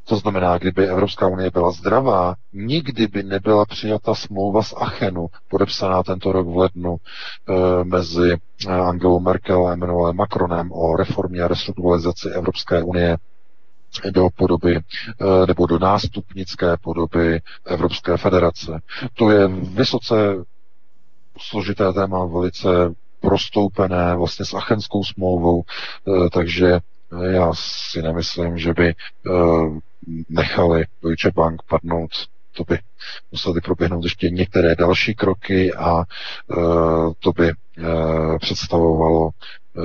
to znamená, kdyby Evropská unie byla zdravá, nikdy by nebyla přijata smlouva z Achenu, podepsaná tento rok v lednu e, mezi eh, Angelou Merkel a Emmanuelem Macronem o reformě a restrukturalizaci Evropské unie do podoby eh, nebo do nástupnické podoby Evropské federace. To je vysoce složité téma, velice prostoupené vlastně s Achenskou smlouvou, takže já si nemyslím, že by nechali Deutsche Bank padnout, to by museli proběhnout ještě některé další kroky a uh, to by uh, představovalo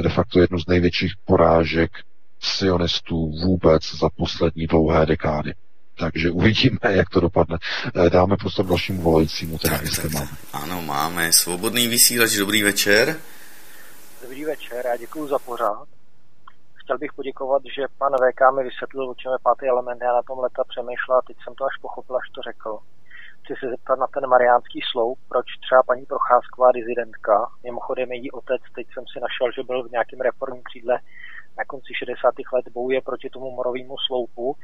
de facto jednu z největších porážek sionistů vůbec za poslední dlouhé dekády. Takže uvidíme, jak to dopadne. E, dáme prostor dalšímu volajícímu, teda tak, jestli máme. Ano, máme. Svobodný vysílač, dobrý večer. Dobrý večer, já děkuji za pořád chtěl bych poděkovat, že pan VK mi vysvětlil, o čem je pátý element. Já na tom leta přemýšlel a teď jsem to až pochopil, až to řekl. Chci se zeptat na ten mariánský sloup, proč třeba paní Procházková dizidentka, mimochodem její otec, teď jsem si našel, že byl v nějakém reformním křídle na konci 60. let bouje proti tomu morovému sloupu,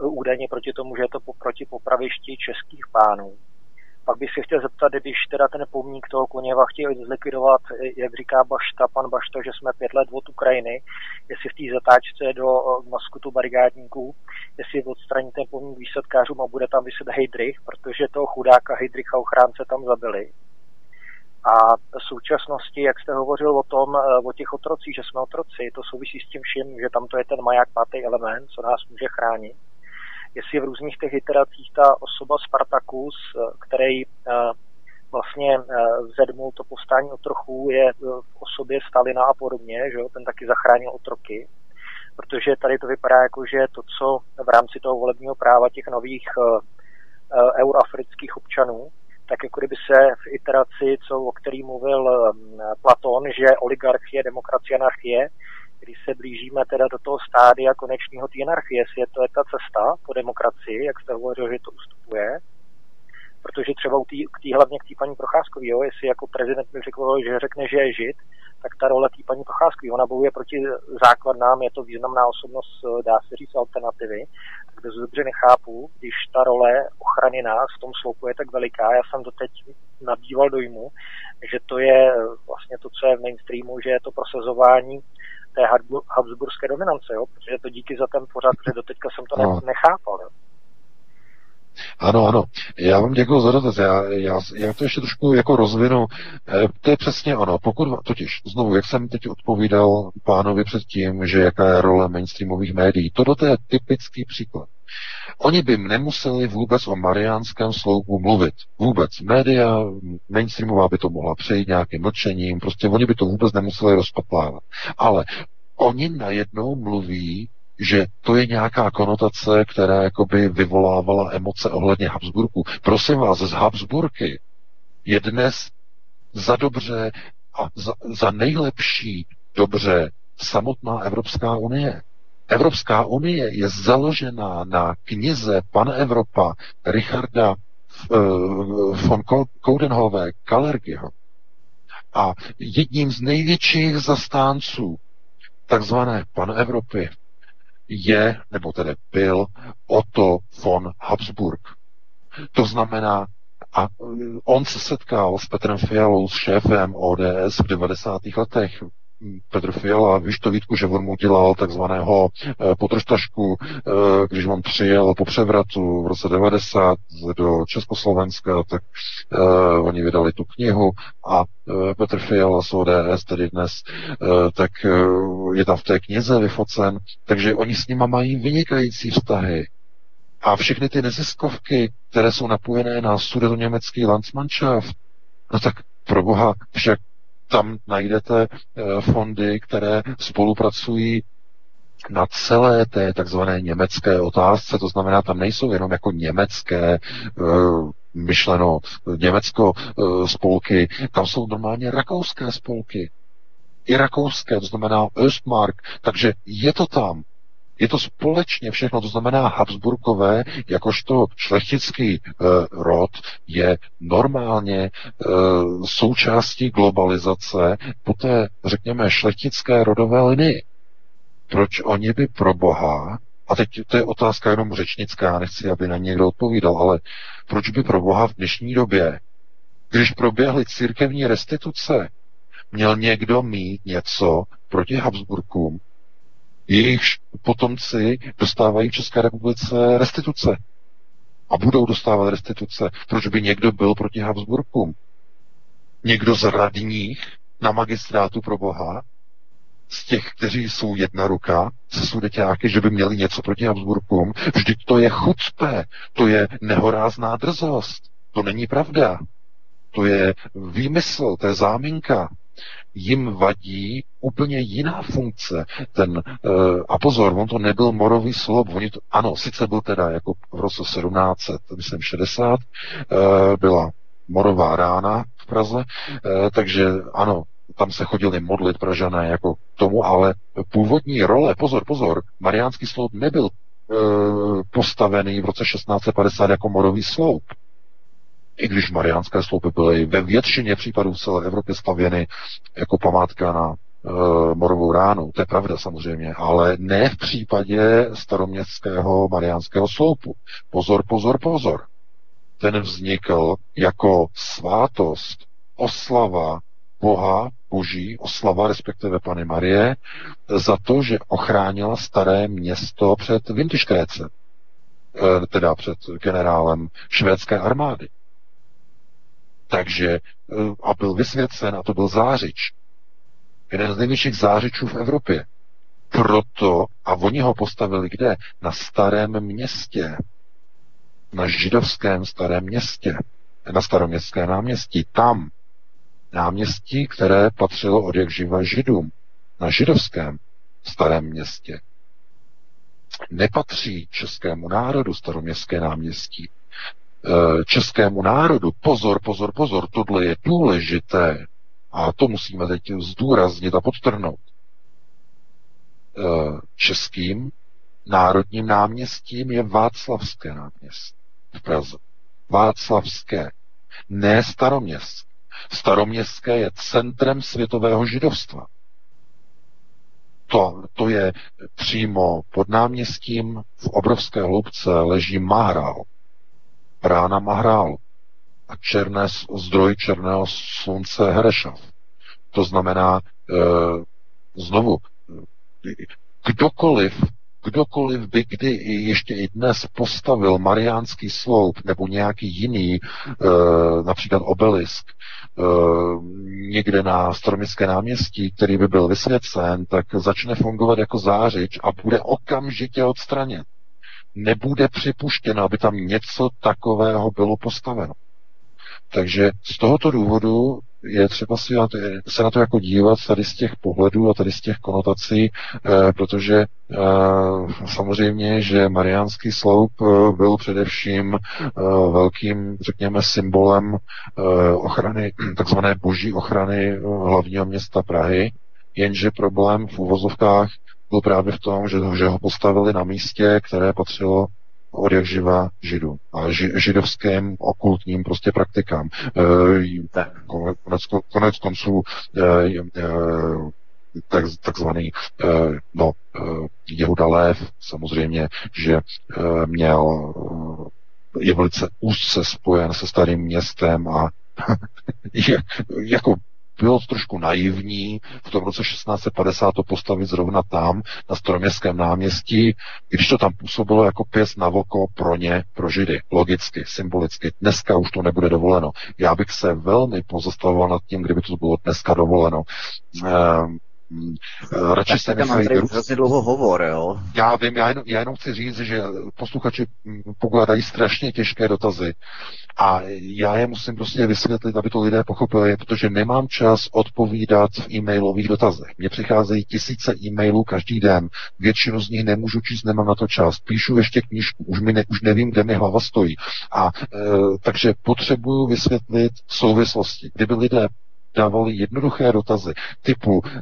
údajně proti tomu, že je to proti popravišti českých pánů. Pak bych se chtěl zeptat, když teda ten pomník toho Koněva chtěl zlikvidovat, jak říká Bašta, pan Bašta, že jsme pět let od Ukrajiny, jestli v té zatáčce do maskutu barigádníků, jestli odstraní ten pomník výsadkářům a bude tam vyset Heydrich, protože toho chudáka Heydricha ochránce tam zabili. A v současnosti, jak jste hovořil o tom, o těch otrocích, že jsme otroci, to souvisí s tím vším, že tam to je ten maják pátý element, co nás může chránit jestli v různých těch iteracích ta osoba Spartakus, eh, který eh, vlastně eh, zedmul to povstání otrochů, je v osobě Stalina a podobně, že jo? ten taky zachránil otroky. protože tady to vypadá jako, že to, co v rámci toho volebního práva těch nových euroafrických občanů, tak jako kdyby se v iteraci, co, o který mluvil Platon, že oligarchie, demokracie, anarchie, když se blížíme teda do toho stádia konečního té anarchie, jestli je to je ta cesta po demokracii, jak jste hovořil, že to ustupuje, protože třeba tý, k tý, hlavně k té paní Procházkové, jo, jestli jako prezident mi řekl, že řekne, že je žid, tak ta role té paní Procházkové, ona bojuje proti základnám, je to významná osobnost, dá se říct, alternativy, tak dost dobře nechápu, když ta role ochrany nás v tom sloupu je tak veliká, já jsem doteď nabýval dojmu, že to je vlastně to, co je v mainstreamu, že je to prosazování té habsburské dominance, jo? protože to díky za ten pořad, protože doteďka jsem to no. nechápal. Jo? Ano, ano. Já vám děkuji za dotaz. Já, já, já to ještě trošku jako rozvinu. E, to je přesně ono. Pokud, totiž, znovu, jak jsem teď odpovídal pánovi předtím, že jaká je role mainstreamových médií, to je typický příklad. Oni by nemuseli vůbec o mariánském sloupu mluvit. Vůbec. Média mainstreamová by to mohla přejít nějakým mlčením, prostě oni by to vůbec nemuseli rozpatlávat. Ale oni najednou mluví že to je nějaká konotace, která jakoby vyvolávala emoce ohledně Habsburku. Prosím vás, z Habsburky je dnes za dobře a za, za nejlepší dobře samotná Evropská unie. Evropská unie je založená na knize Pan Evropa Richarda uh, von Coudenhove Kalergyho. A jedním z největších zastánců takzvané Pan Evropy je, nebo tedy byl, Otto von Habsburg. To znamená, a on se setkal s Petrem Fialou, s šéfem ODS v 90. letech. Petr Fiala, víš to Vítku, že on mu dělal takzvaného eh, potrštašku, eh, když on přijel po převratu v roce 90 do Československa, tak eh, oni vydali tu knihu a Petr Fiala z ODS tedy dnes, tak je tam v té knize vyfocen, takže oni s nima mají vynikající vztahy. A všechny ty neziskovky, které jsou napojené na německý Landsmannschaft, no tak pro boha, však tam najdete eh, fondy, které spolupracují na celé té takzvané německé otázce, to znamená, tam nejsou jenom jako německé eh, myšleno Německo eh, spolky, tam jsou normálně rakouské spolky. I rakouské, to znamená Östmark, takže je to tam. Je to společně všechno, to znamená Habsburkové, jakožto šlechtický e, rod, je normálně e, součástí globalizace po té, řekněme, šlechtické rodové linii. Proč oni by pro Boha, a teď to je otázka jenom řečnická, nechci, aby na někdo odpovídal, ale proč by pro Boha v dnešní době, když proběhly církevní restituce, měl někdo mít něco proti Habsburkům, jejichž potomci dostávají v České republice restituce. A budou dostávat restituce. Proč by někdo byl proti Habsburkům? Někdo z radních na magistrátu pro Boha, z těch, kteří jsou jedna ruka, se sudeťáky, že by měli něco proti Habsburkům. Vždyť to je chucpe, to je nehorázná drzost. To není pravda. To je výmysl, to je záminka jim vadí úplně jiná funkce. Ten, uh, a pozor, on to nebyl morový slob, oni to, ano, sice byl teda jako v roce 1700, myslím 60, uh, eh, byla morová rána v Praze, uh, takže ano, tam se chodili modlit Pražané jako tomu, ale původní role, pozor, pozor, Mariánský sloup nebyl postavený v roce 1650 jako morový sloup i když mariánské sloupy byly ve většině případů v celé Evropě stavěny jako památka na e, morovou ránu. To je pravda samozřejmě, ale ne v případě staroměstského mariánského sloupu. Pozor, pozor, pozor. Ten vznikl jako svátost, oslava Boha, Boží, oslava respektive Pany Marie, za to, že ochránila staré město před Vintiškréce, e, teda před generálem švédské armády. Takže eh, a byl vysvěcen a to byl zářič. Jeden z největších zářičů v Evropě. Proto, a oni ho postavili kde? Na starém městě. Na židovském starém městě. Na staroměstské náměstí. Tam. Náměstí, které patřilo od jak živa židům. Na židovském starém městě. nepatří českému národu staroměstské náměstí. Eh, českému národu, pozor, pozor, pozor, tohle je důležité a to musíme teď zdůraznit a podtrhnout. Eh, českým národním náměstím je Václavské náměstí v Praze. Václavské, ne staroměstské. Staroměstské je centrem světového židovstva. To, to je přímo pod náměstím v obrovské hloubce leží Mahrál. Rána Mahrál a černé, zdroj černého slunce Herešav. To znamená, e, znovu, kdokoliv, kdokoliv by kdy ještě i dnes postavil Mariánský sloup nebo nějaký jiný, e, například obelisk, e, někde na Stromické náměstí, který by byl vysvěcen, tak začne fungovat jako zářič a bude okamžitě odstraněn. Nebude připuštěno, aby tam něco takového bylo postaveno. Takže z tohoto důvodu je třeba si se na to jako dívat tady z těch pohledů a tady z těch konotací, eh, protože eh, samozřejmě, že Mariánský sloup eh, byl především velkým, řekněme, symbolem ochrany, takzvané boží ochrany hlavního města Prahy, jenže problém v uvozovkách byl právě v tom, že, že ho postavili na místě, které patřilo od jak živa židu a ži, židovském okultním prostě praktikám. E, konec, konec konců e, e, tak, takzvaný e, no, e, Jehuda Lev samozřejmě, že e, měl je velice úzce spojen se starým městem a je, jako bylo trošku naivní v tom roce 1650 to postavit zrovna tam, na Stroměstském náměstí, když to tam působilo jako pěs na voko pro ně, pro židy, logicky, symbolicky. Dneska už to nebude dovoleno. Já bych se velmi pozastavoval nad tím, kdyby to bylo dneska dovoleno. Ehm, radši se nechají... hrozně dlouho hovor, jo? Já vím, já jenom, já jenom chci říct, že posluchači pokládají strašně těžké dotazy a já je musím prostě vysvětlit, aby to lidé pochopili, protože nemám čas odpovídat v e-mailových dotazech. Mně přicházejí tisíce e-mailů každý den, většinu z nich nemůžu číst, nemám na to čas. Píšu ještě knížku, už, mi ne, už nevím, kde mi hlava stojí. A e, takže potřebuju vysvětlit souvislosti. Kdyby lidé dávali jednoduché dotazy typu, e,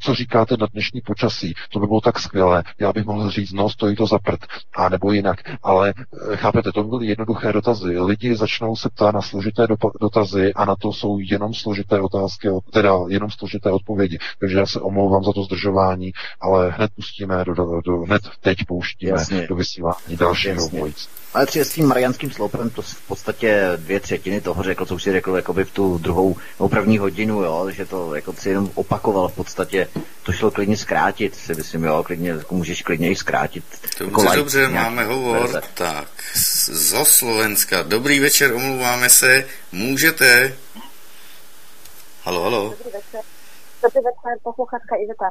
co říkáte na dnešní počasí, to by bylo tak skvělé, já bych mohl říct, no stojí to za prd, a nebo jinak, ale e, chápete, to by byly jednoduché dotazy. Lidi začnou se ptát na složité dotazy a na to jsou jenom složité otázky, teda jenom složité odpovědi. Takže já se omlouvám za to zdržování, ale hned pustíme, do, do, do hned teď pouštíme Jasně. do vysílání dalšího vojíc. Ale třeba s tím marianským sloupem to v podstatě dvě třetiny toho řekl, co už si řekl jakoby v tu druhou nebo první hodinu, jo, že to jako si jenom opakoval v podstatě, to šlo klidně zkrátit, si myslím, jo, klidně, jako můžeš klidně i zkrátit. Dobře, jako dobře, máme hovor, verze. tak, zo Slovenska, dobrý večer, omlouváme se, můžete, halo, halo. Dobrý večer, dobrý večer, posluchačka Iveta.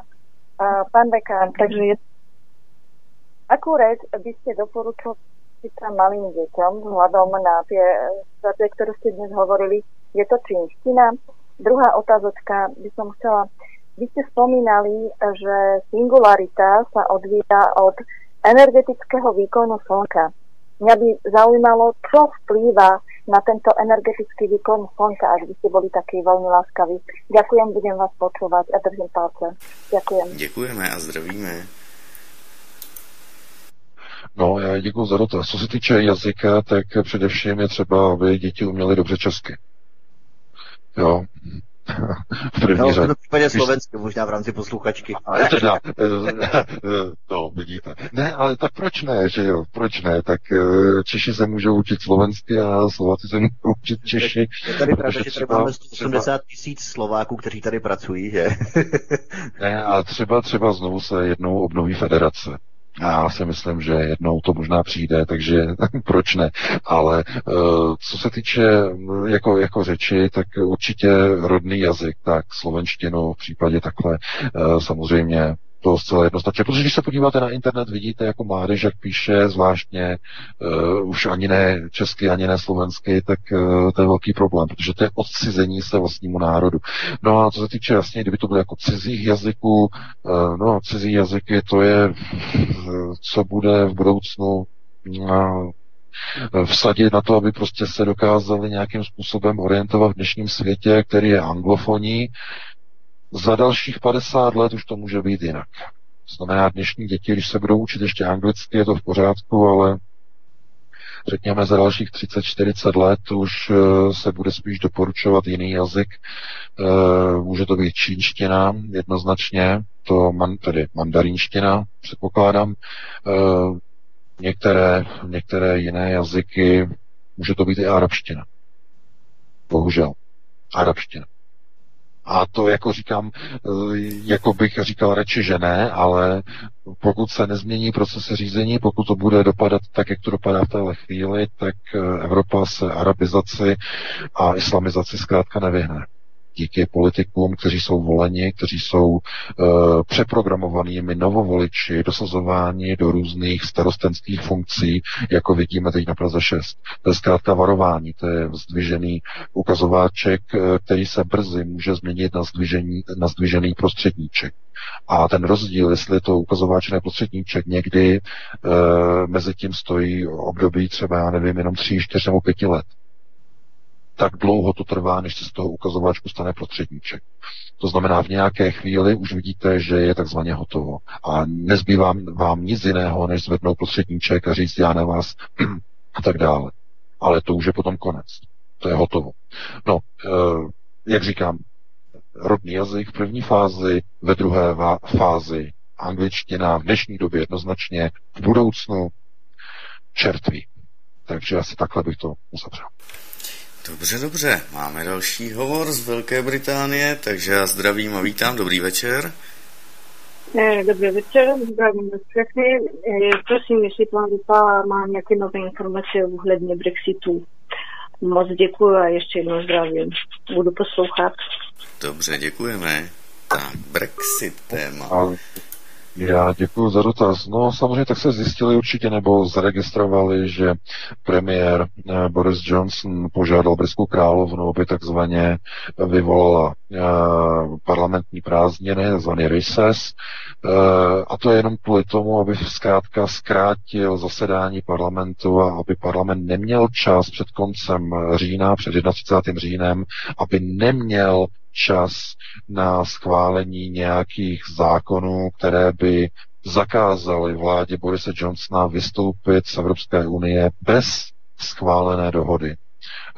Uh, pán Bekán, takže je Akú reč by sa malým deťom vzhľadom na tie situácie, ktoré ste dnes hovorili, je to čínština. Druhá otázočka by som chcela, vy ste spomínali, že singularita sa odvíja od energetického výkonu Slnka. Mňa by zaujímalo, čo vplýva na tento energetický výkon Slnka, ak by ste boli takí veľmi láskaví. Ďakujem, budem vás počúvať a držím palce. Ďakujem. Děkujeme a zdravíme. No, já děkuji za dotaz. Co se týče jazyka, tak především je třeba, aby děti uměly dobře česky. Jo. v první no, řadě. V případě slovensky, možná v rámci posluchačky. Ale teda, eh, no, vidíte. Ne, ale tak proč ne, že jo, proč ne? Tak eh, Češi se můžou učit slovensky a Slováci se můžou učit Češi. Je tady pravda, že tady máme 180 tisíc Slováků, kteří tady pracují, že? ne, a třeba, třeba znovu se jednou obnoví federace. Já si myslím, že jednou to možná přijde, takže proč ne. Ale eh, co se týče mm, jako, jako řeči, tak určitě rodný jazyk, tak slovenštinu v případě takhle eh, samozřejmě To zcela jednoznačně. Protože když se podíváte na internet, vidíte jako mládež, jak píše, zvláštně uh, už ani ne česky, ani ne slovensky, tak uh, to je velký problém, protože to je odcizení se vlastnímu národu. No a co se týče jasně, kdyby to bylo jako cizích jazyků, uh, no cizí jazyky, to je, co bude v budoucnu uh, vsadit na to, aby prostě se dokázali nějakým způsobem orientovat v dnešním světě, který je anglofoní, za dalších 50 let už to může být jinak. To znamená, dnešní děti, když se budou učit ještě anglicky, je to v pořádku, ale řekněme za dalších 30-40 let už eh, se bude spíš doporučovat jiný jazyk. Eh, může to být čínština jednoznačně, to man, tedy mandarínština, předpokládám. Eh, některé, některé jiné jazyky, může to být i arabština. Bohužel. Arabština. A to jako říkám, eh, jako bych říkal radši, že ne, ale pokud se nezmění procesy řízení, pokud to bude dopadat tak, jak to dopadá v téhle chvíli, tak eh, Evropa se arabizaci a islamizaci zkrátka nevyhne díky politikům, kteří jsou voleni, kteří jsou uh, přeprogramovanými novovoliči, dosazováni do různých starostenských funkcí, jako vidíme teď na Praze 6. To je zkrátka varování, to je zdvižený ukazováček, eh, který se brzy může změnit na, zdvižený, na zdvižený prostředníček. A ten rozdíl, jestli je to ukazováč nebo prostředníček, někdy e, mezi tím stojí období třeba, já nevím, jenom tří, čtyř nebo pěti let tak dlouho to trvá, než se z toho ukazováčku stane prostředníček. To znamená, v nějaké chvíli už vidíte, že je takzvaně hotovo. A nezbývá vám nic jiného, než zvednout prostředníček a říct, já na vás a tak dále. Ale to už je potom konec. To je hotovo. No, eh, jak říkám, rodný jazyk v první fázi, ve druhé fázi angličtina v dnešní době jednoznačně, v budoucnu čertví. Takže asi takhle bych to uzavřel. Dobře, dobře. Máme další hovor z Velké Británie, takže já zdravím a vítám. Dobrý večer. Eh, dobrý večer, zdravím vás všechny. Eh, prosím, jestli pan Vypala má nějaké nové informace ohledně Brexitu. Moc děkuji a ještě jednou zdravím. Budu poslouchat. Dobře, děkujeme. Tak, Brexit téma. Já děkuji za dotaz. No samozřejmě tak se zjistili určitě nebo zaregistrovali, že premiér eh, Boris Johnson požádal britskou královnu, aby takzvaně vyvolala eh, parlamentní prázdniny, takzvaný recess, eh, a to je jenom kvůli tomu, aby zkrátka zkrátil zasedání parlamentu a aby parlament neměl čas před koncem října, před 31. říjnem, aby neměl čas na schválení nějakých zákonů, které by zakázaly vládě Borise Johnsona vystoupit z Evropské unie bez schválené dohody.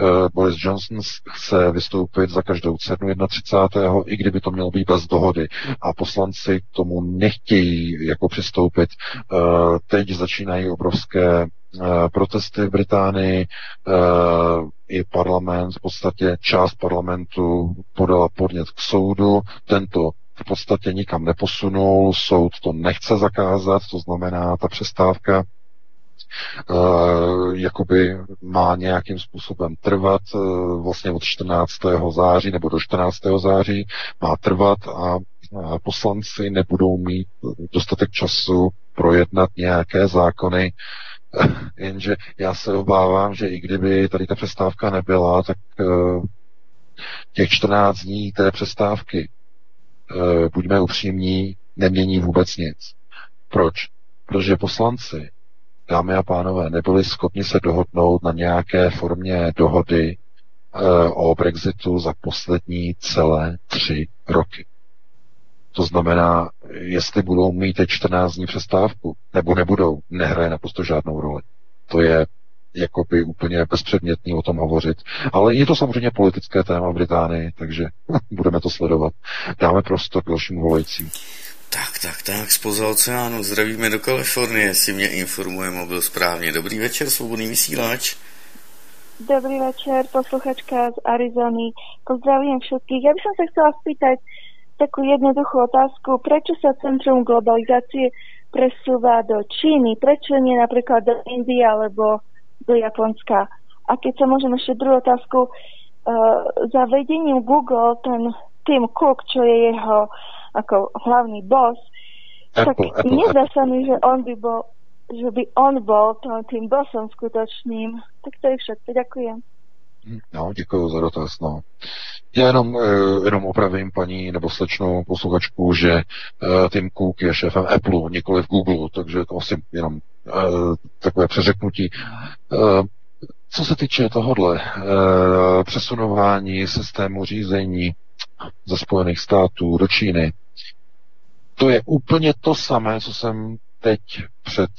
Uh, Boris Johnson chce vystoupit za každou cenu 31. i kdyby to mělo být bez dohody. A poslanci tomu nechtějí jako přistoupit. Uh, teď začínají obrovské protesty v Británii. I parlament, v podstatě část parlamentu podala podnět k soudu. Tento v podstatě nikam neposunul, soud to nechce zakázat, to znamená, ta přestávka Uh, jakoby má nějakým způsobem trvat vlastně od 14. září nebo do 14. září má trvat a poslanci nebudou mít dostatek času projednat nějaké zákony, jenže já se obávám, že i kdyby tady ta přestávka nebyla, tak těch 14 dní té přestávky, buďme upřímní, nemění vůbec nic. Proč? Protože poslanci dámy a pánové, nebyli schopni se dohodnout na nějaké formě dohody e, o Brexitu za poslední celé tři roky. To znamená, jestli budou mít teď 14 dní přestávku, nebo nebudou, nehraje naprosto žádnou roli. To je jakoby úplně bezpředmětný o tom hovořit. Ale je to samozřejmě politické téma v Británii, takže budeme to sledovat. Dáme prostor k dalšímu volajícím. Tak, tak, tak, spoza oceánu, zdravíme do Kalifornie, jestli mě informuje mobil správně. Dobrý večer, svobodný vysílač. Dobrý večer, posluchačka z Arizony. Pozdravím všetkých. Ja by som sa chcela spýtať takú jednoduchú otázku. Prečo sa Centrum globalizácie presúva do Číny? Prečo nie napríklad do Indie alebo do Japonska? A keď sa môžem ešte druhú otázku, uh, za vedením Google ten Tim Cook, čo je jeho ako hlavný boss, Apple, tak nezdá sa mi, že on by bol, že by on bol tým bosom skutočným. Tak to je všetko. Ďakujem. No, děkuji za dotaz, no. Já jenom, eh, jenom opravím paní nebo slečnou posluchačku, že eh, Tim Cook je šéfem Apple, nikoli v Google, takže to asi jenom eh, takové přeřeknutí. Co se týče tohodle eh, přesunování systému řízení ze Spojených států do Číny, to je úplně to samé, co jsem teď před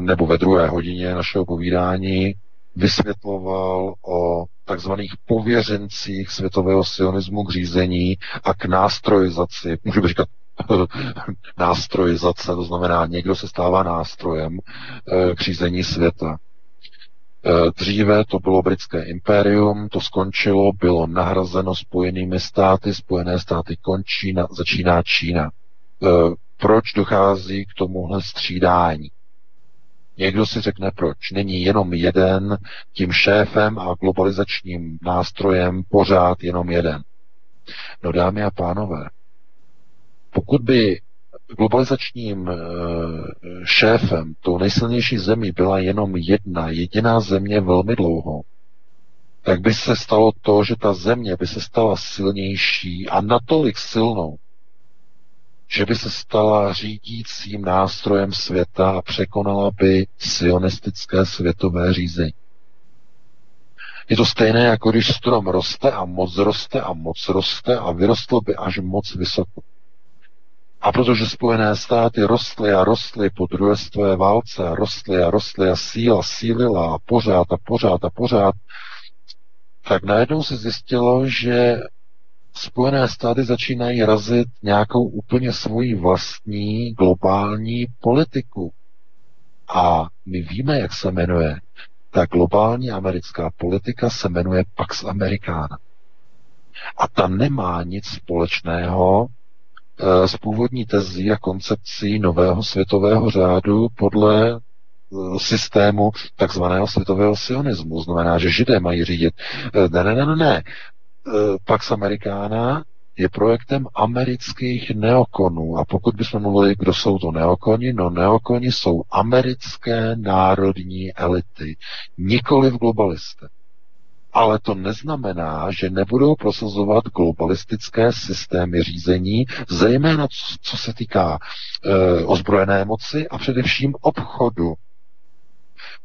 nebo ve druhé hodině našeho povídání vysvětloval o takzvaných pověřencích světového sionismu k řízení a k nástrojizaci. Můžu říkat nástrojizace, to znamená, někdo se stává nástrojem eh, k řízení světa. Eh, Dříve to bylo britské impérium, to skončilo, bylo nahrazeno spojenými státy, spojené státy končí, začíná Čína. Eh, Proč dochází k tomuhle střídání? Někdo si řekne proč. Není jenom jeden tím šéfem a globalizačním nástrojem pořád jenom jeden. No dámy a pánové, pokud by globalizačním eh, šéfem, tou nejsilnější zemí byla jenom jedna, jediná země velmi dlouho, tak by se stalo to, že ta země by se stala silnější a natolik silnou, že by se stala řídícím nástrojem světa a překonala by sionistické světové řízení. Je to stejné, jako když strom roste a moc roste a moc roste a vyrostl by až moc vysoko. A protože Spojené státy rostly a rostly po druhé světové válce, rostly a rostly a síla sílila a pořád a pořád a pořád, tak najednou se zjistilo, že Spojené státy začínají razit nějakou úplně svoji vlastní globální politiku. A my víme, jak se jmenuje. Ta globální americká politika se jmenuje Pax Americana. A ta nemá nic společného eh, s původní tezí a koncepcí nového světového řádu podle eh, systému takzvaného světového sionismu. Znamená, že židé mají řídit. Eh, Ne, ne, ne, ne, Pax Americana je projektem amerických neokonů. A pokud bychom mluvili, kdo jsou to neokoni, no neokoni jsou americké národní elity, nikoli v globalisté. Ale to neznamená, že nebudou prosazovat globalistické systémy řízení, zejména co, co se týká e, ozbrojené moci a především obchodu.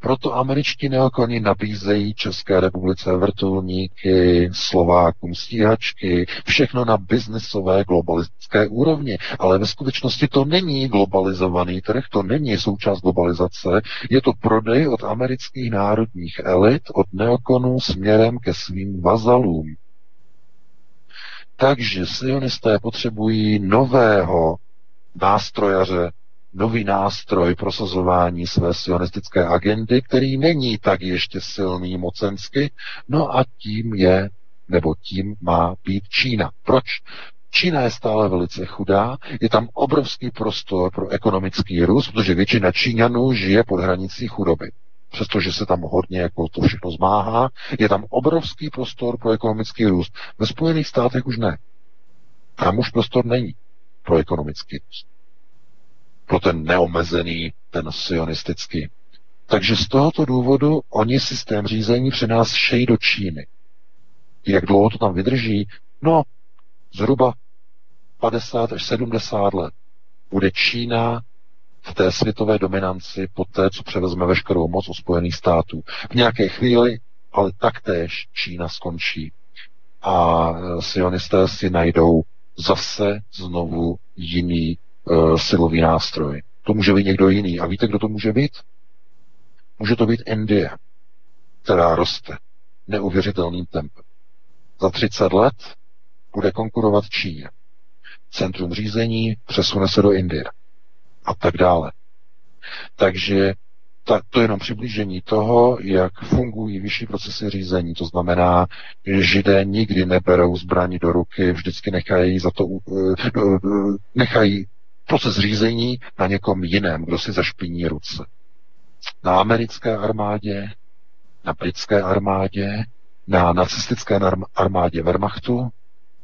Proto američtí neokoni nabízejí České republice vrtulníky, Slovákům stíhačky, všechno na biznesové globalistické úrovni. Ale ve skutečnosti to není globalizovaný trh, to není součást globalizace, je to prodej od amerických národních elit, od neokonů směrem ke svým vazalům. Takže sionisté potřebují nového nástrojaře, nový nástroj prosazování své sionistické agendy, který není tak ještě silný mocensky, no a tím je, nebo tím má být Čína. Proč? Čína je stále velice chudá, je tam obrovský prostor pro ekonomický růst, protože většina Číňanů žije pod hranicí chudoby. Přestože se tam hodně jako to všechno zmáhá, je tam obrovský prostor pro ekonomický růst. Ve Spojených státech už ne. Tam už prostor není pro ekonomický růst pro ten neomezený, ten sionistický. Takže z tohoto důvodu oni systém řízení při nás šejí do Číny. Jak dlouho to tam vydrží? No, zhruba 50 až 70 let. Bude Čína v té světové dominanci po té, co převezme veškerou moc u Spojených států. V nějaké chvíli ale taktéž Čína skončí. A sionisté si najdou zase znovu jiný uh, silový nástroj. To může být někdo jiný. A víte, kdo to může být? Může to být Indie, která roste neuvěřitelným tempem. Za 30 let bude konkurovat Číně. Centrum řízení přesune se do Indie. A tak dále. Takže ta, to je jenom přiblížení toho, jak fungují vyšší procesy řízení. To znamená, že židé nikdy neberou zbraní do ruky, vždycky nechají za to, nechají proces řízení na někom jiném, kdo si zašpiní ruce. Na americké armádě, na britské armádě, na nacistické armádě Wehrmachtu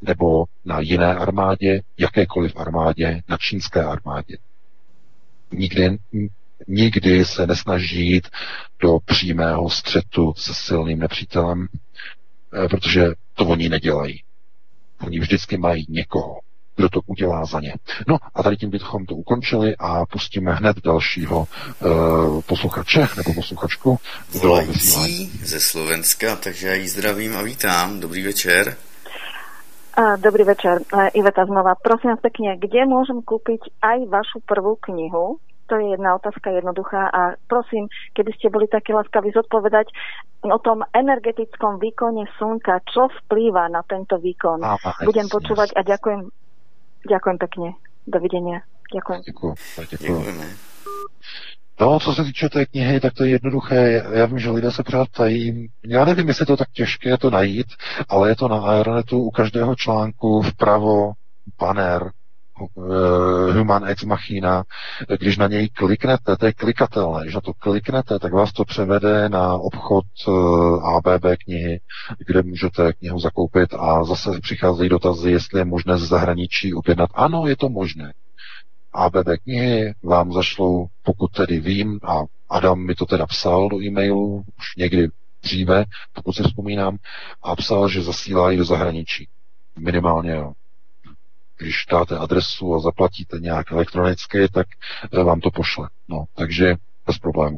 nebo na jiné armádě, jakékoliv armádě, na čínské armádě. Nikdy, nikdy se nesnaží jít do přímého střetu se silným nepřítelem, eh, protože to oni nedělají. Oni vždycky mají někoho, kdo to udělá za ně. No a tady tím bychom to ukončili a pustíme hned dalšího uh, posluchače nebo posluchačku. Volající ze Slovenska, takže já jí zdravím a vítám. Dobrý večer. Dobrý večer, Iveta znova. Prosím vás pekne, kde môžem kúpiť aj vašu prvú knihu? To je jedna otázka jednoduchá a prosím, keby ste boli také laskaví zodpovedať o tom energetickom výkone slnka, čo vplýva na tento výkon. Á, Budem počúvať a ďakujem, ďakujem pekne. Dovidenia. Ďakujem. Děkuji. Děkujeme. No, co se týče té knihy, tak to je jednoduché. Já vím, že lidé se pořád tají. Já nevím, jestli je to tak těžké to najít, ale je to na Aeronetu u každého článku vpravo banner Human Ex Machina. Když na něj kliknete, to je klikatelné, když na to kliknete, tak vás to převede na obchod eh, ABB knihy, kde můžete knihu zakoupit a zase přicházejí dotazy, jestli je možné z zahraničí objednat. Ano, je to možné. ABB knihy vám zašlou, pokud tedy vím, a Adam mi to teda psal do e-mailu už někdy dříve, pokud si vzpomínám, a psal, že zasílají do zahraničí. Minimálně, jo. Když dáte adresu a zaplatíte nějak elektronicky, tak eh, vám to pošle. No, takže bez problému.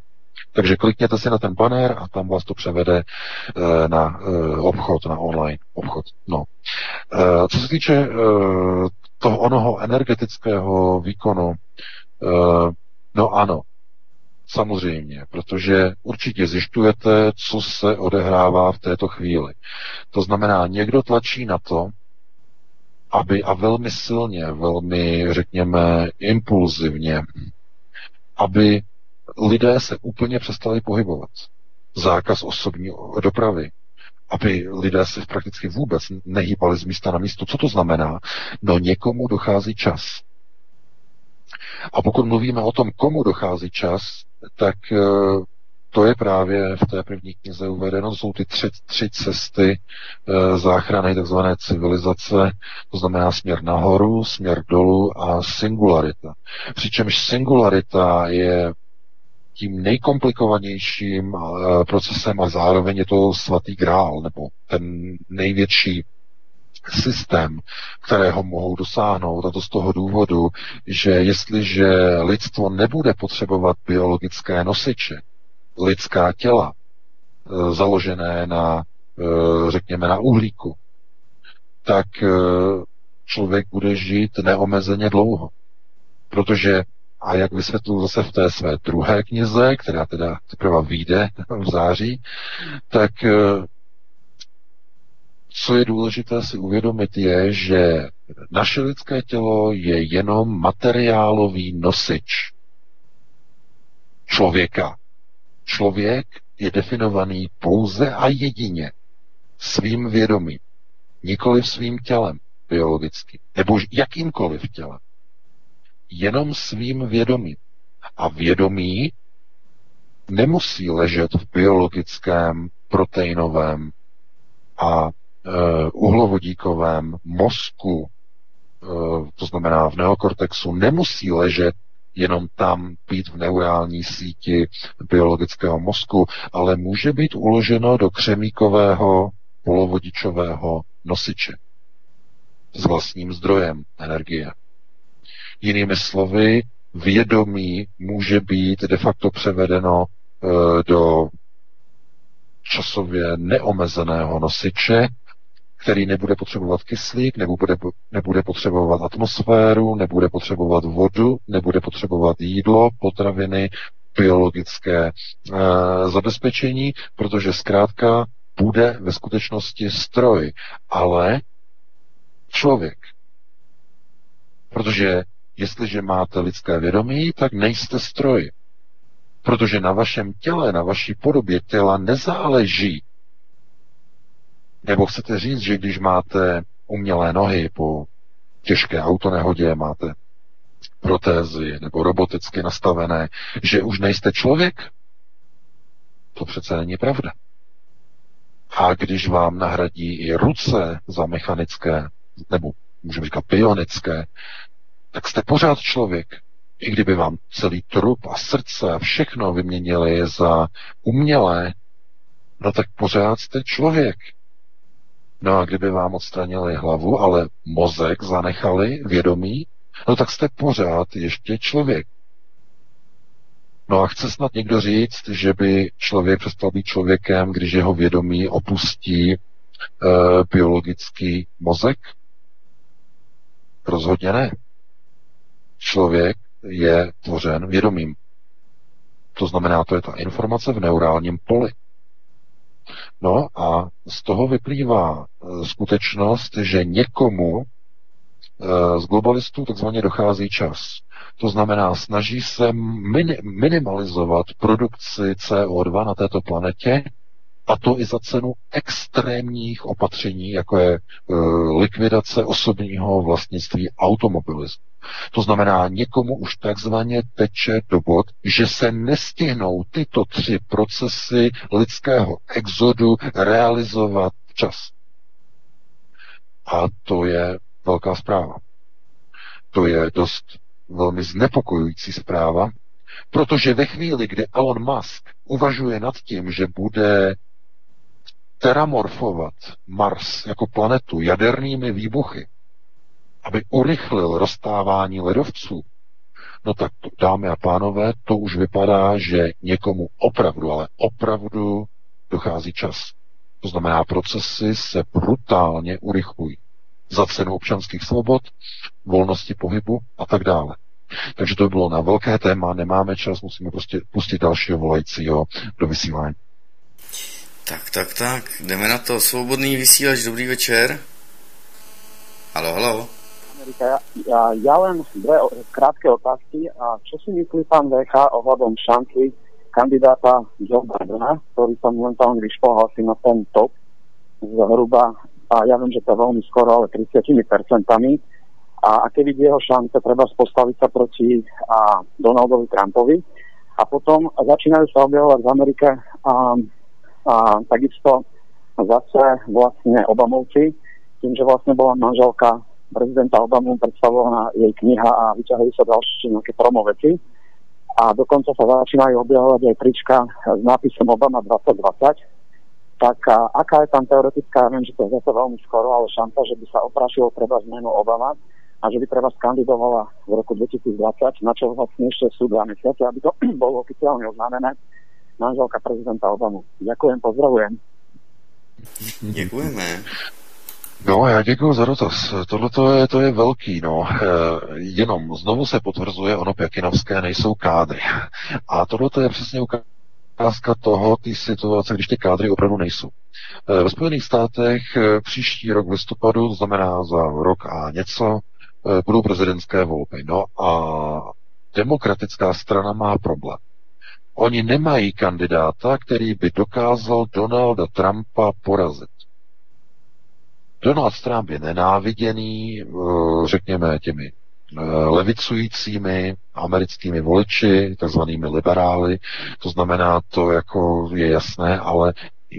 Takže klikněte si na ten banner a tam vás to převede e, na e, obchod, na online obchod. No. Co se týče toho onoho energetického výkonu, eh, no ano, Samozřejmě, protože určitě zjišťujete, co se odehrává v této chvíli. To znamená, někdo tlačí na to, aby a velmi silně, velmi, řekněme, impulzivně, aby lidé se úplně přestali pohybovat. Zákaz osobní dopravy, aby lidé se prakticky vůbec nehýbali z místa na místo. Co to znamená? No někomu dochází čas. A pokud mluvíme o tom, komu dochází čas, tak eh, to je právě v té první knize uvedeno, jsou ty tři, tři cesty e, záchrany tzv. civilizace, to znamená směr nahoru, směr dolů a singularita. Přičemž singularita je tím nejkomplikovanějším eh, procesem a zároveň je to svatý grál, nebo ten největší systém, kterého mohou dosáhnout, a to z toho důvodu, že jestliže lidstvo nebude potřebovat biologické nosiče, lidská těla, eh, založené na, eh, řekněme, na uhlíku, tak člověk bude žít neomezeně dlouho. Protože a jak vysvětlil zase v té své druhé knize, která teda teprve vyjde v září, tak co je důležité si uvědomit je, že naše lidské tělo je jenom materiálový nosič člověka. Člověk je definovaný pouze a jedině svým vědomím, nikoli svým tělem biologicky, nebo jakýmkoliv tělem jenom svým vědomím. A vědomí nemusí ležet v biologickém, proteinovém a e, uhlovodíkovém mozku, e, to znamená v neokortexu, nemusí ležet jenom tam být v neurální síti biologického mozku, ale může být uloženo do křemíkového polovodičového nosiče s vlastním zdrojem energie. Jinými slovy, vědomí může být de facto převedeno e, do časově neomezeného nosiče, který nebude potřebovat kyslík, nebude, nebude potřebovat atmosféru, nebude potřebovat vodu, nebude potřebovat jídlo, potraviny, biologické e, zabezpečení, protože zkrátka bude ve skutečnosti stroj, ale člověk. Protože Jestliže máte lidské vědomí, tak nejste stroj. Protože na vašem těle, na vaší podobě těla nezáleží. Nebo chcete říct, že když máte umělé nohy po těžké autonehodě, máte protézy nebo roboticky nastavené, že už nejste člověk? To přece není pravda. A když vám nahradí i ruce za mechanické, nebo můžeme říkat bionické, tak jste pořád člověk. I kdyby vám celý trup a srdce a všechno vyměnili za umělé, no tak pořád jste člověk. No a kdyby vám odstranili hlavu, ale mozek zanechali, vědomí, no tak jste pořád ještě člověk. No a chce snad někdo říct, že by člověk přestal být člověkem, když jeho vědomí opustí e, biologický mozek? Rozhodně ne. Člověk je tvořen vědomím. To znamená, to je ta informace v neurálním poli. No a z toho vyplývá e, skutečnost, že někomu e, z globalistů takzvaně dochází čas. To znamená, snaží se minimalizovat produkci CO2 na této planetě, a to i za cenu extrémních opatření, jako je e, likvidace osobního vlastnictví automobilismu. To znamená, někomu už takzvaně teče do bod, že se nestihnou tyto tři procesy lidského exodu realizovat včas. A to je velká zpráva. To je dost velmi znepokojující zpráva, protože ve chvíli, kdy Elon Musk uvažuje nad tím, že bude teramorfovat Mars jako planetu jadernými výbuchy, aby urychlil rozstávání ledovců, no tak to, dámy a pánové, to už vypadá, že někomu opravdu, ale opravdu dochází čas. To znamená, procesy se brutálně urychlují za cenu občanských svobod, volnosti pohybu a tak dále. Takže to by bylo na velké téma, nemáme čas, musíme prostě pustit dalšího volajícího do vysílání. Tak, tak, tak, jdeme na to. Svobodný vysílač, dobrý večer. Halo, halo. Amerika, ja, ja len dve krátke otázky. A čo si myslí pán VK ohľadom šanci kandidáta Joe Bidena, ktorý sa momentálne vyšplhal asi na ten top zhruba, a ja viem, že to je veľmi skoro, ale 30 percentami. A aké vidí jeho šance treba postaviť sa proti a Donaldovi Trumpovi. A potom začínajú sa objavovať v Amerike a a takisto zase vlastne Obamovci, tým, že vlastne bola manželka prezidenta Obamu predstavovaná jej kniha a vyťahujú sa ďalšie nejaké promo veci. A dokonca sa začínajú objavovať aj trička s nápisom Obama 2020. Tak a, aká je tam teoretická, ja viem, že to je zase veľmi skoro, ale šanca, že by sa oprašilo treba zmenu Obama a že by treba skandidovala v roku 2020, na čo vlastne ešte sú dva mesiace, aby to bolo oficiálne oznámené manželka prezidenta Obamu. Ďakujem, pozdravujem. Děkujeme. No, já děkuji za dotaz. Tohle to je, to je velký, no. E, jenom znovu se potvrzuje, ono Pěkinovské nejsou kádry. A tohle to je přesně ukázka toho, ty situace, když ty kádry opravdu nejsou. E, ve Spojených státech e, příští rok v listopadu, to znamená za rok a něco, e, budou prezidentské volby. No a demokratická strana má problém. Oni nemají kandidáta, který by dokázal Donalda Trumpa porazit. Donald Trump je nenáviděný, eh, řekněme, těmi eh, levicujícími americkými voliči, takzvanými liberály. To znamená, to jako je jasné, ale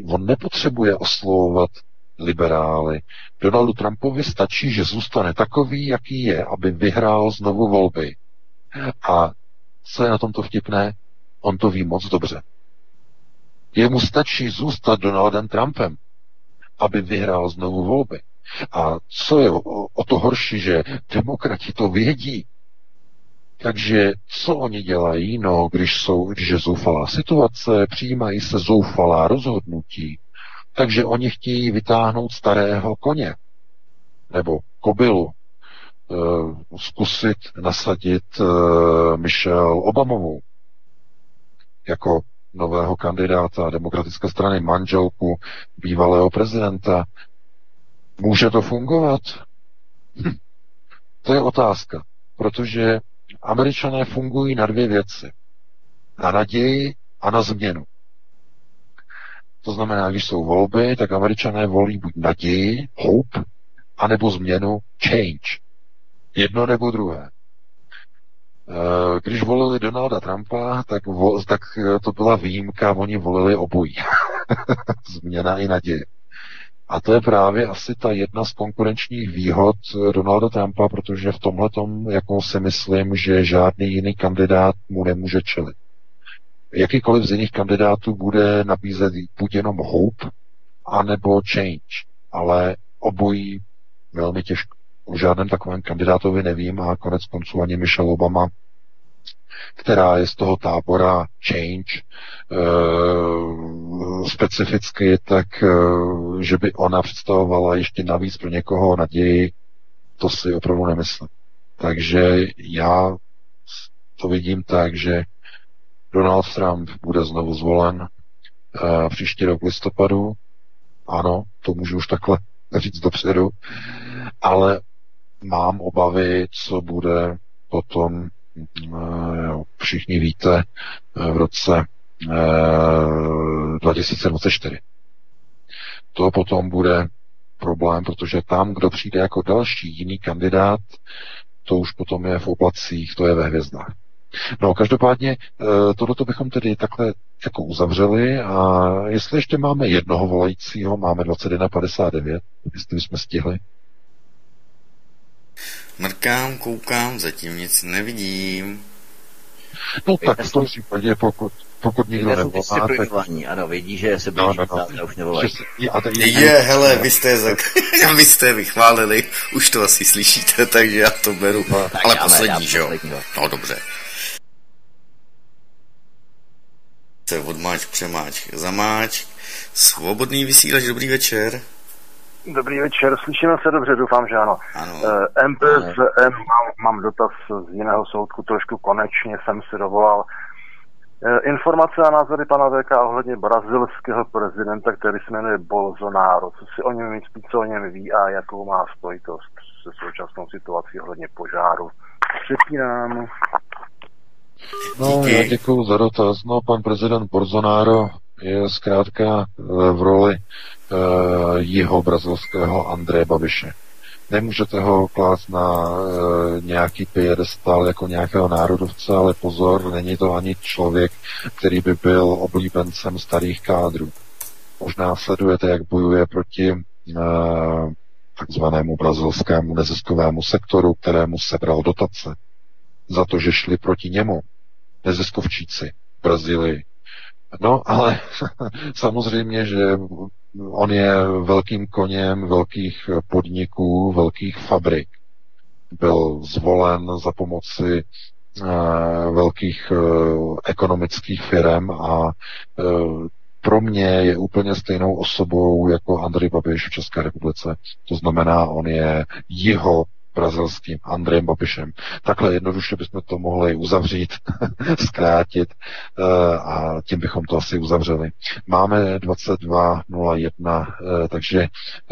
on nepotřebuje oslovovat liberály. Donaldu Trumpovi stačí, že zůstane takový, jaký je, aby vyhrál znovu volby. A co je na tomto vtipné? On to ví moc dobře. Jemu stačí zůstat Donaldem Trumpem, aby vyhrál znovu volby. A co je o, to horší, že demokrati to vědí. Takže co oni dělají? No, když, jsou, když je zoufalá situace, přijímají se zoufalá rozhodnutí, takže oni chtějí vytáhnout starého koně nebo kobylu, e, zkusit nasadit e, Michelle Obamovou jako nového kandidáta demokratické strany, manželku bývalého prezidenta. Může to fungovat? Hm. To je otázka, protože američané fungují na dvě věci. Na naději a na změnu. To znamená, když jsou volby, tak američané volí buď naději, hope, anebo změnu, change. Jedno nebo druhé. Eh, když volili Donalda Trumpa, tak, vo, tak eh, to byla výjimka, oni volili obojí. Změna i naděje. A to je právě asi ta jedna z konkurenčních výhod Donalda Trumpa, protože v tomhle jako si myslím, že žádný jiný kandidát mu nemůže čelit. Jakýkoliv z jiných kandidátů bude nabízet buď jenom hope, anebo change, ale obojí velmi těžko. O žádném takovém kandidátovi nevím a konec konců ani Michelle Obama která je z toho tábora Change e, specificky, tak e, že by ona představovala ještě navíc pro někoho naději, to si opravdu nemyslím. Takže já to vidím tak, že Donald Trump bude znovu zvolen e, příští rok listopadu. Ano, to můžu už takhle říct dopředu, ale mám obavy, co bude potom Eh, všichni víte, eh, v roce 2024. Eh, to potom bude problém, protože tam, kdo přijde jako další jiný kandidát, to už potom je v oblacích, to je ve hvězdách. No, každopádně tohoto bychom tedy takhle jako uzavřeli a jestli ještě máme jednoho volajícího, máme 21.59, jestli bychom stihli. Mrkám, koukám, zatím nic nevidím. No tak v tom případě, pokud, pokud nikdo nevolá, tak... Ano, vědí, že se blíží, no, no, no. už nevolají. Je, hele, vy jste, za... vy jste vychválili, už to asi slyšíte, takže já to beru. No, Ale dáme, poslední, že jo? No dobře. Se odmáč, přemáč, zamáč. Svobodný vysílač, dobrý večer. Dobrý večer, slyšíme se dobře, doufám, že ano. ano. MPSM, mám, mám dotaz z jiného soudku, trošku konečně jsem si dovolal. Uh, informace a názory pana VK ohledně brazilského prezidenta, který se jmenuje Bolsonaro. Co si o něm spíš, co o něm ví a jakou má spojitost se současnou situací ohledně požáru. Přepínám. No, já děkuji za dotaz. No, pan prezident Bolsonaro je zkrátka v roli uh, jeho brazilského Andreje Babiše. Nemůžete ho klást na uh, nějaký piedestal jako nějakého národovce, ale pozor, není to ani člověk, který by byl oblíbencem starých kádrů. Možná sledujete, jak bojuje proti uh, takzvanému brazilskému neziskovému sektoru, kterému sebral dotace za to, že šli proti němu neziskovčíci v Brazílii. No, ale samozřejmě, že on je velkým koněm velkých podniků, velkých fabrik. Byl zvolen za pomoci uh, velkých uh, ekonomických firm a uh, pro mě je úplně stejnou osobou jako Andrej Babiš v České republice. To znamená, on je jeho brazilským Andrejem Babišem. Takhle jednoduše bychom to mohli uzavřít, zkrátit eh, a tím bychom to asi uzavřeli. Máme 22.01, eh, takže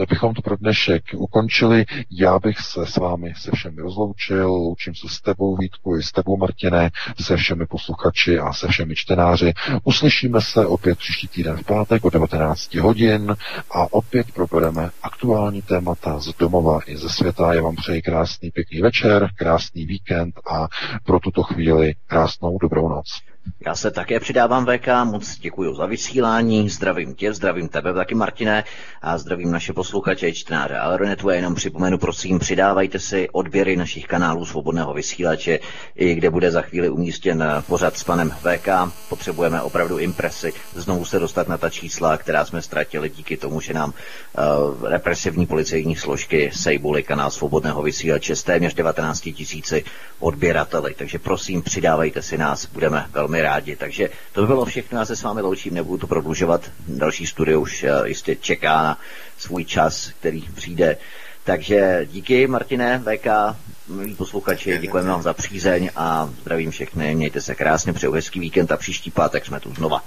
bychom to pro dnešek ukončili. Já bych se s vámi se všemi rozloučil, loučím se s tebou Vítku i s tebou Martine, se všemi posluchači a se všemi čtenáři. Uslyšíme se opět příští týden v pátek o 19 hodin a opět probereme aktuální témata z domova i ze světa. Já vám přeji krásný pěkný večer, krásný víkend a pro tuto chvíli krásnou dobrou noc. Já se také přidávám VK, moc děkuji za vysílání, zdravím tě, zdravím tebe taky Martine a zdravím naše posluchače čtenáře Aeronetu a jenom připomenu, prosím, přidávajte si odběry našich kanálů svobodného vysílače, i kde bude za chvíli umístěn pořad s panem VK. Potřebujeme opravdu impresy, znovu se dostat na ta čísla, která jsme ztratili díky tomu, že nám uh, represivní policejní složky sejbuly kanál svobodného vysílače s téměř 19 tisíci odběrateli. Takže prosím, přidávajte si nás, budeme velmi velmi rádi. Takže to by bylo všechno, já se s vámi loučím, nebudu to prodlužovat. Další studio už eh, jistě čeká na svůj čas, který přijde. Takže díky Martine, VK, milí posluchači, děkujeme vám za přízeň a zdravím všechny, mějte se krásně, přeju hezký víkend a příští pátek jsme tu znova.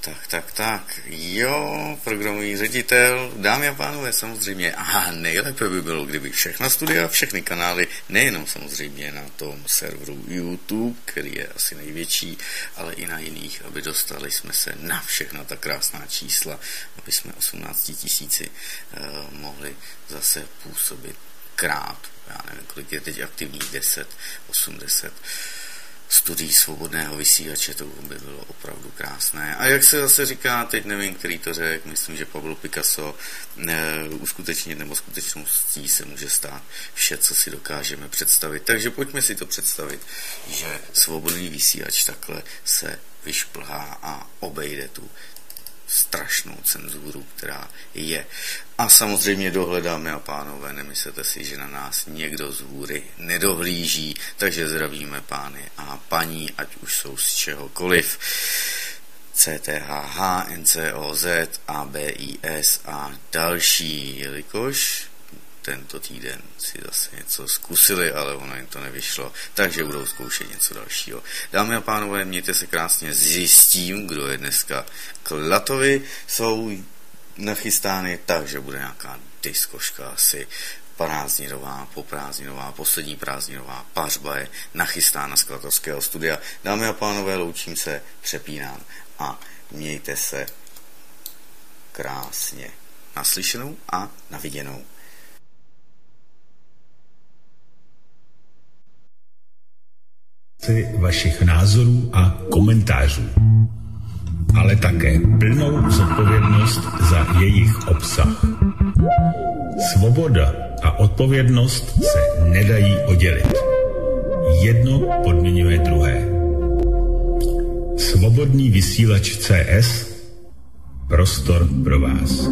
Tak, tak, tak. Jo, programový ředitel, dámy a pánové, samozřejmě. A nejlépe by bylo, kdyby všechna studia, všechny kanály, nejenom samozřejmě na tom serveru YouTube, který je asi největší, ale i na jiných, aby dostali jsme se na všechna ta krásná čísla, aby jsme 18 tisíci uh, mohli zase působit krát. Já nevím, kolik je teď aktivních, 10, 80 studií svobodného vysílače, to by bylo opravdu krásné. A jak se zase říká, teď nevím, který to řekl, myslím, že Pablo Picasso, ne, uskutečnit nebo skutečností se může stát vše, co si dokážeme představit. Takže pojďme si to představit, že svobodný vysílač takhle se vyšplhá a obejde tu strašnou cenzuru, která je. A samozřejmě dohledáme a pánové, nemyslete si, že na nás někdo z hůry nedohlíží, takže zdravíme pány a paní, ať už jsou z čehokoliv. CTHH, NCOZ, ABIS a další, jelikož tento týden si zase něco zkusili, ale ono jim to nevyšlo, takže budou zkoušet něco dalšího. Dámy a pánové, mějte se krásně, zjistím, kdo je dneska Klatovi, jsou nachystány, takže bude nějaká diskoška asi prázdninová, poprázdninová, poslední prázdninová pařba je nachystána z Klatovského studia. Dámy a pánové, loučím se, přepínám a mějte se krásně naslyšenou a naviděnou. Vašich názorů a komentářů, ale také plnou zodpovědnost za jejich obsah. Svoboda a odpovědnost se nedají oddělit. Jedno podmiňuje druhé. Svobodný vysílač CS Prostor pro vás.